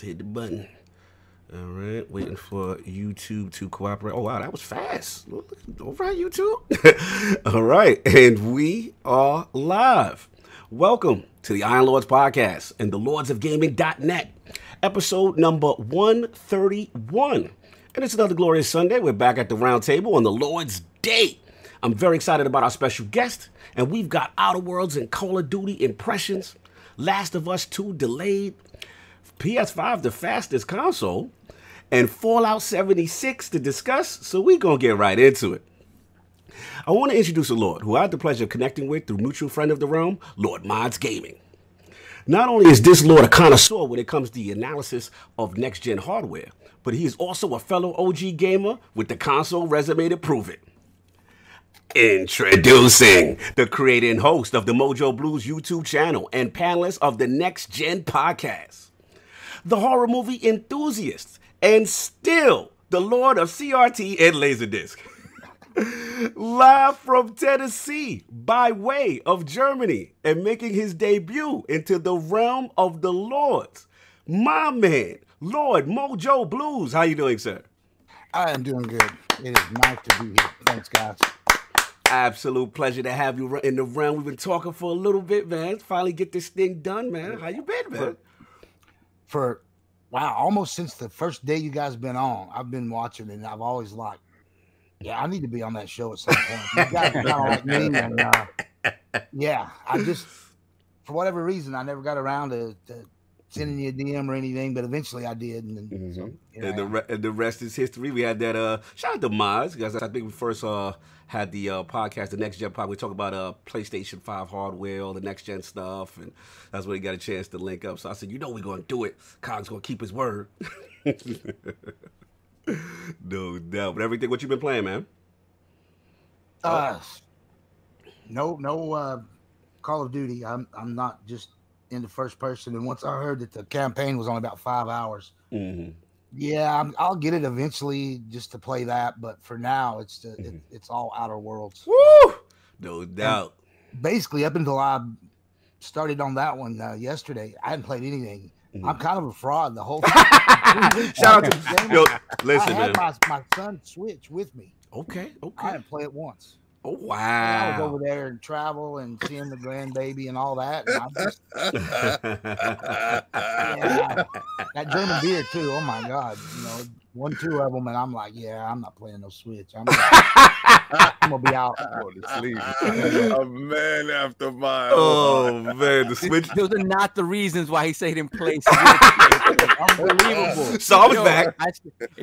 Hit the button. All right, waiting for YouTube to cooperate. Oh wow, that was fast. All right, YouTube. All right, and we are live. Welcome to the Iron Lords podcast and the Lords of Gaming.net, episode number 131. And it's another glorious Sunday. We're back at the round table on the Lord's Day. I'm very excited about our special guest, and we've got Outer Worlds and Call of Duty impressions, Last of Us 2 delayed, PS5 the fastest console, and Fallout 76 to discuss, so we're going to get right into it. I want to introduce a Lord who I had the pleasure of connecting with through mutual friend of the realm, Lord Madz Gaming. Not only is this Lord a connoisseur when it comes to the analysis of next gen hardware, but he is also a fellow OG gamer with the console resume to prove it. Introducing the creator and host of the Mojo Blues YouTube channel and panelist of the Next Gen podcast, the horror movie enthusiast, and still the Lord of CRT and Laserdisc. Live from Tennessee by way of Germany and making his debut into the realm of the Lords. My man, Lord Mojo Blues. How you doing, sir? I am doing good. It is nice to be here. Thanks, guys. Absolute pleasure to have you in the realm. We've been talking for a little bit, man. Finally get this thing done, man. How you been, man? For wow, almost since the first day you guys been on, I've been watching and I've always like, yeah, I need to be on that show at some point. You guys kind of like me, and uh, yeah, I just for whatever reason I never got around to, to sending you a DM or anything, but eventually I did, and, then, Mm-hmm. so, and the re- and the rest is history. We had that. Uh, shout out to Miles because I think we first uh had the uh, podcast, the next gen podcast. We talk about uh PlayStation Five hardware, all the next gen stuff, and that's when he got a chance to link up. So I said, you know, we're gonna do it. Cog's gonna keep his word. no doubt. But everything, what you been playing, man? Uh, no, no uh, Call of Duty. I'm I'm not just in the first person. And once I heard that the campaign was only about five hours, Mm-hmm. Yeah, I'm, I'll get it eventually just to play that. But for now, it's the, it, it's all Outer Worlds. Woo! No doubt. Basically, up until I started on that one uh, yesterday, I hadn't played anything. I'm kind of a fraud the whole time. Shout out to yo. Listen, I man. had my, my son Switch with me. Okay, I okay. didn't play it once. Oh And I was wow. over there and travel and seeing the grandbaby and all that. And I just, yeah, that German beer too. Oh my god, you know, one, two of them, and I'm like, yeah, I'm not playing no Switch. I'm gonna, I'm gonna be out. Going to sleep. a man after my oh man, the switch. Those are not the reasons why he said in place. Unbelievable. So I was Yo, back. I-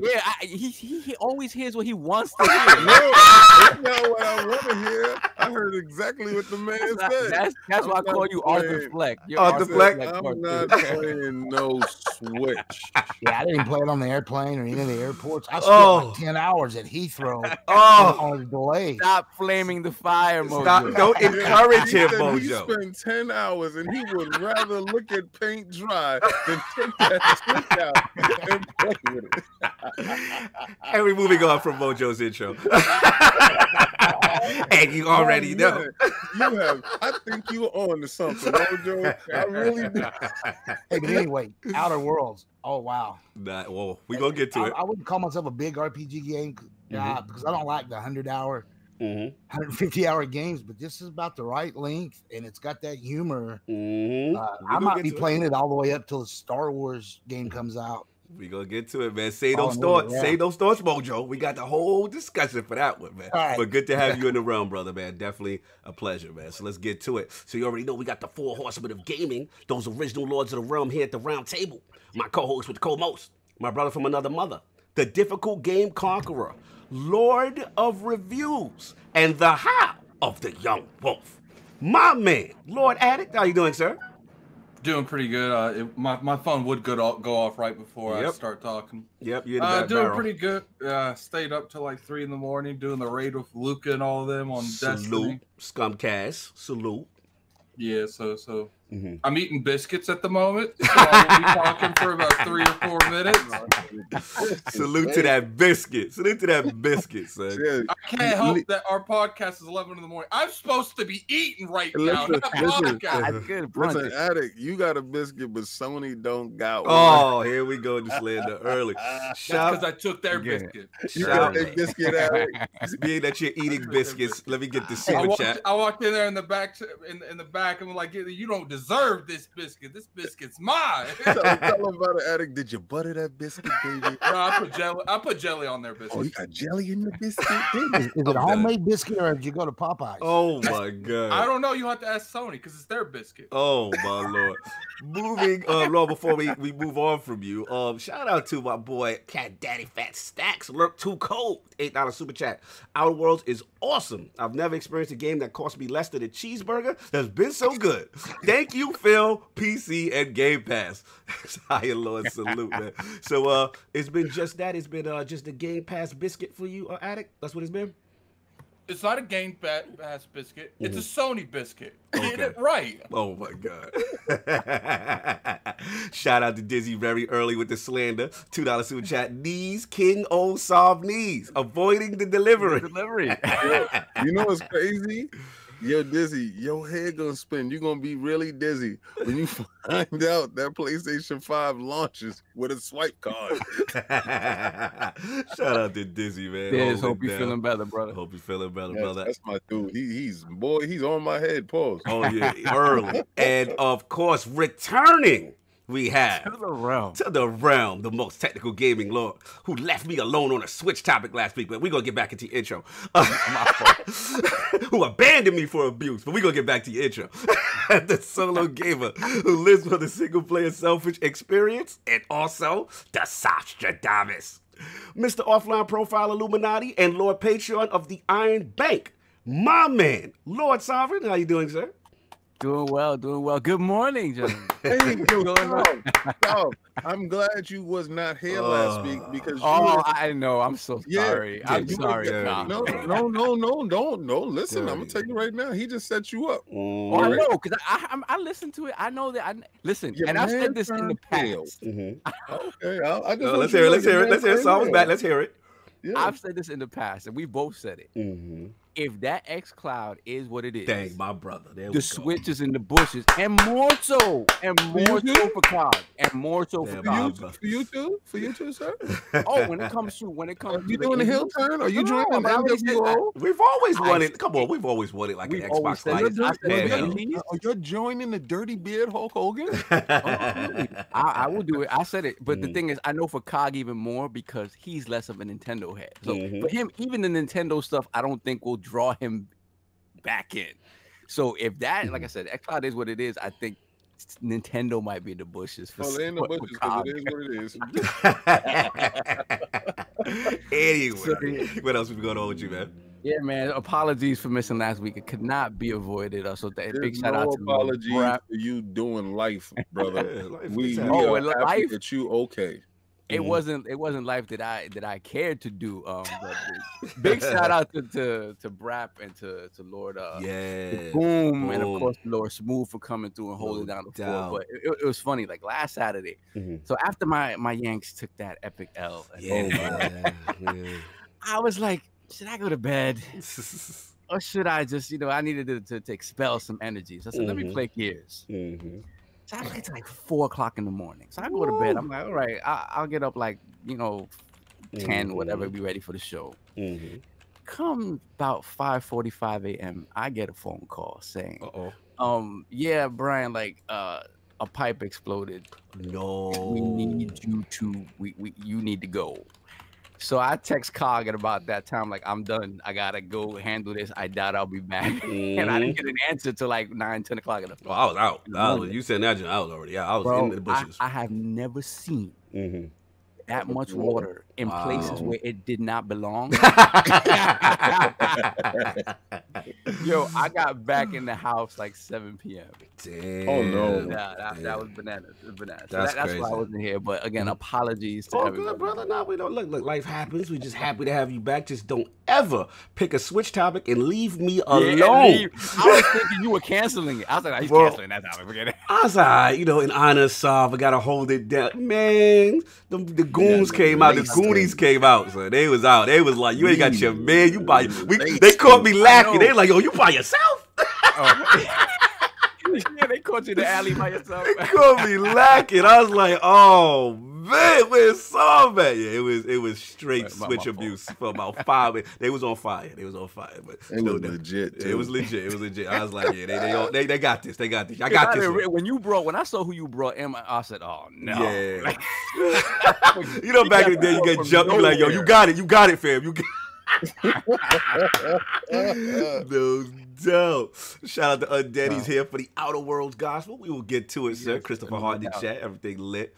yeah, I, he, he he always hears what he wants to No, hear. that's not what I want to hear. I heard exactly what the man That's, said. that's, that's why I call not you Arthur playing. Fleck. You're Arthur Fleck? I'm Arthur not playing no Switch. Yeah, I didn't play it on the airplane or any of the airports. I spent Oh. like ten hours at Heathrow Oh, on a delay. Stop flaming the fire, stop! Mojo. Don't encourage him, said He Mojo. spent 10 hours and he would rather look at paint dry than take that Switch out and play with it. And we're moving on from Mojo's intro. and you already Oh, know. You have, I think you are on to something, Mojo. I really do. Hey, but anyway, Outer Worlds. Oh wow. That, well, we're gonna get to I, it. I wouldn't call myself a big RPG game uh, because I don't like the hundred hour, Mm-hmm. 150 hour games. But this is about the right length, and it's got that humor. Mm-hmm. Uh, I might be to it. playing it all the way up till the Star Wars game comes out. We gonna get to it, man. Say Oh, those no, thoughts. yeah. Say those thoughts, Mojo. We got the whole discussion for that one, man. All right. But good to have you in the realm, brother, man. Definitely a pleasure, man. So let's get to it. So you already know we got the four horsemen of gaming, those original lords of the realm here at the round table. My co-host with the co-most, my brother from another mother, the difficult game conqueror, lord of reviews, and the how of the young wolf. My man, Lord Addict. How you doing, sir? Doing pretty good. Uh, it, my my phone would go off, go off right before I start talking. Yep, you're the Uh, doing barrel. pretty good. Uh, stayed up till like three in the morning doing the raid with Luca and all of them on Destiny. Salute, Scumcast. Salute. Yeah, so so Mhm. I'm eating biscuits at the moment. So I will be talking for about three or four minutes. Salute to that biscuit. Salute to that biscuit, son. Yeah, I can't help that our podcast is 11 in the morning. I'm supposed to be eating right now. Listen, not listen, podcast. That's good. brunch. listen, addict, you got a biscuit, but Sony don't got one. Oh, here we go. The slander early. That's Shout, because I took their Yeah. biscuit. you got a biscuit, addict. being that you're eating biscuits. Let me get the I super walked, chat. I walked in there in the back, in, in the back, and I'm like, "You don't deserve this biscuit. This biscuit's mine." tell, tell him about the addict. Did you butter that biscuit, baby? No, I put jelly. I put jelly on their biscuit. Oh, you got jelly in the biscuit? Is, is it I'm a homemade biscuit or did you go to Popeyes? Oh my god! I don't know. You have to ask Sony because it's their biscuit. Oh my lord. Moving uh Lord, before we, we move on from you, um, shout out to my boy Cat Daddy Fat Stacks. Lurk too cold. Eight dollar super chat. Outer Worlds is awesome. I've never experienced a game that cost me less than a cheeseburger that's been so good. Thank you, Phil, PC, and Game Pass. Higher Lord salute, man. So uh it's been just that. It's been uh just a Game Pass biscuit for you, uh, addict. That's what it's been. It's not a Game Ba- Pass biscuit. It's a Sony biscuit. Get Mm-hmm. It right. Oh my god. Shout out to Dizzy very early with the slander. Two dollar super chat. Knees, King O solve knees. Avoiding the delivery. Delivery. You know what's crazy? Yo, Dizzy, your head gonna spin. You're gonna be really dizzy when you find out that PlayStation 5 launches with a swipe card. Shout out to Dizzy, man. Diz, hope you down. feeling better, brother. Hope you feeling better, Yes, brother. that's my dude. He, he's boy, he's on my head. Pause. Oh yeah, early. And of course, returning, we have To the realm. to the realm, the most technical gaming lord who left me alone on a Switch topic last week, but we're gonna get back into the intro. who abandoned me for abuse, but we're gonna get back to the intro. the solo gamer who lives for the single player selfish experience and also the Sostradamus. Mr. Offline Profile Illuminati and Lord Patreon of the Iron Bank. My man, Lord Sovereign, how you doing, sir? Doing well, doing well. Good morning, gentlemen. Hey, yo, Going on? stop, stop. I'm glad you was not here last week because you Oh, were- I know. I'm so Yeah, sorry. yeah, I'm sorry. dirty. Tom. no, no, no, no, don't, no. Listen, I'm gonna tell you right now. He just set you up. Oh, I know, because I, I I listened to it. I know that. I listen, Your and I've said this in the turned pale. past. Mhm. Okay, I, I just Uh, let's hear it. Let's hear it. Let's hear it. So I was back. Let's hear it. Yeah. I've said this in the past, and we both said it. Mm-hmm. If that X Cloud is what it is, Dang, my brother. There we the go. switch is in the bushes, and more so, and more you so for COD, and more so for for you, COD. For you too, for you too, sir. Oh, when it comes to when it Are comes, you to doing the hill turn? Are you No, joining but I NWO? We've always I- wanted. Come on, we've always wanted like an We've Xbox said Live. it. I said it. handheld. Please? Oh, you're joining the dirty beard Hulk Hogan? I, I will do it. I said it, but the Mhm. thing is, I know for Cog even more because he's less of a Nintendo head. So Mhm. for him, even the Nintendo stuff, I don't think will draw him back in. So if that, like I said, xCloud is what it is, I think Nintendo might be in the bushes for, Oh, they in the for- for bushes 'cause Cog. it is what it is. anyway, what else we going on with you, man? Yeah, man. Apologies for missing last week. It could not be avoided. Uh, so th- big shout no out to Lord apologies Brap. for you doing life, brother. Life we, is we happy. Oh, are and happy life- that you okay. It Mhm. wasn't it wasn't life that I that I cared to do. Um, but big shout out to to to Brap and to to Lord uh yeah. Boom, and of course Lord Smooth for coming through and holding No down the doubt. fort. But it, it- was funny, like last Saturday. Mhm. So after my my Yanks took that epic L, home, Yeah. yeah. I was like, should I go to bed or should I just you know I needed to, to, to expel some energy? So I said, let me Mhm. play Gears. Mhm. So I till like four o'clock in the morning. So I go to bed. I'm like, all right, I, I'll get up like you know 10 whatever, be ready for the show. Mhm. Come about 5:45 a.m. I get a phone call saying, Uh-oh. um, yeah, Brian, like uh a pipe exploded. No. We need you to we, we you need to go. So I text Cog at about that time, like I'm done. I gotta go handle this. I doubt I'll be back. and I didn't get an answer till like 9, 10 o'clock in the Oh, I was out. I was, you said that, I was already. Yeah, I was Bro, in the bushes. I have never seen hmm that much water in places where it did not belong. Yo, I got back in the house like 7 p.m. Damn. Oh, no. Yeah, that, Damn. that was bananas. It was bananas. So That's that- that's why I wasn't here. But again, mm-hmm. apologies to Oh, everybody. good, brother. No, we don't. Look, look, life happens. We're just happy to have you back. Just don't ever pick a switch topic and leave me Yeah, alone. leave. I was thinking you were canceling it. I was like, oh, he's Bro. canceling that topic. Forget it. I was like, you know, in honor of Sav, I gotta hold it down. Man, the, the goons Yeah, came out, the Goonies thing. came out. So they was out. They was like, you ain't got your man. You by we, they caught me lacking. They like, yo, you by yourself? Oh. yeah, they caught you in the alley by yourself. They caught me lacking. I was like, oh man, where's Sav at? Yeah, it was it was straight Right, switch abuse for about five. They was on fire. They was on fire. But It no was doubt. legit. It was legit. It was legit. I was like, yeah, they they all- they, they got this. They got this. I I got this. one. re- when you brought when I saw who you brought in, I said, "Oh no!" Yeah. Like, you know, back in the day, you get jumped. You like, yo, you got it. You got it, fam. You got no doubt. Shout out to Undead. He's here for the Outer Worlds Gospel. We will get to it, sir. Yes, Christopher no Hart in the chat. Everything lit.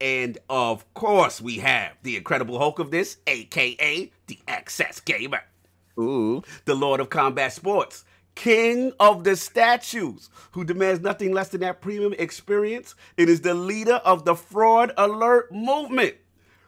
And of course, we have the Incredible Hulk of this, aka the Access Gamer, Ooh. the Lord of Combat Sports, King of the Statues, who demands nothing less than that premium experience. It is the leader of the Fraud Alert movement.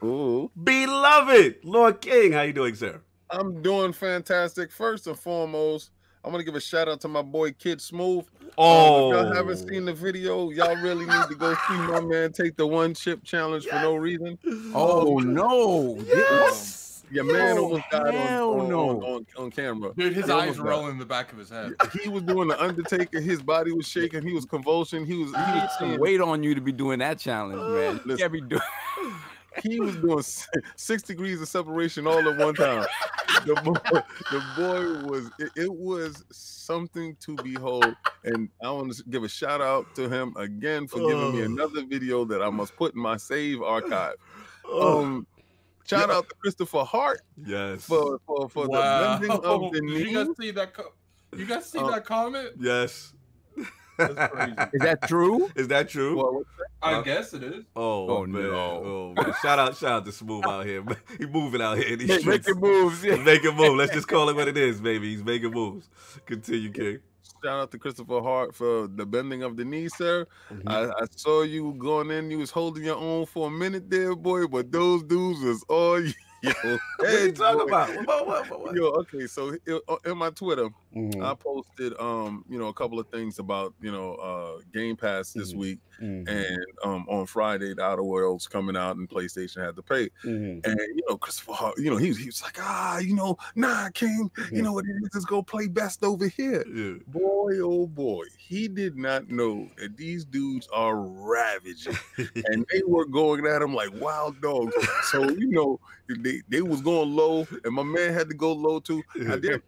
Ooh. Beloved Lord King, how you doing, sir? I'm doing fantastic. First and foremost, I'm gonna give a shout out to my boy Kid Smooth. Oh, Um, if y'all haven't seen the video, y'all really need to go see my man take the one chip challenge for no reason. oh no! yes. Your man Yo, almost died on, on, no. on, on, on camera. Dude, his He eyes almost were rolling in the back of his head. He was doing the Undertaker. His body was shaking. He was convulsing. He was he I was some seeing, weight on you to be doing that challenge, man. You Listen. can't be doing. he was doing six degrees of separation all at one time. The boy, the boy was it, it was something to behold, and I want to give a shout out to him again for giving me Oh. another video that I must put in my save archive. Oh, Um, shout Yeah. out to Christopher Hart yes. for for, for wow. the bending of the Did you guys see that? Co- you guys see Uh, that comment? yes. That's crazy. Is that true? Is that true? Well, I Uh, guess it is. oh, Oh, man. no. Oh man. Shout out, shout out to Smooth out here. He's moving out here in these streets. making moves. He's Yeah. making moves. Let's just call it what it is, baby. He's making moves. Continue, King. shout out to Christopher Hart for the bending of the knee, sir. Mhm. I, I saw you going in. You was holding your own for a minute there, boy. But those dudes was all you. Yo, what are you talking boy. about? What, what, what, what? Yo, okay, so uh, in my Twitter, Mhm, I posted um, you know, a couple of things about, you know, uh Game Pass this Mhm. week. mhm, And um on Friday, the Outer Worlds coming out and PlayStation had to pay. mhm. And you know, Christopher Hart, you know, he was he was like, ah, you know, nah, King, you know what it is, let's go play best over here. Yeah. Boy, oh boy, he did not know that these dudes are ravaging, and they were going at him like wild dogs. So you know, they, they was going low, and my man had to go low too. I did,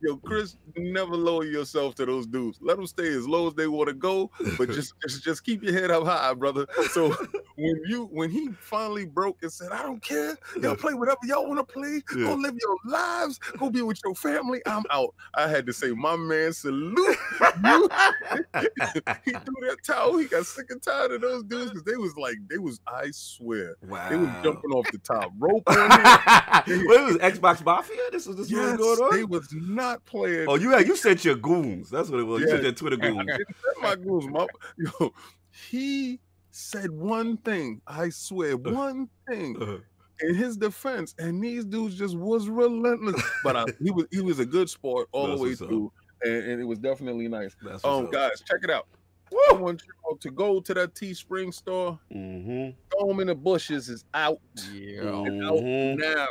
yo, Chris, never lower yourself to those dudes. Let them stay as low as they want to go, but just, just just keep your head up high, brother. So when you when he finally broke and said, "I don't care, y'all play whatever y'all want to play, Yeah. go live your lives, go be with your family," I'm out. I had to say, "My man, salute." You he threw that towel. He got sick and tired of those dudes because they was like, they was, I swear, wow. they was jumping off the top rope. On what was Xbox Mafia? This was this Yes, was going on. they was not playing. Oh, you had you sent your goons. That's what it was. You sent Yeah. your Twitter goons. my goons, my, yo, he said one thing. I swear, one thing Uh, in his defense, and these dudes just was relentless. But I, he was he was a good sport all That's the way through, and, and it was definitely nice. that's Um, guys, check it out. I want you to go to that Teespring store. Mm-hmm. Throw 'em in the bushes is out. Yeah. It's out now.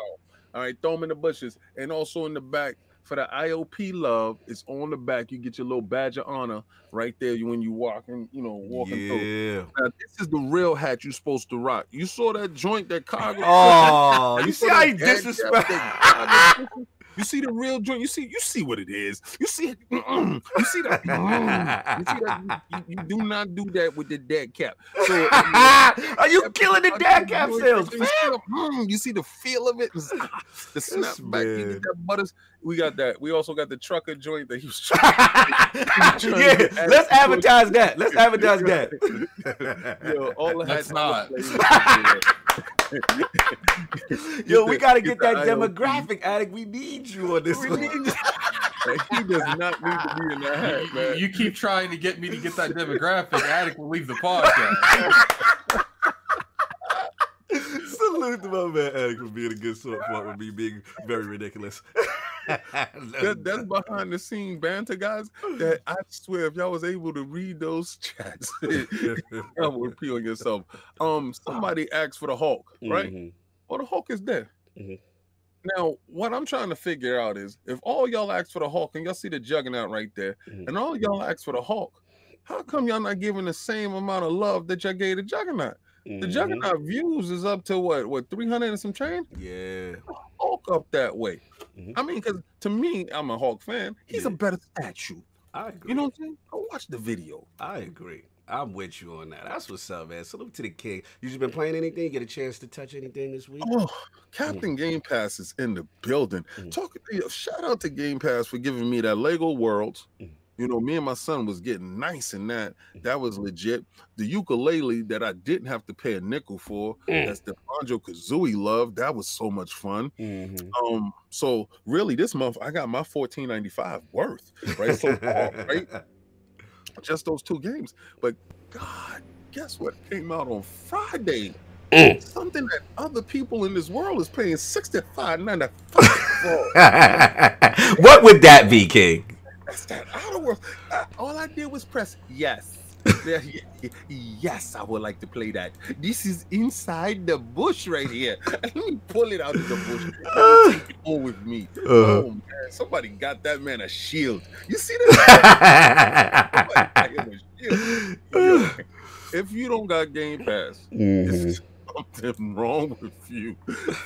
All right, throw them in the bushes, and also in the back for the IOP love. It's on the back. You get your little badge of honor right there when you walking, you know, walking through. Now, this is the real hat you're supposed to rock. You saw that joint that Cargo. Oh, you saw see how he that dad cap disrespect? That Cargo pussy? You see the real joint. You see, you see what it is. You see, mm-mm. you see that. You see that. You, you do not do that with the dead cap. So, Are you killing the dad cap sales, you man? see, the, mm, you see the feel of it, ah, the snap back. You man. get that butters. We got that. We also got the trucker joint that he was. yeah, let's advertise that. Let's advertise that. Yo, all the Let's hats I was not. Yo, we gotta get that demographic, Addict. We need you on this We one. need. Like, he does not need to be in that hat, You, man. you keep trying to get me to get that demographic. Addict will leave the podcast. Salute to my man Addict for being a good sort for with me being very ridiculous. that, that's behind the scene banter, guys. That I swear, if y'all was able to read those chats, y'all would pee on yourself. Um, somebody asked for the Hulk, right? Mhm. Well, the Hulk is there. Mhm. Now, what I'm trying to figure out is if all y'all ask for the Hulk and y'all see the juggernaut right there, Mhm. and all y'all ask for the Hulk, how come y'all not giving the same amount of love that y'all gave the juggernaut? The Mhm. juggernaut views is up to what, what 300 and some change? Yeah. Hulk up that way. Mhm. I mean, because to me, I'm a Hulk fan. He's a better statue. I agree. You know what I'm saying? Go watch the video. I agree. I'm with you on that. That's what's up, man. Salute to the king. You just been playing anything? You get a chance to touch anything this week? Oh, Captain Game Pass is in the building. Mhm. Talk shout out to Game Pass for giving me that Lego Worlds. Mhm. You know, me and my son was getting nice in that. That was legit. The Yooka-Laylee that I didn't have to pay a nickel for, Mm. that's the Banjo Kazooie love. That was so much fun. Mhm. Um, so really this month I got my 14.95 worth, right? So far, right? Just those two games. But God, guess what came out on Friday? Mm. Something that other people in this world is paying 65.95 for. what would that be, King? That's that outer world. Uh, all I did was press yes. Yes, I would like to play that. This is inside the bush right here. Let me pull it out of the bush. Let me take it home with me. Uh-huh. Oh man, somebody got that man a shield. You see that? Somebody got him a shield. Yo, if you don't got Game Pass, Mhm. Something wrong with you.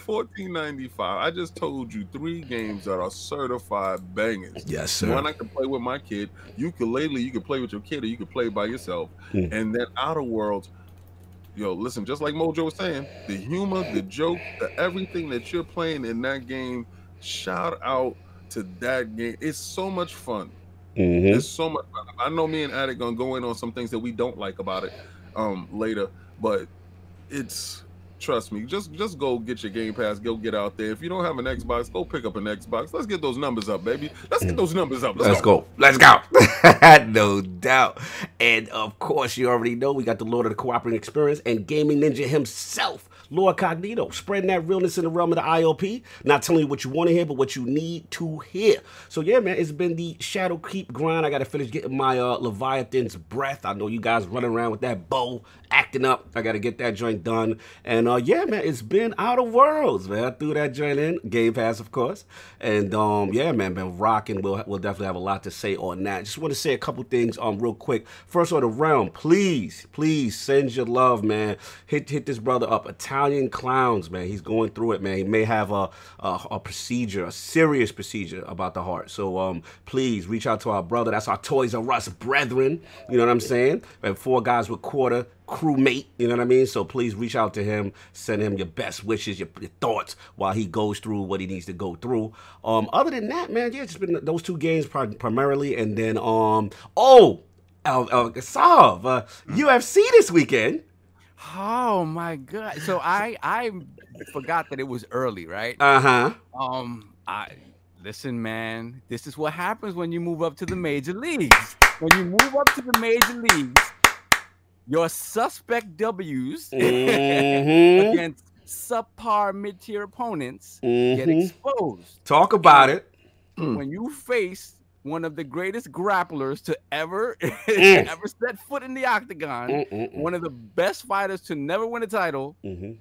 Fourteen ninety five. I just told you three games that are certified bangers. Yes, sir. One I can play with my kid. Yooka-Laylee, you can play with your kid, or you can play by yourself. Mm. And then Outer Worlds. Yo, listen, just like Mojo was saying, the humor, the joke, the everything that you're playing in that game. Shout out to that game. It's so much fun. Mhm. It's so much fun. I know me and Addict gonna go in on some things that we don't like about it um later, but it's trust me, just just go get your game pass, go get out there. If you don't have an Xbox, go pick up an Xbox. Let's get those numbers up, baby. Let's get mm. those numbers up. Let's go. Let's go. no doubt. And of course, you already know we got the Lord of the Cooperating Experience and Gaming Ninja himself, Lord Cognito, spreading that realness in the realm of the IOP. Not telling you what you want to hear, but what you need to hear. So yeah, man, it's been the Shadowkeep grind. I got to finish getting my uh, Leviathan's breath. I know you guys running around with that bow, acting up. I got to get that joint done. And uh, yeah, man, it's been Outer Worlds, man. I threw that joint in, Game Pass, of course. And um, yeah, man, been rocking. We'll we'll definitely have a lot to say on that. Just want to say a couple things um real quick. First on the realm, please, please send your love, man. Hit hit this brother up. Italian clowns, man. He's going through it, man. He may have a a, a procedure, a serious procedure about the heart. So um, please reach out to our brother. That's our Toys R Us brethren. You know what I'm saying? And four guys with quarter crewmate, you know what I mean? So please reach out to him, send him your best wishes, your, your thoughts while he goes through what he needs to go through. Um, other than that, man, yeah, it's been those two games primarily, and then um, oh, uh, uh, Sav, uh, UFC this weekend. Oh my god! So I I forgot that it was early, right? Uh huh. Um, I listen, man. This is what happens when you move up to the major leagues. When you move up to the major leagues, your suspect W's Mhm. against subpar mid-tier opponents get Mhm. exposed. Talk about it. Mm. When you face one of the greatest grapplers to ever Mm. ever set foot in the octagon, Mm-mm-mm. one of the best fighters to never win a title, Mhm.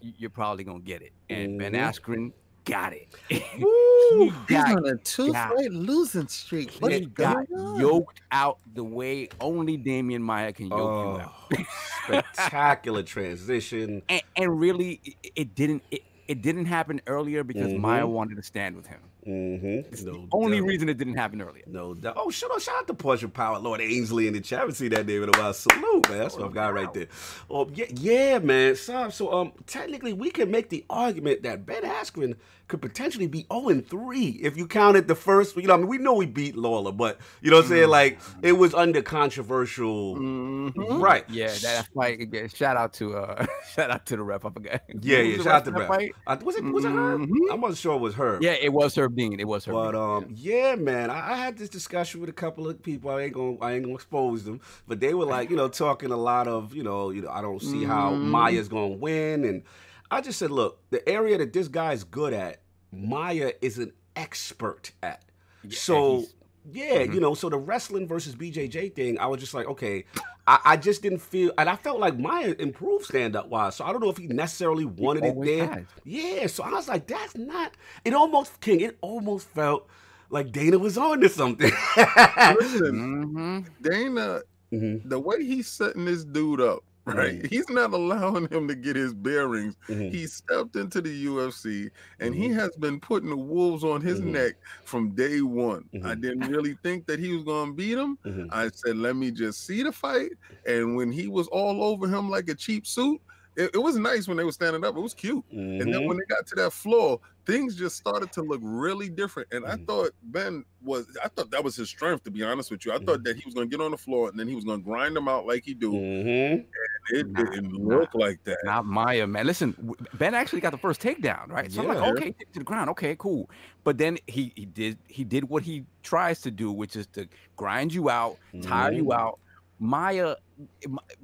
you're probably gonna get it. And Ben Mhm. Askren got it. Woo. he got, a two Yeah. fight losing streak. he got yoked out the way only Demian Maia can yoke you out. Oh, spectacular transition. And, and really, it, it didn't. It, it didn't happen earlier because Maia Mhm. wanted to stand with him. Mm-hmm. It's the only reason it didn't happen earlier. No doubt. Oh, shout out, shout out to Portia Power, Lord Ainsley in the chat. I haven't that name in a while. Salute, man. That's what I've got right there. Oh, yeah, yeah, man. So, so, um, technically, we can make the argument that Ben Askren could potentially be 0 3 if you counted the first. You know, I mean, we know we beat Lawler, but you know what I'm saying? Like, it was under controversial. Mhm. Right. Yeah, that, that's like yeah, shout out to uh shout out to the rep. I forgot. Yeah, yeah. Shout out the ref Brad. in that fight? I, was it was it her? Mhm. I wasn't sure it was her. Yeah, it was her being. It was her. But um, yeah, man, I, I had this discussion with a couple of people. I ain't gonna, I ain't gonna expose them, but they were like, you know, talking a lot of, you know, you know, I don't see how Mhm. Maia's gonna win, and I just said, look, the area that this guy's good at, Maia is an expert at. Yeah, so yeah, Mhm. you know, so the wrestling versus BJJ thing, I was just like, okay, I, I just didn't feel, and I felt like Maia improved stand up wise. So I don't know if he necessarily he wanted it there. has. Yeah, so I was like, that's not. It almost King. It almost felt like Dana was on to something. Listen, Mhm. Dana, Mhm, the way he's setting this dude up, right? Mhm. He's not allowing him to get his bearings. mhm. He stepped into the UFC and he Mhm. has been putting the wolves on his Mhm. neck from day one. I Mhm. didn't really think that he was going to beat him. Mhm. I said, let me just see the fight. And when he was all over him like a cheap suit, it, it was nice when they were standing up. It was cute. And then Mhm. when they got to that floor, things just started to look really different. And I Mhm. thought Ben was, I thought that was his strength, to be honest with you. I Mm-hmm. thought that he was going to get on the floor and then he was going to grind them out like he do. Mhm. It Nah, didn't nah. look like that. Not Maia, man. Listen, Ben actually got the first takedown, right? So I'm like, okay, to the ground, okay, cool. But then he he did he did what he tries to do, which is to grind you out, tire you Mhm. out. Maia, M-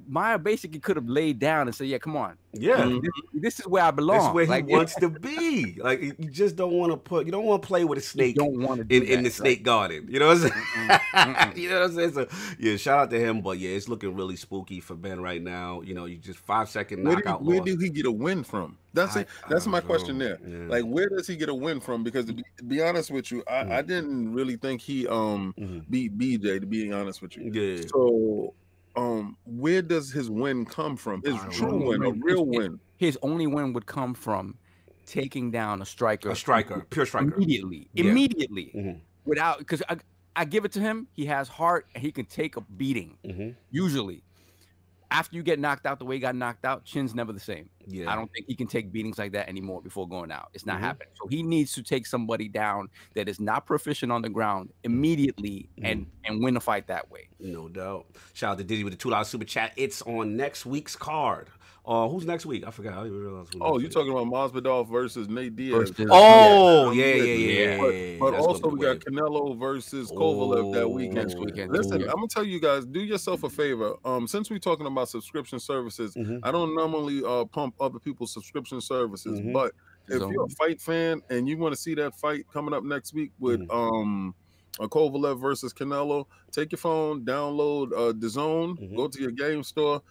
Maia basically could have laid down and said, "Yeah, come on, Yeah. This, this is where I belong." That's where he like, wants to be. Like you you just don't want to put. You don't want to play with a snake. you snake don't want to in, in the snake garden. You know what I'm saying? Mm-mm, mm-mm. you know what I'm saying? So yeah, shout out to him. But yeah, it's looking really spooky for Ben right now. You know, you just five second Where, did, knockout where loss. did he get a win from? That's I- it. That's my don't question there. Yeah. Like, where does he get a win from? Because to be, to be honest with you, I, I Mm. didn't really think he um Mhm. beat BJ. To be honest with you, yeah. so um, where does his win come from? His true know. win, a real It- win. His only win would come from taking down a striker, a striker, pure striker. immediately, Yeah. immediately, Mhm. without because I, I give it to him. He has heart and he can take a beating. Mhm. Usually, after you get knocked out the way he got knocked out, chin's never the same. Yeah. I don't think he can take beatings like that anymore before going out. It's not Mhm. happening. So he needs to take somebody down that is not proficient on the ground immediately and and win a fight that way. No doubt. Shout out to Diddy with the two dollar super chat. It's on next week's card. Uh, who's next week? I forgot. I didn't realize. who Oh, you're week. talking about Masvidal versus Nate Diaz. Versus- Oh, Yeah. yeah, yeah, yeah, yeah. But, yeah, but That's also we got weird. Canelo versus Kovalev that Oh, weekend. Next weekend. Listen, Yeah. I'm gonna tell you guys, do yourself a favor. Um, since we're talking about subscription services, Mhm. I don't normally uh pump other people's subscription services, Mhm. but if So- you're a fight fan and you want to see that fight coming up next week with Mhm. um a Kovalev versus Canelo, take your phone, download uh DAZN, Mhm. go to your game store,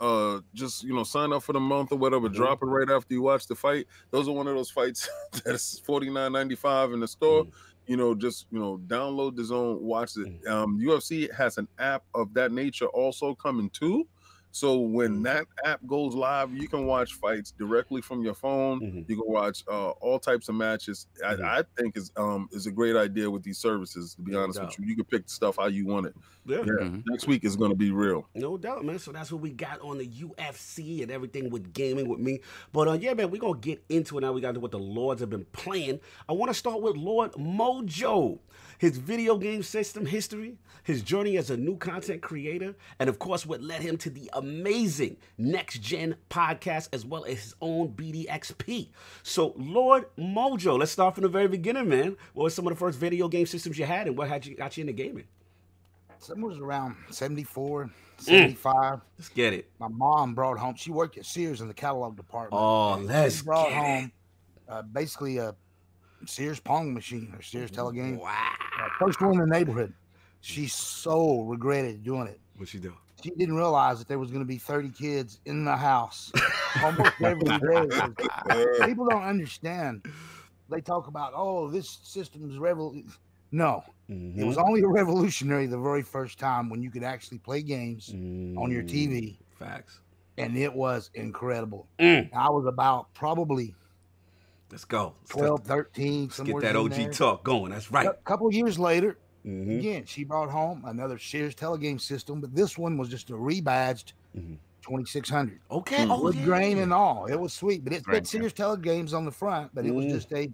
uh just you know sign up for the month or whatever, Mhm. drop it right after you watch the fight. Those are one of those fights that's 49.95 in the store. Mhm. You know, just you know, download DAZN, watch it. Mhm. Um, UFC has an app of that nature also coming too. So when Mhm. that app goes live, you can watch fights directly from your phone. Mhm. You can watch uh, all types of matches. I, I think is um is a great idea with these services. To be No honest doubt. with you, you can pick the stuff how you want it. Yeah. Yeah, Mhm. next week is going to be real. No doubt, man. So that's what we got on the UFC and everything with gaming with me. But uh, yeah, man, we're gonna get into it now. We got to what the Lords have been playing. I want to start with Lord Mojo, his video game system history, his journey as a new content creator, and of course, what led him to the amazing next gen podcast as well as his own BDXP. So, Lord Mojo, let's start from the very beginning, man. What were some of the first video game systems you had, and what had you got you into gaming? Something was around 74, Mm. 75. Let's get it. My mom brought home, she worked at Sears in the catalog department. Oh, let's she brought get home uh, basically a Sears Pong machine or Sears Telegame. Wow. First one in the neighborhood. She so regretted doing it. What she do? She didn't realize that there was going to be 30 kids in the house almost every day. People don't understand. They talk about, oh, this system is revolution. No, Mm-hmm. it was only a revolutionary the very first time when you could actually play games on your TV, Facts. and it was incredible. Mm. I was about probably Let's go. Let's 12, 13, Let's get that OG there. talk going. That's right. A couple years later, Mhm. again, she brought home another Sears telegame system, but this one was just a rebadged Mhm. 2600 Okay. Mm. Oh, with yeah. grain and all. It was sweet, but it yeah. Sears telegames on the front, but it was Mm. just a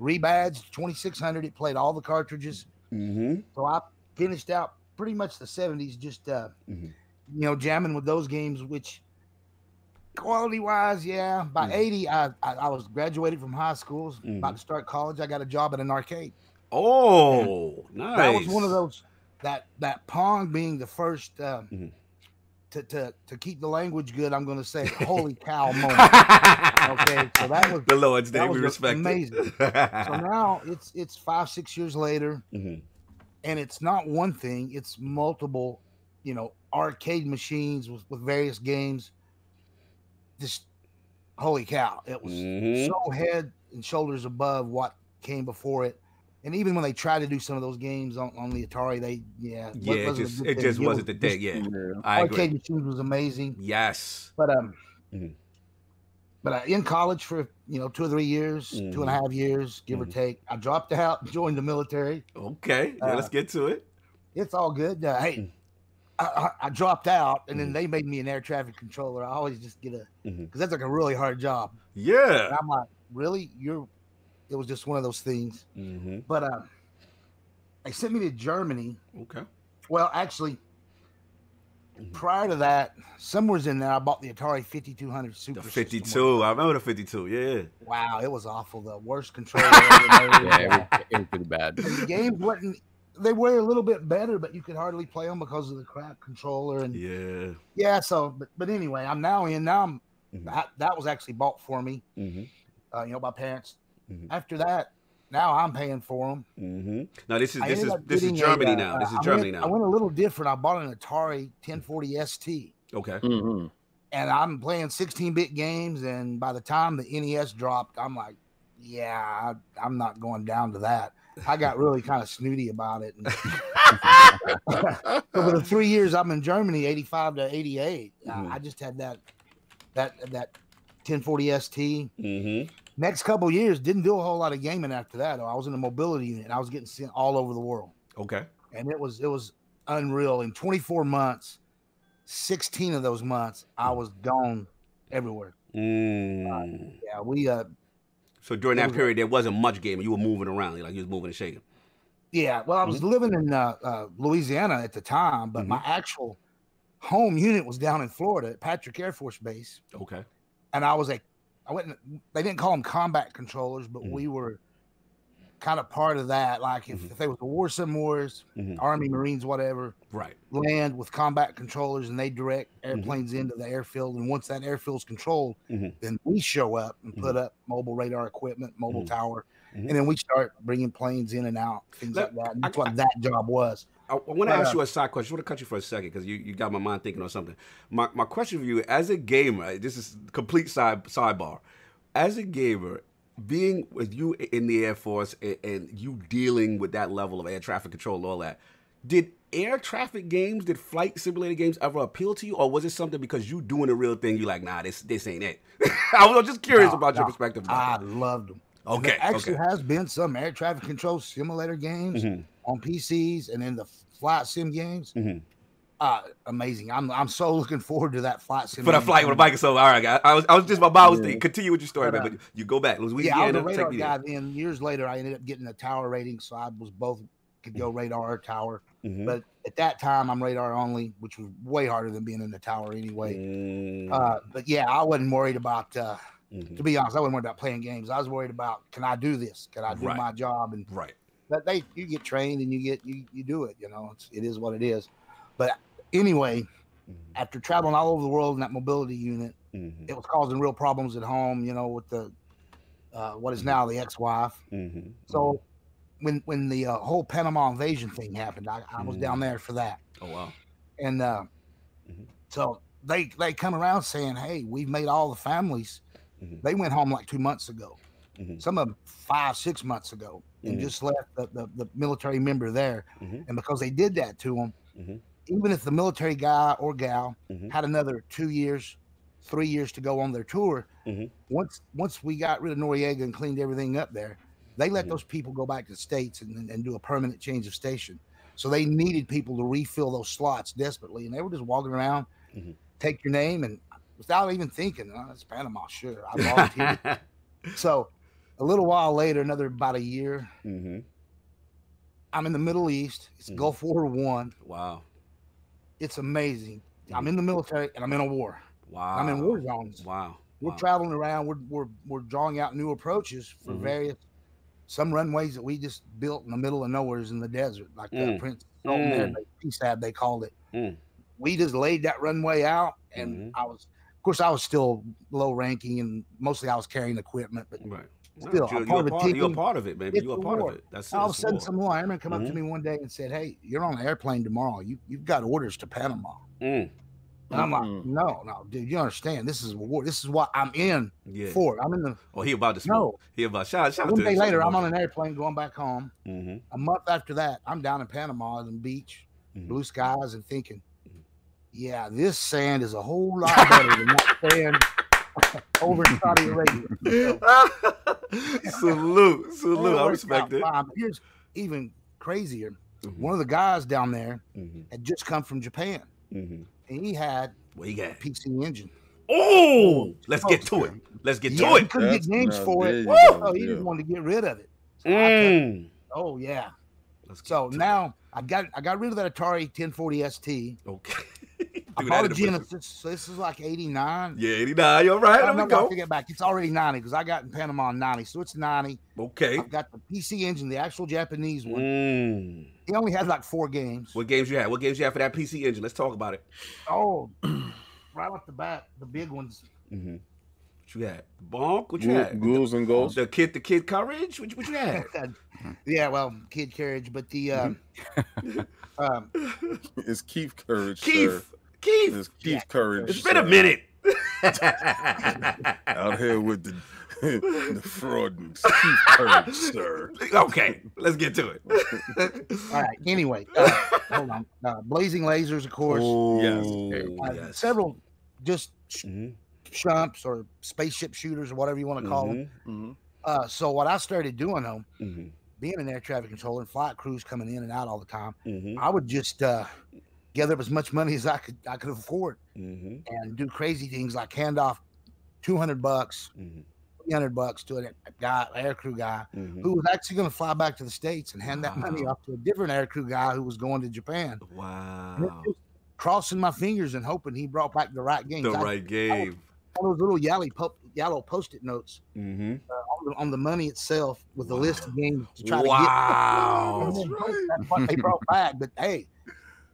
rebadged 2600. It played all the cartridges. Mhm. So I finished out pretty much the 70s just uh Mhm. you know jamming with those games which quality wise yeah by Mhm. 80 I, I I was graduated from high school Mhm. about to start college I got a job at an arcade Oh, nice. that was one of those that that pong being the first um, Mhm. to, to to keep the language good I'm going to say holy cow moment okay so that was the Lord's Day. We respect amazing. so now it's it's five six years later Mhm. and it's not one thing it's multiple you know arcade machines with, with various games just holy cow it was Mhm. so head and shoulders above what came before it and even when they tried to do some of those games on, on the atari they yeah Yeah, it just it just was wasn't the day Yeah, I agree. arcade machines was amazing Yes. but um Mhm. but uh, in college for you know two or three years two and a Mhm. half years give or Mhm. take i dropped out joined the military Okay. Yeah, Uh, let's get to it. it's all good. Uh, Mm. hey, I, I, I dropped out, and then Mhm. they made me an air traffic controller. I always just get a because Mhm. that's like a really hard job. And Yeah. I'm like, really? You're? It was just one of those things. hmm But uh, they sent me to Germany. Okay. Well, actually, Mhm. prior to that, somewhere's in there. I bought the Atari 5200 Super. The System. 52. I remember the 52. Yeah. Wow, it was awful. The worst controller. Ever. Yeah, it was, it was pretty bad. And the games wasn't. They were a little bit better, but you could hardly play them because of the crap controller and Yeah. Yeah, so but, but anyway, I'm now in. Now I'm Mhm. that, that was actually bought for me, hmm uh, you know, by parents. Mhm. After that, now I'm paying for them. hmm Now this is I this is this is getting a, Germany uh, now. This is I Germany went, I went a little different. I bought an Atari 1040 ST, Okay. Mhm. and I'm playing 16-bit games. And by the time the NES dropped, I'm like, yeah, I, I'm not going down to that. I got really kind of snooty about it. Over the three years I'm in Germany, 85 to 88, I- Mhm. I just had that that that 1040 ST. hmm Next couple years, didn't do a whole lot of gaming after that. I was in a mobility unit. I was getting sent all over the world, Okay. and it was it was unreal. In 24 months, 16 of those months, I was gone everywhere. Mm. Yeah, we uh, So during that period, there wasn't much gaming. You were moving around, like you was moving and shaking. yeah. Well, I was living in uh, uh, Louisiana at the time, but my actual home unit was down in Florida at Patrick Air Force Base, Okay. and I was a I went. in- They didn't call them combat controllers, but Mhm. we were kind of part of that. Like if, Mhm. if there was a war, some wars, Mhm. Army, Marines, whatever, Right. land with combat controllers, and they direct Mm-hmm. airplanes into the airfield. And once that airfield's controlled, Mhm. then we show up and put Mm-hmm. up mobile radar equipment, mobile tower, and then we start bringing planes in and out, things Let- like that. And that's I- what that job was. I, I want to ask uh, you a side question. I want to cut you for a second because you, you got my mind thinking on something. My my question for you, as a gamer, this is complete side sidebar. As a gamer, being with you in the Air Force and, and you dealing with that level of air traffic control and all that, did air traffic games, did flight simulator games ever appeal to you, or was it something because you doing the real thing? You like, nah, this this ain't it. I was just curious No, about your no, perspective. I that. loved them. Okay, There actually okay. has been some air traffic control simulator games Mhm. on PCs and then the flight sim games. Mhm. Uh, amazing. I'm I'm so looking forward to that flight sim. For the game flight with a bike, so all right, guys. I was, I was just my mind was Yeah. thinking. Continue with your story, But, man. uh, But you go back, Yeah, I was Louisiana. a radar guy there. then. Years later, I ended up getting a tower rating, so I was both could go radar or tower. Mhm. But at that time, I'm radar only, which was way harder than being in the tower anyway. Mm, Uh, but yeah, I wasn't worried about. Uh, mhm. to be honest, I wasn't worried about playing games. I was worried about can I do this? Can I do Right. my job? And Right. that they you get trained and you get you you do it. You know, it's, it is what it is. But anyway, Mhm. after traveling all over the world in that mobility unit, Mhm. it was causing real problems at home. You know, with the uh, what is now the ex-wife. Mhm. So when when the uh, whole Panama invasion thing happened, I, I was down there for that, Oh wow. and uh, so they they come around saying, "Hey, we've made all the families." They went home like two months ago. Mhm. Some of them five, six months ago, and Mhm. just left the, the, the military member there. Mhm. And because they did that to them. Even if the military guy or gal Mhm. had another two years three years to go on their tour. Mhm. Once once we got rid of Noriega and cleaned everything up there, they let Mhm. those people go back to the states and, and, do a permanent change of station. So they needed people to refill those slots desperately, and they were just walking around, Mhm. take your name, and without even thinking, oh, it's Panama, sure. I volunteered. so a little while later, another about a year, hmm I'm in the Middle East. It's Mhm. Gulf War One. Wow. It's amazing. I'm Mhm. in the military and I'm in a war. Wow. I'm in war zones. Wow. We're wow. traveling around. We're, we're we're drawing out new approaches for Mhm. various some runways that we just built in the middle of nowhere's in the desert, like the Mm. Prince Sultan there, Mm. they- they called it. Mm. We just laid that runway out, and Mhm. I was, of course, I was still low ranking, and mostly I was carrying equipment. But Right. No, Still, you're, I'm you're, part a of part, you're a part of it, baby. It's You're a a part war. of it. That's it. all of a It's sudden, war. some more airmen come up Mhm. to me one day and said, "Hey, you're on an airplane tomorrow. You you've got orders to Panama." Mm. And I'm like, Mm-mm. no, no, dude, you understand? This is a war. This is what I'm in Yeah. for. I'm in the. Oh, he about to smoke. He about shout shout One to day later, I'm on an airplane going back home. Mm-hmm. A month after that, I'm down in Panama on the beach, Mhm. blue skies, and thinking, Mhm. yeah, this sand is a whole lot better than that sand over in Saudi Arabia. salute, salute. I respect it. fine. Here's even crazier. Mhm. One of the guys down there Mhm. had just come from Japan, Mhm. and he had What you a got? PC engine. Oh, let's get to it. Let's get Yeah, to he it. couldn't That's- get games now, for it. you Woo! go, So he yeah. just wanted to get rid of it. So I kept- Mm. oh yeah. Let's So to it. now I got I got rid of that Atari 1040 ST. okay. I Do bought a that in the- Genesis. So this is like 89. Yeah, 89. You're right. I There we don't know if I go. take it back. It's already 90 because I got in Panama in 90. So it's 90. Okay. I've got the PC engine, the actual Japanese one. Mm. He only had like four games. What games you had? What games you had for that PC engine? Let's talk about it. Oh, right off the bat, the big ones. Mm-hmm. What you had? Bonk? What you Ghou- had? Ghouls and ghosts. The kid, the kid courage? What, you- what you had? yeah, well, kid courage, but the um, um, It's Keith Courage, sir. Keith. Keith. It's Keith Yeah. Courage. It's been a minute. Out here with the the fraud. Keith Courage, sir. okay, let's get to it. all right. Anyway, uh, hold on. Uh, Blazing lasers, of course. Yes. Oh, Uh, yes. Several just sh- Mhm, shumps or spaceship shooters or whatever you want to call them. mhm, Mhm. Uh, so what I started doing though, mhm, being an air traffic controller and flight crews coming in and out all the time, mhm, I would just uh, gather up as much money as I could I could afford mhm, and do crazy things like hand off two hundred bucks, mhm, three hundred bucks to a guy, air crew guy mhm. who was actually going to fly back to the states and hand that money off to a different air crew guy who was going to Japan. Wow. Crossing my fingers and hoping he brought back the right game. The I- right game. all those little yellow, yellow post-it notes Mm-hmm. on the, on the money itself with a list of games to try Wow. to get. And then That's what they brought back. But hey,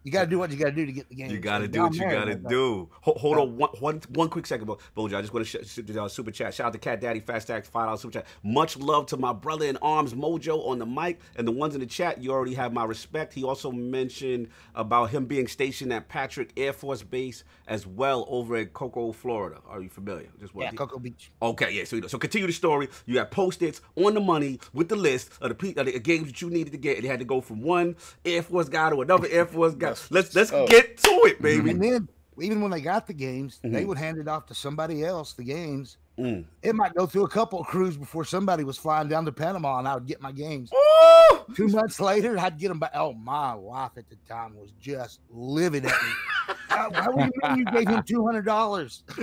you got to do what you got to do to get the game. You got to do what you got to do. Hold, hold on one, one, one quick second, Bo- Bojo. I just want to sh- uh, super chat. Shout out to Cat Daddy, Fast Stacks, five dollars super chat. Much love to my brother in arms, Mojo, on the mic, and the ones in the chat. You already have my respect. He also mentioned about him being stationed at Patrick Air Force Base as well over at Cocoa, Florida. Are you familiar? Just Yeah, what- Cocoa Beach. Okay, yeah. So you know, so continue the story. You have post-its on the money with the list of the, pe- of the games that you needed to get. And it had to go from one Air Force guy to another Air Force guy. That's Let's let's up. get to it, baby. And then even when they got the games, they Mhm. would hand it off to somebody else. The games. Mm. It might go through a couple of crews before somebody was flying down to Panama, and I would get my games. Ooh! Two months later, I'd get them back. Oh, my wife at the time was just livid at me. how, how do you mean you gave him two hundred dollars?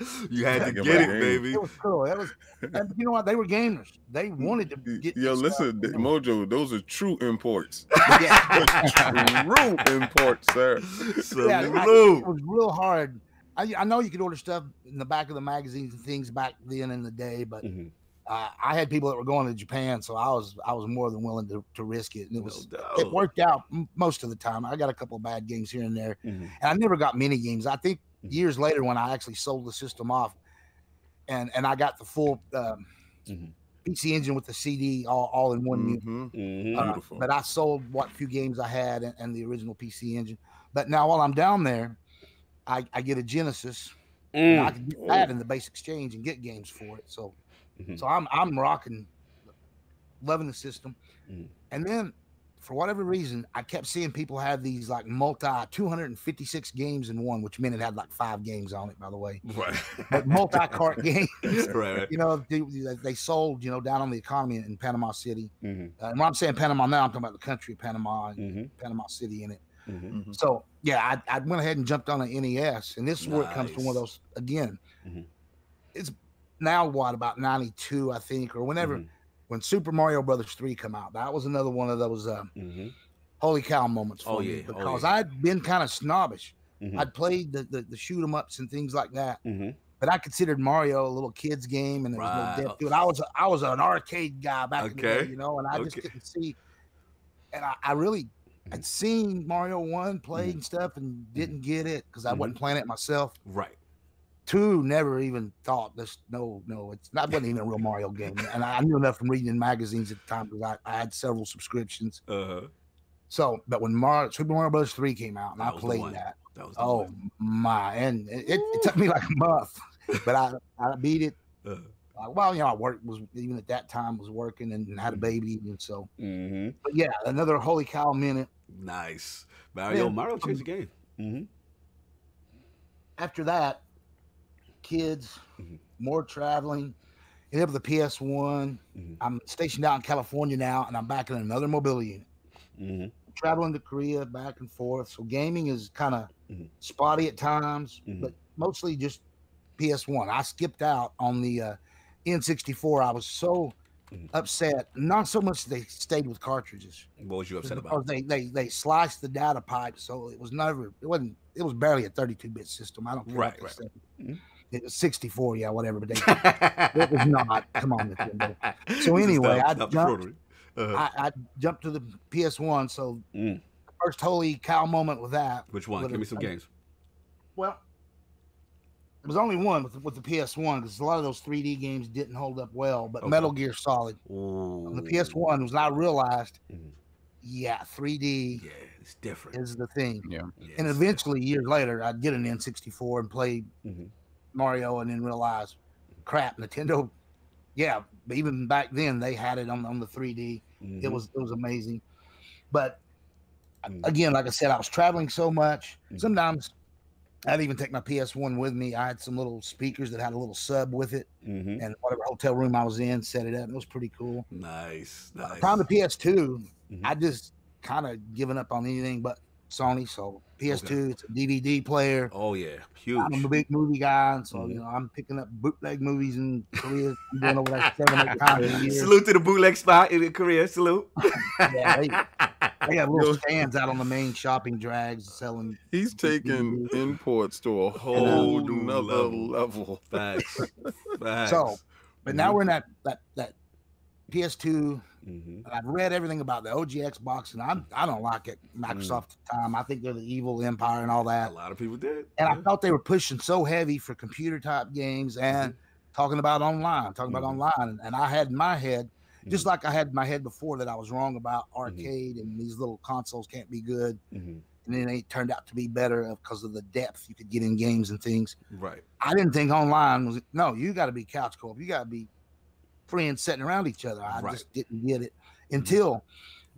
you had to Think get it, it. baby. It was cool. That was, and you know what? They were gamers. They wanted to get. Yo, this stuff, listen, you know. Mojo, those are true imports. Yeah. true imports, sir. Yeah, like, Salute. it was real hard. I, I know you could order stuff in the back of the magazines and things back then in the day, but Mhm. uh, I had people that were going to Japan, so I was I was more than willing to, to risk it, and it was No it worked out m- most of the time. I got a couple of bad games here and there, Mhm. and I never got many games. I think. Years later when I actually sold the system off, and and I got the full um, Mhm. PC engine with the CD all, all in one unit. Mhm. Mhm. Uh, Beautiful. but I sold what few games I had and, and the original PC engine. But now while I'm down there, I, I get a Genesis. And I Mm. can get that in the base exchange and get games for it. So Mhm. so I'm I'm rocking, loving the system. Mhm. And then for whatever reason, I kept seeing people have these like multi 256 games in one, which meant it had like five games on it, by the way. Right. But multi cart games. right. Right. You know, they, they sold, you know, down on the economy in Panama City. Mm-hmm. Uh, and when I'm saying Panama now, I'm talking about the country of Panama and Mm-hmm. Panama City in it. Mm-hmm. So yeah, I, I went ahead and jumped on an NES, and this is where it comes from one of those again. Mhm. It's now what about '92, I think, or whenever Mhm. When Super Mario Brothers three come out. That was another one of those uh, Mm-hmm. holy cow moments for Oh, me yeah. Oh, because yeah. I'd been kind of snobbish. Mhm. I'd played the, the the shoot 'em ups and things like that, Mm-hmm. but I considered Mario a little kid's game, and there was Right. no depth to it. I was a, I was an arcade guy back in the day, you know, and I just didn't see. And I, I really I'd seen Mario one played Mhm. and stuff, and didn't get it because I wasn't playing it myself. Right. Two never even thought this. No, no, it's not wasn't even a real Mario game, and I knew enough from reading in magazines at the time because I, I had several subscriptions. Uh-huh. So, but when Mario Super Mario Bros. three came out and That I played that, That was oh one. my, and it, it, it took me like a month, but I I beat it. Uh, Uh, well, you know, I worked was even at that time was working and had a Mm-hmm. baby, and so. mm-hmm. But yeah, another holy cow minute. Nice. Mario, Yeah. Mario changed the game. Mm-hmm. After that, kids, Mhm. more traveling. Hit up with the PS one. Mhm. I'm stationed out in California now, and I'm back in another mobility unit. Mm-hmm. Traveling to Korea back and forth. So gaming is kind of Mhm. spotty at times, Mhm. but mostly just PS1. I skipped out on the uh, N64. I was so upset. Not so much they stayed with cartridges. What was you upset about? they, they they sliced the data pipe, so it was never it wasn't it was barely a 32 bit system. I don't care Right, what they right. said. Mhm. It was 64, yeah, whatever, but they it was not. Come on, Nintendo. So anyway, stop- I stop the jumped- Uh-huh. I, I jumped to the PS1, so Mm. first holy cow moment with that. Which one? What Give me is- some games. Well, there was only one with, with the PS1 because a lot of those 3D games didn't hold up well. But Okay. Metal Gear Solid on the PS1 was not realized. Mhm. Yeah, 3D Yeah, it's different. is the thing. Yeah. Yeah, And it's eventually, years later, I'd get an N64 and play Mhm. Mario, and then realize, crap, Nintendo. Yeah, even back then they had it on, on the 3D. different. It was it was amazing. But Mhm. again, like I said, I was traveling so much. Mhm. Sometimes I'd even take my PS1 with me. I had some little speakers that had a little sub with it, Mhm. and whatever hotel room I was in, set it up. And It was pretty cool. Nice, nice. time the PS2, Mhm. I just kind of given up on anything but Sony. So PS2, it's a DVD player. Oh yeah, huge. I'm a big movie guy, and so Mhm. you know I'm picking up bootleg movies in Korea. I'm going over there seven, eight times a year. Salute to the bootleg spot in Korea. Salute. Yeah, They got little stands out on the main shopping drags selling. He's taking imports to a Whole whole new nother level. level. Facts. Facts. So, but now we're in that that that PS2. Mhm. And I've read everything about the OG Xbox, and I'm I don't like it. Microsoft at the mm. time, I think they're the evil empire and all that. a lot of people did. And I thought they were pushing so heavy for computer type games and mm-hmm. talking about online, talking about mm-hmm. online. And, and I had in my head, just Mhm. like I had in my head before, that I was wrong about mm-hmm. arcade and these little consoles can't be good. And then they turned out to be better because of the depth you could get in games and things. Right. I didn't think online was no. You got to be couch co-op. You got to be friends sitting around each other. I Right. just didn't get it until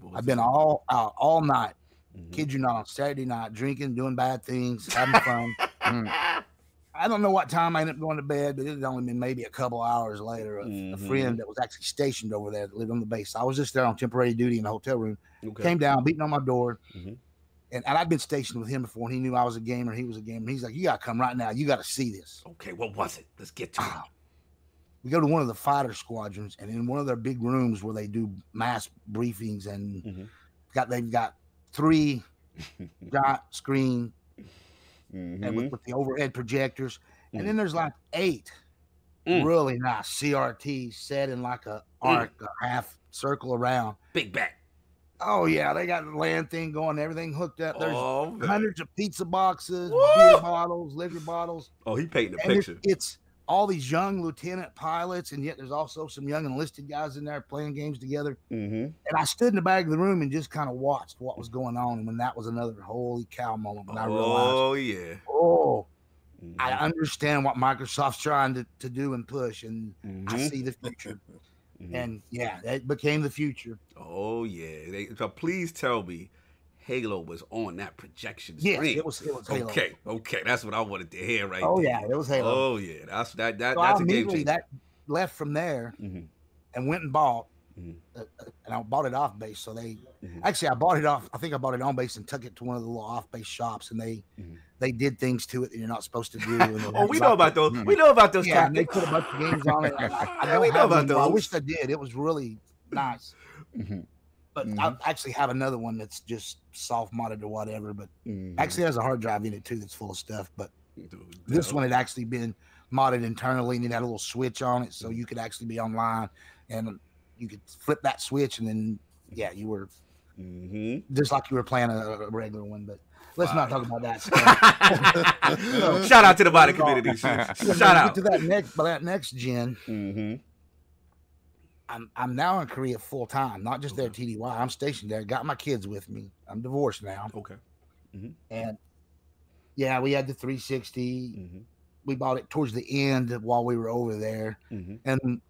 What was I've been all out all night. Mhm. Kid you not on Saturday night, drinking, doing bad things, having fun. I don't know what time I ended up going to bed, but it had only been maybe a couple hours later. A, a Mhm. friend that was actually stationed over there that lived on the base. I was just there on temporary duty in the hotel room. Okay. Came down, beating on my door. Mhm. And, and I'd been stationed with him before, and he knew I was a gamer. He was a gamer. He's like, You got to come right now. You got to see this. Okay. What was it? Let's get to it. We go to one of the fighter squadrons, and in one of their big rooms where they do mass briefings, and Mhm. got they've got three dot screen and Mhm. with, with the overhead projectors, and then Mm. there's like eight Mm. really nice CRT set in like a arc, a half circle around. Big back. Oh yeah, they got the land thing going, everything hooked up. There's Oh, hundreds of pizza boxes, beer bottles, liquor bottles. oh, he painted a and picture. it's all these young lieutenant pilots, and yet there's also some young enlisted guys in there playing games together. Mm-hmm. And I stood in the back of the room and just kind of watched what was going on. And when that was another holy cow moment when I realized, Oh yeah. oh, Mhm. I understand what Microsoft's trying to, to do and push, and I Mhm. see the future. Mhm. and yeah, that became the future. oh yeah. They, so please tell me, Halo was on that projection Yes, screen. it was. It was Halo. Okay, okay, that's what I wanted to hear right Oh there. yeah, it was Halo. Oh yeah, that's that that so that's a game changer. that left from there Mhm. and went and bought, Mhm. uh, uh, and I bought it off base. So they Mhm. actually I bought it off. I think I bought it on base and took it to one of the little off base shops, and they Mhm. they did things to it that you're not supposed to do. Oh, we know about those. We know about those. Yeah, they put a bunch of games on it. I, I Yeah, we know about anymore. I wish I did. It was really nice. But Mhm. I actually have another one that's just soft modded or whatever. But Mhm. actually has a hard drive in it too that's full of stuff. But Dude, this no. one had actually been modded internally and it had a little switch on it, so you could actually be online and you could flip that switch and then yeah, you were Mhm. just like you were playing a, a regular one. But let's not talk about that. stuff. Shout out to the body community. Shout out. to that next, that next gen. hmm I'm I'm now in Korea full time, not just there at TDY. I'm stationed there. Got my kids with me. I'm divorced now, Okay. and yeah, we had the 360. hmm We bought it towards the end while we were over there, hmm and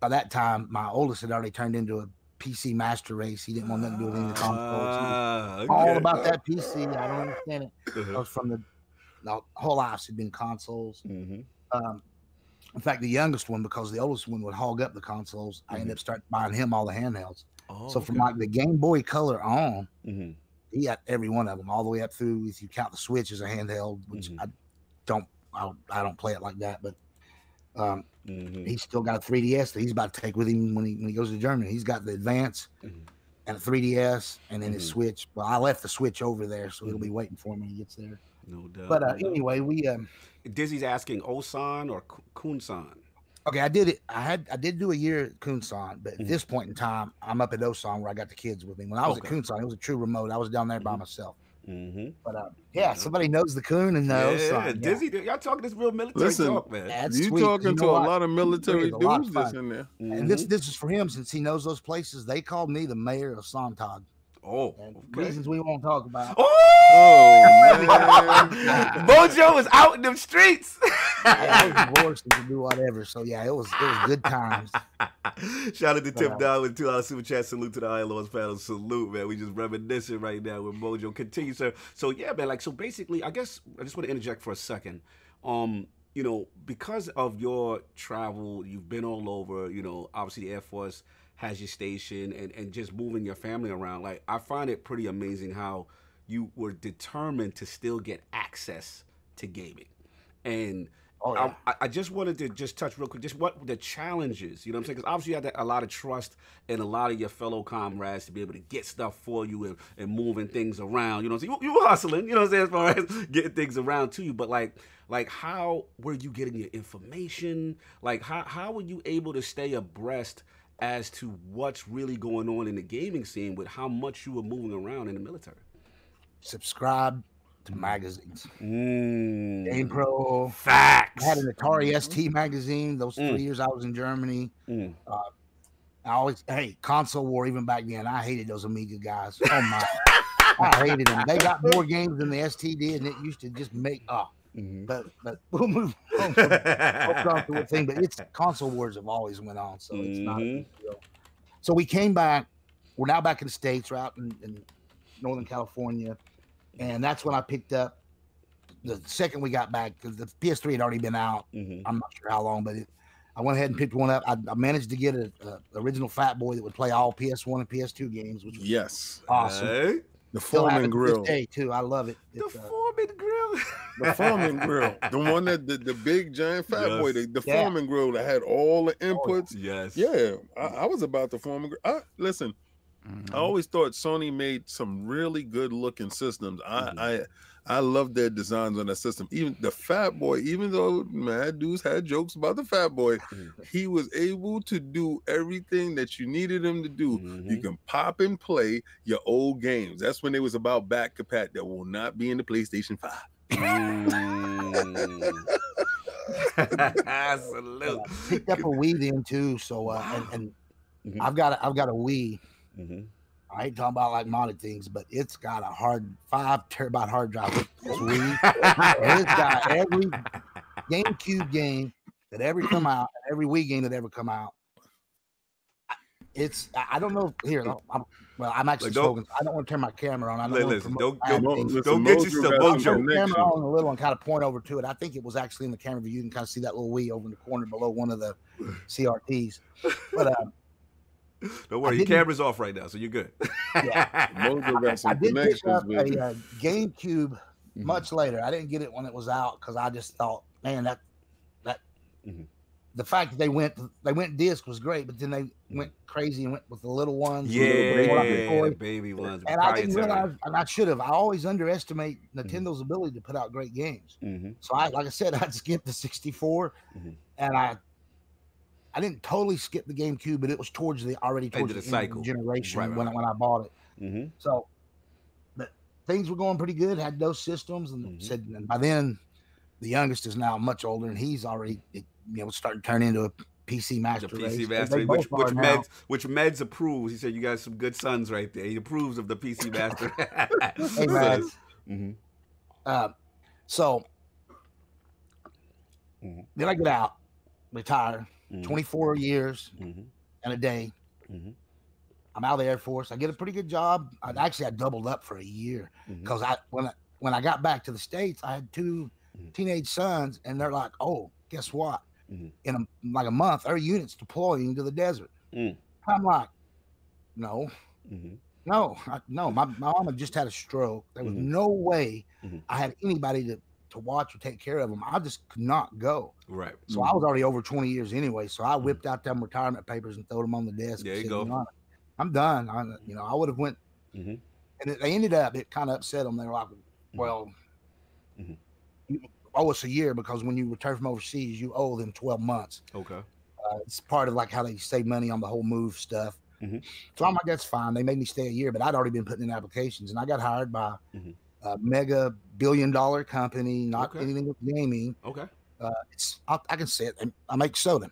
by that time, my oldest had already turned into a PC master race. He didn't want nothing to do with any of the consoles. Ah, all about that PC. I don't understand it. I Uh-huh. was from the, the whole life had been consoles. Mhm. Um, in fact, the youngest one, because the oldest one would hog up the consoles, I ended up starting buying him all the handhelds. Oh, so from okay. like the Game Boy Color on, Mhm. he got every one of them, all the way up through. If you count the Switch as a handheld, which Mhm. I don't, I don't, I don't play it like that, but um, Mhm. he's still got a 3DS that he's about to take with him when he when he goes to Germany. He's got the Advance Mhm. and a 3DS, and then his. Switch. Well, I left the Switch over there, so it'll Mhm. be waiting for him when he gets there. No doubt. But uh, no doubt. anyway, we um, Dizzy's asking Osan or Ku- Kunsan. okay. I did it. I had I did do a year at Kunsan, but at Mhm. this point in time, I'm up at Osan where I got the kids with me. When I was Okay. at Kunsan, it was a true remote. I was down there by Mhm. myself. Mm-hmm. But uh, yeah, Yeah. somebody knows the Coon and knows. Yeah, Osan. Yeah. Dizzy, y'all talking this real military Listen, talk, man. That's you sweet, 'cause talking you to know a lot of military It's lot of dudes that's fun. in there. And this Mhm. this is for him since he knows those places. They called me the mayor of Songtan. Oh, And okay. reasons we won't talk about. Oh, man. Mojo was out in them streets. I was divorced and do whatever. So yeah, it was it was good times. Shout out to Tim Uh, Down with two dollar super chat. Salute to the Iron Lords panel. Salute, man. We just reminiscing right now with Mojo. Continue, sir. So yeah, man. Like so, basically, I guess I just want to interject for a second. Um, you know, because of your travel, you've been all over. You know, obviously the Air Force has your station, and and just moving your family around. Like I find it pretty amazing how you were determined to still get access to gaming, and Oh yeah. I, I just wanted to just touch real quick, just what the challenges, you know what I'm saying? Because obviously you had a lot of trust in a lot of your fellow comrades to be able to get stuff for you and, and moving things around. You know what I'm saying? You, you were hustling, you know what I'm saying, as far as getting things around to you. But like, like how were you getting your information? Like how how were you able to stay abreast as to what's really going on in the gaming scene with how much you were moving around in the military? Subscribe to magazines. Mm. Game Pro. Facts. I had an Atari ST magazine. Those Mm. three years I was in Germany. Mm. I always hey console war even back then. I hated those Amiga guys. Oh my, I hated them. They got more games than the ST did, and it used to just make oh. Mhm. But but we'll move on from hooked on to a thing. But it's console wars have always went on, so it's not a Mhm. big deal. So we came back. We're now back in the states, we're out in, in Northern California, and that's when I picked up the second we got back because the PS3 had already been out. Mhm. I'm not sure how long, but it, I went ahead and picked one up. I, I managed to get a, a original Fat Boy that would play all PS1 and PS2 games, which was Yes, awesome. Hey, the Still Foreman it this grill. day too. I love it. the It's, uh, Foreman grill. The Foreman grill, the one that the, the big giant fat boy, the, the Yeah. Foreman grill that had all the inputs. yes. Yeah, I, I was about the Foreman grill. I, listen, Mhm. I always thought Sony made some really good looking systems. I I I love their designs on that system. Even the Fat Boy, even though mad dudes had jokes about the Fat Boy, he was able to do everything that you needed him to do. You Mhm. can pop and play your old games. That's when it was about back compat that will not be in the PlayStation 5. Mm. Salute. picked up a Wii then too. So uh, and, and Mhm. I've got a, I've got a Wii. Mhm. I ain't talking about like modded things, but it's got a hard five terabyte hard drive. with This Wii, And it's got every GameCube game that ever come out, every Wii game that ever come out. it's I I don't know here. I'm, well, I'm actually Like, smoking. so I don't want to turn my camera on. I don't Li- want to listen, promote don't- bad don't- things. Listen, Don't get Mojo yourself- got Mojo. Turn the camera on a little and kind of point over to it. I think it was actually in the camera view. You can kind of see that little wee over in the corner below one of the CRTs. But uh, Don't worry, I your camera's off right now, so you're good. Mojo got I did pick up baby. a uh, GameCube Mhm. much later. I didn't get it when it was out because I just thought, man, that that Mhm. the fact that they went they went disc was great, but then they went crazy and went with the little ones. with the yeah, baby baby ones. And I didn't realize, and I should have. I always underestimate Nintendo's ability to put out great games. Mhm. So I, like I said, I skipped the 64, Mhm. and I, I didn't totally skip the GameCube, but it was towards the already towards the the, cycle. generation Right, right, when right. I, when I bought it. Mhm. So, but things were going pretty good. Had those systems, and Mhm. said, and by then, the youngest is now much older, and he's already, you know, starting to turn into a PC master. The race. PC They Master, which which Madz which Madz approves. He said you got some good sons right there. He approves of the PC Master. Hey, man. hmm Uh, so Mhm. then I get out, retire, Mhm. 24 years Mhm. and a day. Mhm. I'm out of the Air Force. I get a pretty good job. I actually I doubled up for a year because I when I when I got back to the states, I had two Mhm. teenage sons, and they're like, "Oh, guess what? In a, like a month, our unit's deploying to the desert." Mm. I'm like, "No, no, I, no." My my mom had just had a stroke. There was Mhm. no way Mhm. I had anybody to to watch or take care of them. I just could not go. Right. So I was already over 20 years anyway. So I whipped out them retirement papers and threw them on the desk. There you said, go. I'm done. I, you know, I would have went, Mhm. and it, they ended up. It kind of upset them. They were like, "Well, Mhm. you owe us a year because when you return from overseas, you owe them 12 months. Okay. Uh, it's part of like how they save money on the whole move stuff." Mhm. So I'm like, "That's fine." They made me stay a year, but I'd already been putting in applications, and I got hired by Mhm. A mega billion dollar company, not Okay. anything with gaming. Okay. Uh, it's I, I can say it. I make soda.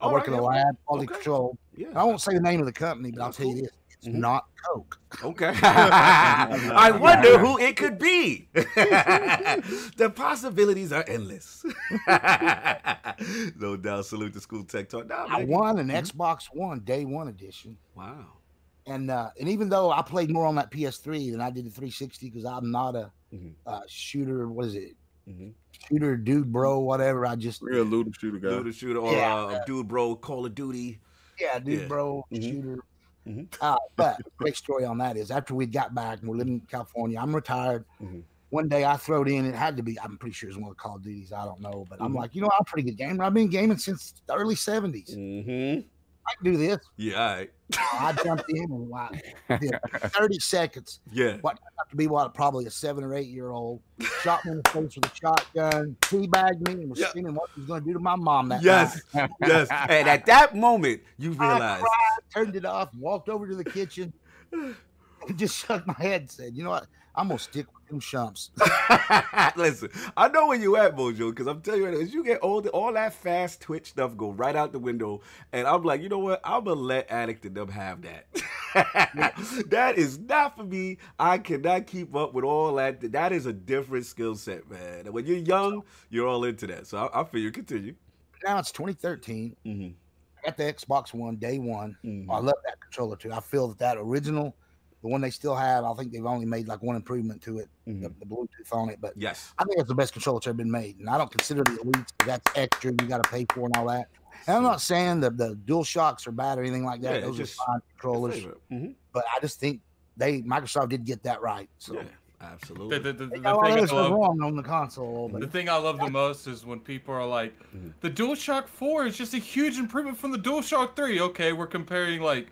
I All work right, in a yeah. lab, quality Okay. control. Yeah. I won't say the name of the company, but I'll That's tell you this: it's Mhm. not Coke. Okay. I wonder who it could be. the possibilities are endless. no doubt. Salute to School Tech Talk. Nah, I won an Mhm. Xbox One Day One edition, Wow. And uh, and even though I played more on that PS3 than I did the 360, because I'm not a Mhm. uh, shooter. What is it? Mhm. Shooter, dude, bro, whatever. I just Real looter shooter guy. Dude, shooter or Yeah. uh, dude, bro, Call of Duty. yeah, dude, Yeah. bro, Mhm. shooter. Mhm. Uh, but great story on that is after we got back and we're living in California, I'm retired. Mhm. One day I throwed in, it had to be, I'm pretty sure it's one of the Call of Duties. I don't know, but I'm Mhm. like, you know, I'm a pretty good gamer. I've been gaming since the early 70s. I can do this. Yeah. All right. I jumped in and wow, 30 seconds. Yeah. What turned out to be what probably a seven or eight year old shot me in the face with a shotgun, teabagged me, and was Yeah. screaming what he was going to do to my mom that Yes. night. yes. And at that moment, you I realize. turned it off, walked over to the kitchen, and just shook my head and said, "You know what? I'm gonna stick with them shumps." Listen, I know where you at, Mojo, because I'm telling you, as you get older, all that fast Twitch stuff go right out the window. And I'm like, you know what? I'm gonna let Addict and them have that. that is not for me. I cannot keep up with all that. That is a different skill set, man. And when you're young, you're all into that. So I, I feel you continue. Now it's 2013. Mm-hmm. I got the Xbox One day one. Mhm. I love that controller too. I feel that that original, the one they still have, I think they've only made like one improvement to it, the, Mhm. the Bluetooth on it, but Yes. I think it's the best controller that's ever been made. And I don't consider the Elite 'cause that's extra. You got to pay for and all that. And I'm not saying that the Dual Shocks are bad or anything like that. Yeah, Those just are fine controllers, Mm-hmm. but I just think they Microsoft did get that right. So Yeah, absolutely. the, the, the they thing got a lot of I love, wrong on the console, the thing I love the most is when people are like, Mhm. the DualShock 4 is just a huge improvement from the DualShock 3. Okay, we're comparing like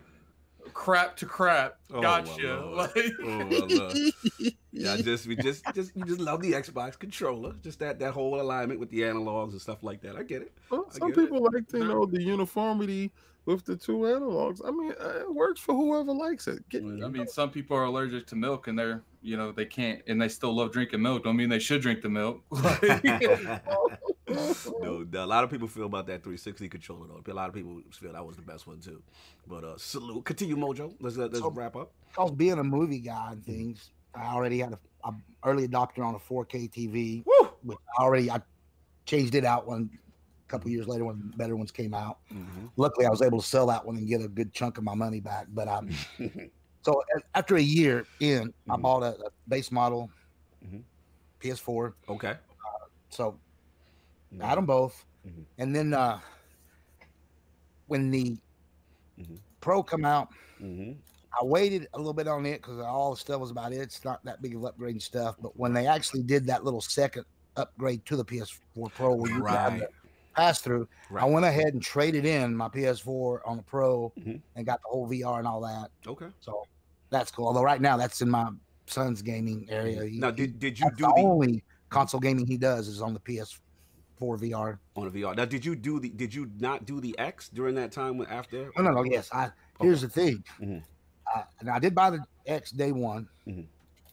crap to crap. Oh, gotcha. well, Lord. Like, Oh, well, look. yeah, just we just just you just love the Xbox controller, just that that whole alignment with the analogs and stuff like that. I get it. Well, I some get it. people like to know the uniformity with the two analogs. I mean, uh, it works for whoever likes it. Get. I mean, some people are allergic to milk and they're, you know, they can't, and they still love drinking milk. Don't mean they should drink the milk. No, a lot of people feel about that 360 controller though. A lot of people feel that was the best one too. But uh, salute, continue, Mojo. Let's uh, let's So- wrap up. because being a movie guy and things, I already had a, a early adopter on a 4K TV, Woo! which I already I changed it out when a couple years later when better ones came out. Mhm. Luckily, I was able to sell that one and get a good chunk of my money back. But um, so after a year in, I Mhm. bought a, a base model Mhm. PS4. Okay. So I had them both, Mhm. and then uh, when the Mhm. Pro come out, Mhm. I waited a little bit on it because all the stuff was about it. It's not that big of upgrading stuff. But when they actually did that little second upgrade to the PS4 Pro, where you got Right. the pass through, I went ahead and traded in my PS4 on the Pro Mhm. and got the whole VR and all that. Okay. So that's cool. Although right now that's in my son's gaming area. He- Now, did, did you do the the only console gaming he does is on the PS4 VR. on the VR? Now, did you do the? Did you not do the X during that time when after? No, no, no. Yes, I. Here's the thing. Mhm. Uh, and I did buy the X day one, Mhm.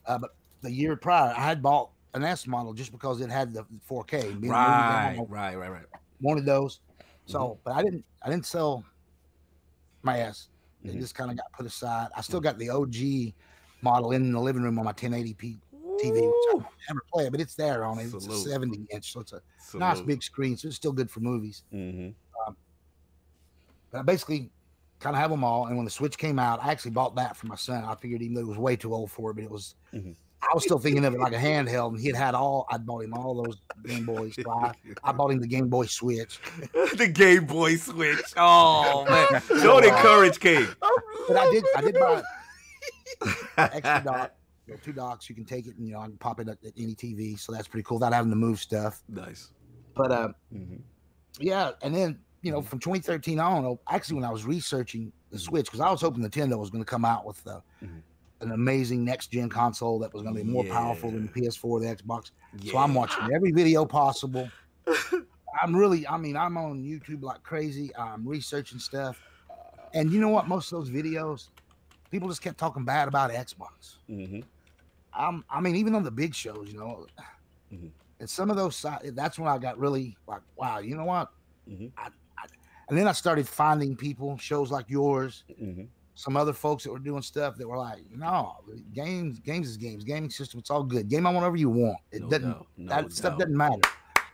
uh, but the year prior I had bought an S model just because it had the 4K. Being a Right, right, right, right. I wanted those. So, Mm-hmm. but I didn't. I didn't sell my S. They Mhm. just kind of got put aside. I still got the OG model in the living room on my 1080p TV, which I Woo! don't ever play, but it's there on it. It's a 70 inch, so it's a nice big screen, so it's still good for movies. Mhm. But I basically kind of have them all. And when the Switch came out, I actually bought that for my son. I figured even though it was way too old for it, but it was. Mhm. I was still thinking of it like a handheld, and he had had all. I bought him all those Game Boys. So I, I bought him the Game Boy Switch. the Game Boy Switch. Oh man, don't encourage King. But I did. I did buy extra dock, you know, two docks. You can take it, and you know, I can pop it at, at any TV. So that's pretty cool. Without having to move stuff. Nice. But uh, Mhm. yeah, and then you know, from 2013 on, oh, actually, when I was researching the Switch, because I was hoping Nintendo was going to come out with uh, Mhm. an amazing next gen console that was going to be more powerful than the PS4, the Xbox. So I'm watching every video possible. I'm really, I mean, I'm on YouTube like crazy. I'm researching stuff, and you know what? Most of those videos, people just kept talking bad about Xbox. Mhm. I'm, I mean, even on the big shows, you know, Mhm. and some of those, that's when I got really like, wow, you know what? Mhm. I, I, and then I started finding people, shows like yours, Mhm. some other folks that were doing stuff that were like, no, games, games is games, gaming system, it's all good. Game on whatever you want. It No doesn't, doubt, no that stuff doesn't matter.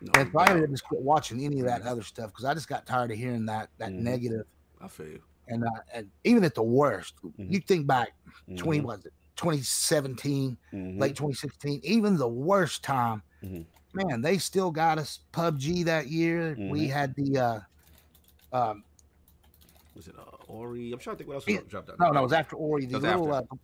no and so I ended doubt. up just quit watching any of that other stuff because I just got tired of hearing that that Mhm. negative. I feel you. And uh, and even at the worst, Mhm. you think back twenty Mhm. was it 2017, Mhm. late 2016, even the worst time, Mhm. man, they still got us PUBG that year. We Mhm. had the uh um Was it uh, Ori? I'm trying to think what else Yeah. dropped out. no, no, it was after Ori, the That was little uh, after.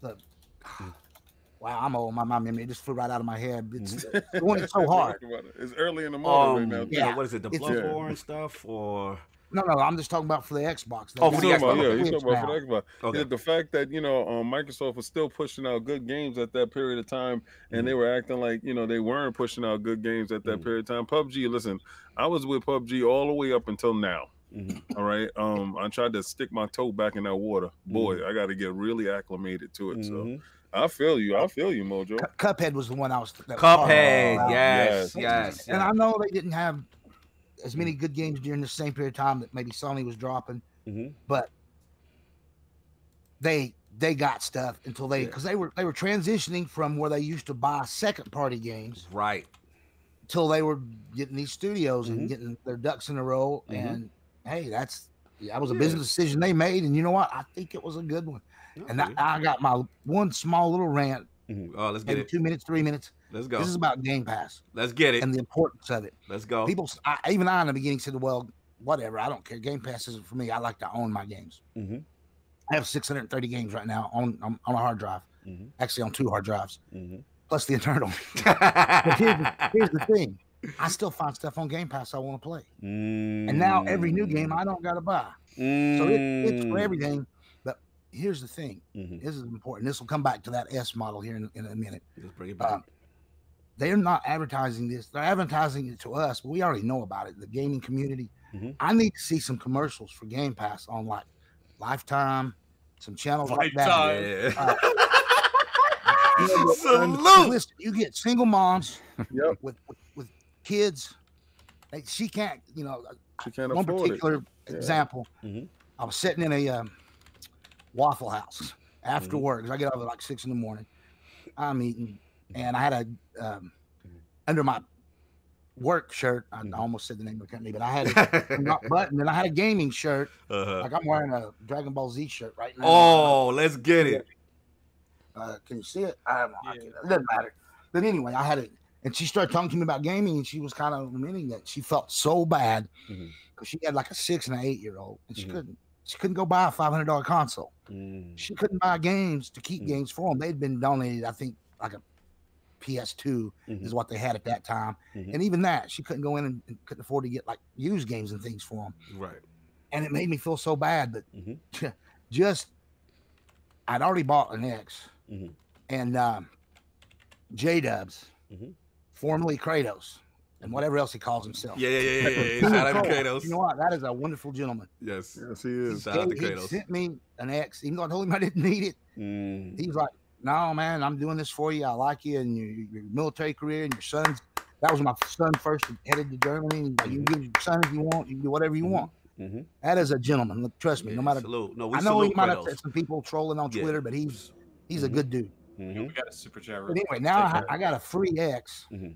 the Mm. wow, I'm old. My, my memory just flew right out of my head. It's Mm-hmm. the one that's so hard. Think about it. It's early in the morning Um, right now. yeah. what is it? The It's- Bloodborne stuff or No, no, I'm just talking about for the Xbox. They Oh, for the He's it talking Xbox. about, yeah, he's talking about for the Xbox. okay? Yeah, the fact that you know um, Microsoft was still pushing out good games at that period of time, and they were acting like you know they weren't pushing out good games at that Mhm. period of time. PUBG, listen, I was with PUBG all the way up until now. Mhm. All right, um, I tried to stick my toe back in that water. Boy, Mhm. I got to get really acclimated to it. So Mhm. I feel you. I feel you, Mojo. Cu- Cuphead was the one I was. that was Cuphead, yes, Yes. yes, And yes. I know they didn't have as many good games during the same period of time that maybe Sony was dropping, Mhm. but they they got stuff until they Yeah. because they were they were transitioning from where they used to buy second party games Right. until they were getting these studios Mhm. and getting their ducks in a row. Mhm. And hey, that's that was a Yeah. business decision they made, and you know what? I think it was a good one. And I, I got my one small little rant, Mhm. Oh, let's get it. two minutes, three minutes. Let's go. This is about Game Pass Let's get it. and the importance of it. Let's go. People, I, even I in the beginning said, "Well, whatever, I don't care. Game Pass isn't for me. I like to own my games. Mhm. I have 630 games right now on on, on a hard drive. Mhm. Actually, on two hard drives Mhm. plus the internal. But here's the, here's the thing: I still find stuff on Game Pass I want to play, and now every new game I don't got to buy. So it, it's for Mm. everything. But here's the thing: Mhm. this is important. This will come back to that S model here in, in a minute. Let's bring it back. Uh, they're not advertising this. They're advertising it to us, but we already know about it. The gaming community. Mhm. I need to see some commercials for Game Pass on like Lifetime, some channels like that. Lifetime. yeah. You know, Salute. Listen, you get single moms Yep. with, with with kids. Like she can't, you know. She can't One afford it. particular Yeah. example. Mhm. I was sitting in a um, Waffle House after Mhm. work 'cause I get up at like six in the morning. I'm eating, and I had a um, under my work shirt. I Mhm. almost said the name of the company, but I had a not button, and I had a gaming shirt. Uh-huh. Like I'm wearing a Dragon Ball Z shirt right now. Oh, let's get it. Uh, can you see it? I don't know. I Yeah. can't- It doesn't matter. But anyway, I had it, and she started talking to me about gaming, and she was kind of admitting that she felt so bad because she had like a six and an eight year old, and she Mhm. couldn't she couldn't go buy a five hundred dollar console. Mm. She couldn't buy games to keep Mhm. games for them. They'd been donated, I think, like a PS2 Mhm. is what they had at that time, Mhm. and even that she couldn't go in and, and couldn't afford to get like used games and things for them. Right. And it made me feel so bad, but Mhm. just I'd already bought an X, Mhm. and um, J Dubs, Mhm. formerly Kratos, and whatever else he calls himself. Yeah, yeah, yeah, yeah, yeah, yeah. Shout out to Kratos. You know what? That is a wonderful gentleman. Yes. Yes, he is. Shout out to He- he Kratos. sent me an X, even though I told him I didn't need it. Mm. He was like, "No, man, I'm doing this for you. I like you and your, your military career and your son's." That was my son first headed to Germany. And like, you can give your son if you want. You can do whatever you Mhm. want. Mhm. That is a gentleman. Look, trust me. Yeah, no matter. salute. No, we I know he might have some people trolling on Yeah. Twitter, but he's he's a Mhm. good dude. Mhm. We got a super chat. But room. anyway, now I. I got a free X. Mhm.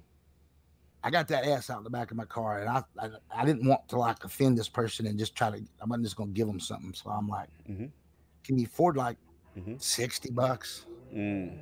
I got that ass out in the back of my car, and I, I I didn't want to like offend this person and just try to. I'm not just gonna give them something. So I'm like, can you afford like sixty bucks? Mm.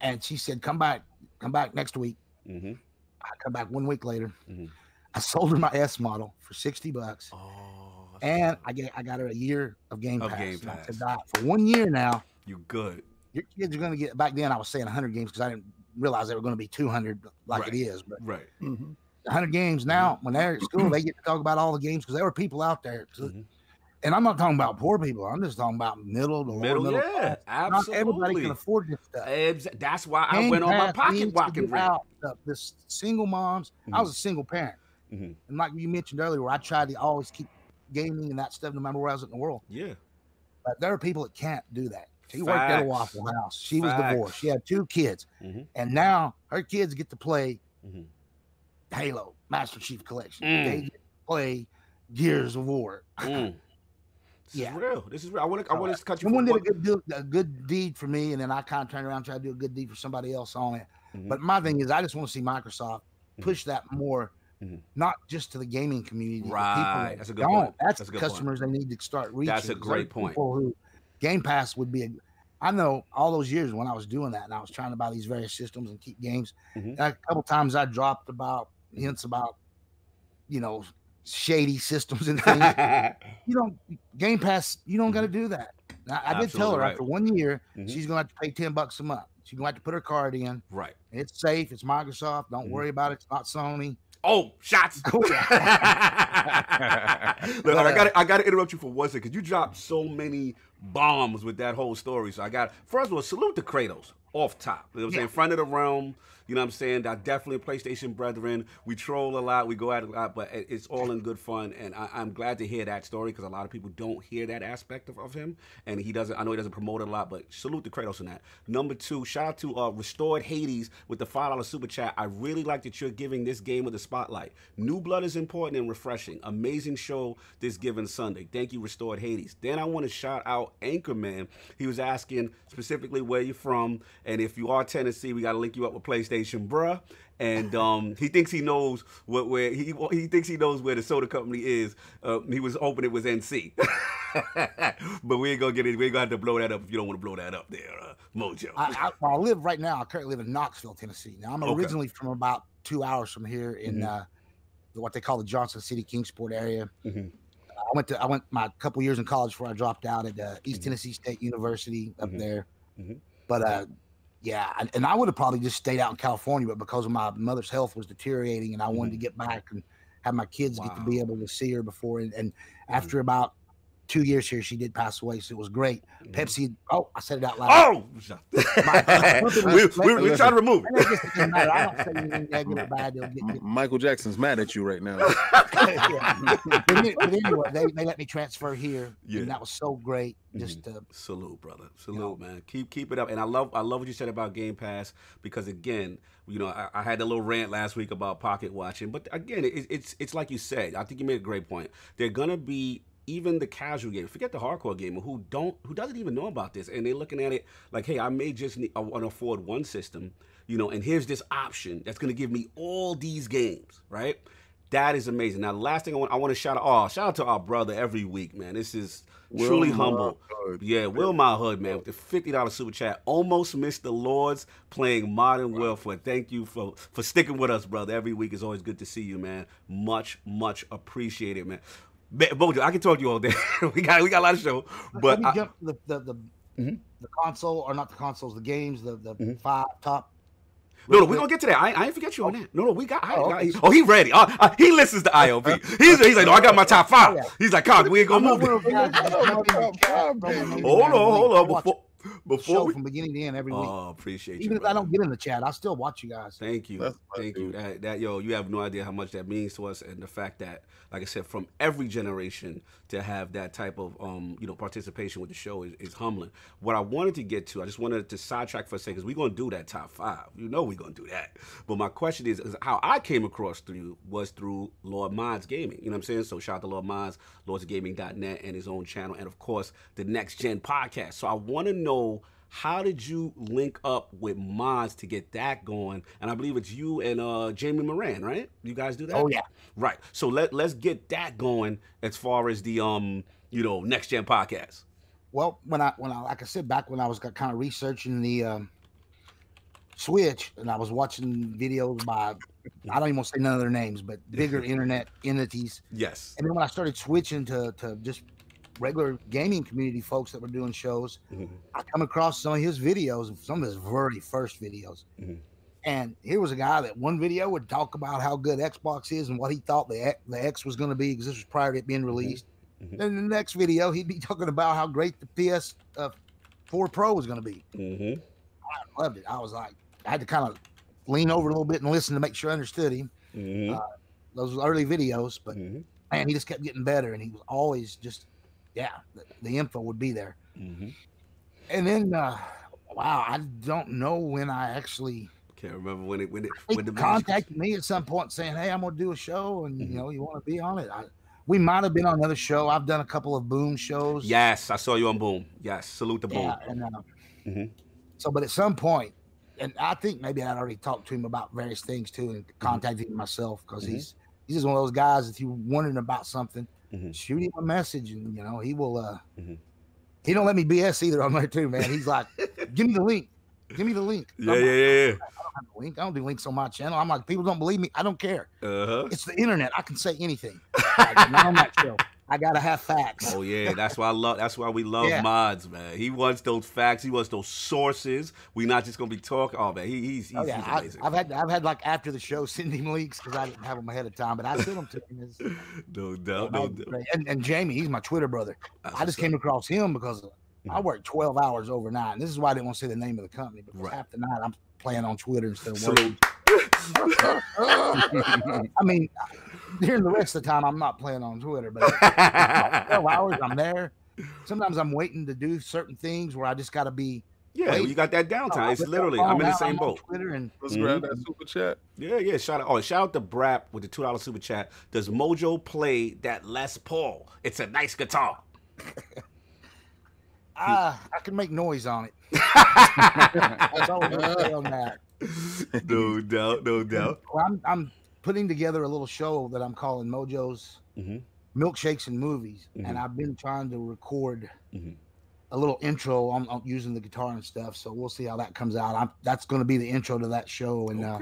And she said, come back, come back next week. Mhm. I come back one week later. Mhm. I sold her my S model for sixty bucks, Oh. and awesome. I get I got her a year of Game Of Pass. Game Pass. said, "Doc, for one year now, you good. your kids are gonna get. Back then, I was saying hundred games because I didn't realize they were gonna be two hundred like Right. it is. But Right. Mhm. 100 games now when they're at school they get to talk about all the games because there were people out there to- Mhm. And i'm not talking about poor people i'm just talking about middle to lower Middle, middle, yeah, class. not everybody can afford this stuff That's why I went on my pocket walking rant. this single moms i was a single parent Mhm. and like you mentioned earlier where i tried to always keep gaming and that stuff no matter where i was in the world Yeah. but there are people that can't do that she worked at a waffle house she was divorced she had two kids Mhm. and now her kids get to play Mhm. halo master chief collection Mm. they get to play gears of war Mm. This Yeah. is real. This is real. I want to. I want to cut you. Someone did a good do, a good deed for me, and then I kind of turned around and tried to do a good deed for somebody else on it. Mhm. But my thing is, I just want to see Microsoft Mhm. push that more, Mhm. not just to the gaming community. Right. people That's a good don't. point. That's, That's a the good point. customers they need to start reaching. That's a great point. People who Game Pass would be. A, I know all those years when I was doing that, and I was trying to buy these various systems and keep games. Mhm. and a couple times I dropped about hints about, you know, shady systems and things. you don't Game Pass. You don't got to do that. Now, I did tell her right. after one year, Mhm. she's gonna have to pay ten bucks a month. She's gonna have to put her card in. right. It's safe. It's Microsoft. Don't Mhm. worry about it. It's not Sony. Oh, shots. Look, I got I got to interrupt you for one second because you dropped so many bombs with that whole story. So I got first of all, salute to Kratos off top. You know what I'm saying? Yeah. Front of the realm. You know what I'm saying? I definitely PlayStation brethren. We troll a lot. We go at it a lot, but it's all in good fun. And I, I'm glad to hear that story because a lot of people don't hear that aspect of, of him. And he doesn't. I know he doesn't promote it a lot, but salute to Kratos on that. Number two, shout out to uh, Restored Hades with the five dollar super chat. I really like that you're giving this game with a spotlight. New blood is important and refreshing. Amazing show this given Sunday. Thank you, Restored Hades. Then I want to shout out Anchorman. He was asking specifically where you're from, and if you are Tennessee, we got to link you up with PlayStation, bruh. And um, he thinks he knows what where he he thinks he knows where the soda company is. Uh, he was hoping it was NC, but we ain't gonna get it. We ain't gonna have to blow that up if you don't want to blow that up there, uh, Mojo. I, I, I live right now. I currently live in Knoxville, Tennessee. Now I'm Okay. originally from about two hours from here in Mhm. uh, what they call the Johnson City Kingsport area. Mhm. I went to I went my couple years in college before I dropped out at uh, East Mhm. Tennessee State University up Mhm. there. Mhm. But uh, yeah, and, and I would have probably just stayed out in California, but because of my mother's health was deteriorating, and I wanted to mm-hmm. get back and have my kids get to be able to see her before. And, and mm-hmm. after about two years here, she did pass away, so it was great. Mhm. Pepsi. Oh, I said it out loud. Oh, My- we, we, we're trying to remove it. guess it doesn't matter. I don't say anything negative or bad. They'll get, M- get, Michael Jackson's mad at you right now. yeah. but, any- but anyway, they, they let me transfer here, Yeah. and that was so great. Just to, Salute, brother. Salute, man. Keep keep it up. And I love I love what you said about Game Pass because again, you know, I, I had a little rant last week about pocket watching, but again, it, it's it's like you said. I think you made a great point. They're gonna be even the casual gamer, forget the hardcore gamer who don't who doesn't even know about this, and they're looking at it like, hey, I may just need, I want to afford one system, you know, and here's this option that's going to give me all these games, right? That is amazing. Now, the last thing I want, I want to shout out, oh, shout out to our brother every week, man. This is Will truly humble. Hood. Yeah, Will My Hood, man, with the fifty dollars super chat. Almost missed the Lords playing Modern Warfare. Thank you for for sticking with us, brother. Every week is always good to see you, man. Much, much appreciated, man. Ba- Bojo, I can talk to you all day. we got we got a lot of show, but I, jump to the the the, Mhm. the console or not the consoles, the games, the the Mhm. five top. no, no, we're gonna get to that. I, I ain't forget you on that. No, no, we got. I, Oh, I- okay. oh, he ready. Uh, uh, he listens to IOB. He's, he's like, no, I got my top five. Oh, yeah. He's like, Cock, we ain't gonna move. one it. of those guys that just jump in the chat, throw my name in Hold on, hold on. Before the before show we, from beginning to end every week. oh, appreciate you. Even if I don't get in the chat, I still watch you guys. Thank you. That's Thank you. That, that yo, you have no idea how much that means to us and the fact that like I said from every generation to have that type of um, you know, participation with the show is, is humbling. What I wanted to get to, I just wanted to sidetrack for a second cuz we're going to do that top 5. You know we're going to do that. But my question is, is how I came across through was through Lord Minds Gaming. You know what I'm saying? So shout out to Lord Minds, lordsgaming.net and his own channel and of course the Next Gen podcast. So I want to know how did you link up with Mods to get that going? And I believe it's you and uh, Jamie Moran, right? You guys do that? Oh yeah. Right. So let let's get that going as far as the um, you know, next gen podcast. Well, when I when I like I said back when I was kind of researching the um, Switch and I was watching videos by I don't even want to say none of their names, but bigger internet entities. Yes. And then when I started switching to to just regular gaming community folks that were doing shows, Mhm. I come across some of his videos, some of his very first videos. Mhm. And here was a guy that one video would talk about how good Xbox is and what he thought the X, the X was going to be because this was prior to it being released. Mhm. Then the next video, he'd be talking about how great the PS uh, 4 Pro was going to be. Mm-hmm. I loved it. I was like, I had to kind of lean over a little bit and listen to make sure I understood him. Mm-hmm. Uh, Those early videos, but mm-hmm. man, he just kept getting better, and he was always just, yeah, the, the info would be there. Mm-hmm. And then, uh, wow, I don't know when I actually Can't remember when it when it he when the contacted me at some point saying, "Hey, I'm gonna do a show, and Mhm. you know, you want to be on it." I, we might have been on another show. I've done a couple of Boom shows. Yes, I saw you on Boom. Yes, salute the Boom. yeah, and uh, Mhm. so, but at some point, and I think maybe I'd already talked to him about various things too, and contacted him myself because Mhm. he's he's just one of those guys. If you're wondering about something, Mhm. shoot him a message, and you know he will. uh Mhm. He don't let me BS either on there too, man. He's like, "Give me the link, give me the link." Yeah, I'm yeah, like, yeah, I don't have a link. I don't do links on my channel. I'm like, people don't believe me. I don't care. Uh huh. It's the internet. I can say anything. Like, not on that show. I gotta have facts. Oh yeah, that's why I love. That's why we love Yeah. Madz, man. He wants those facts. He wants those sources. We're not just gonna be talking. Oh man, he, he's oh, he's, Oh, yeah, he's I, amazing. I've had I've had like after the show send him links because I didn't have them ahead of time, but I sent them to him. It's- no doubt, no that was doubt. great. And, and Jamie, he's my Twitter brother. That's I just came up. across him because I worked 12 hours overnight. And this is why I didn't want to say the name of the company because Right. half the night I'm playing on Twitter instead of Salute. working. I mean, during the rest of the time, I'm not playing on Twitter, but 12 hours I'm there. Sometimes I'm waiting to do certain things where I just got to be. yeah, Wait. you got that downtime. I It's literally. I'm in the same boat. Twitter and Let's Mhm. grab that super chat. Yeah, yeah. Shout out. Oh, shout out to Brap with the two dollar super chat. Does Mojo play that Les Paul? It's a nice guitar. I, I can make noise on it. That's all I'm going to say on that. no doubt, no doubt. Well, I'm, I'm putting together a little show that I'm calling Mojo's Mhm. Milkshakes and Movies, Mhm. and I've been trying to record Mhm. a little intro on, on using the guitar and stuff. So we'll see how that comes out. I'm, that's going to be the intro to that show, and uh,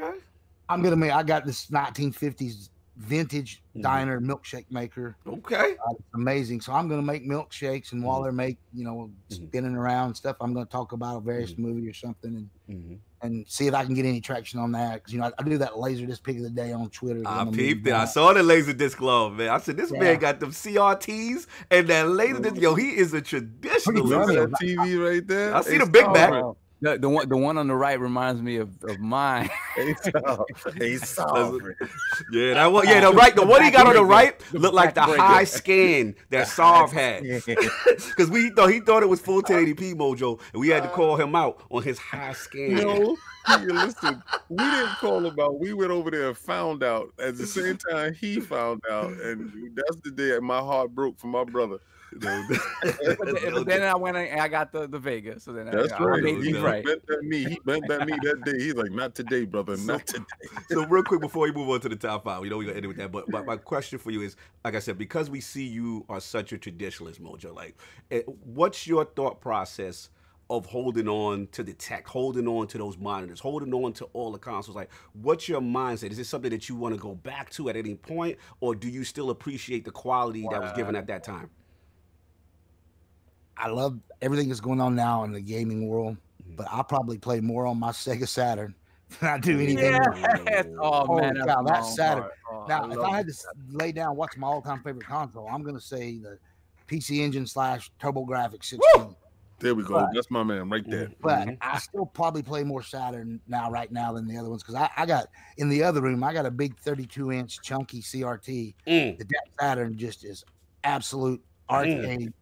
I'm gonna make. I got this 1950s vintage Mhm. diner milkshake maker. Okay. Uh, it's amazing. So I'm gonna make milkshakes, and while Mhm. they're make, you know, Mhm. spinning around stuff, I'm gonna talk about a various movie or something, and. And see if I can get any traction on that. Because you know, I, I do that laser disc pick of the day on Twitter. Ah, I peeped it. I saw the laser disc glove, man. I said, this Yeah. man got them CRTs and that laser disc. Yo, he is a Pretty traditionalist. funny. Remember that TV right there? I see Hey, the Big stop Mac. The, the one the one on the right reminds me of, of mine. Hey, stop. Yeah, that one. Yeah, the right. The one he got on the right looked like the high scan that Sarv had. Because we thought he thought it was full 1080p Mojo, and we had to call him out on his high scan. No, listen, we didn't call him out. We went over there and found out at the same time he found out, and that's the day my heart broke for my brother. No, but, then, but then I went and I got the, the Vegas. So then That's I, right. I made, he right. bent at me. He bent at me that day. He's like, "Not today, brother. Not today." so real quick before we move on to the top five, we know we're gonna end it with that. But, but my question for you is, like I said, because we see you are such a traditionalist, Mojo. Like, eh, what's your thought process of holding on to the tech, holding on to those monitors, holding on to all the consoles? Like, what's your mindset? Is this something that you want to go back to at any point, or do you still appreciate the quality that was given at that time? I love everything that's going on now in the gaming world, Mhm. but I probably play more on my Sega Saturn than I do anything else. Yes. Oh, Holy man, that's cow, that's Saturn. Oh, Now, I if I had it. to lay down what's my all-time favorite console, I'm gonna say the PC Engine slash TurboGrafx 16. There we go. But- That's my man right there. But Mhm. I still probably play more Saturn now, right now, than the other ones because I, I got in the other room. I got a big 32 inch chunky CRT. Mm. The that Saturn just is absolute arcade,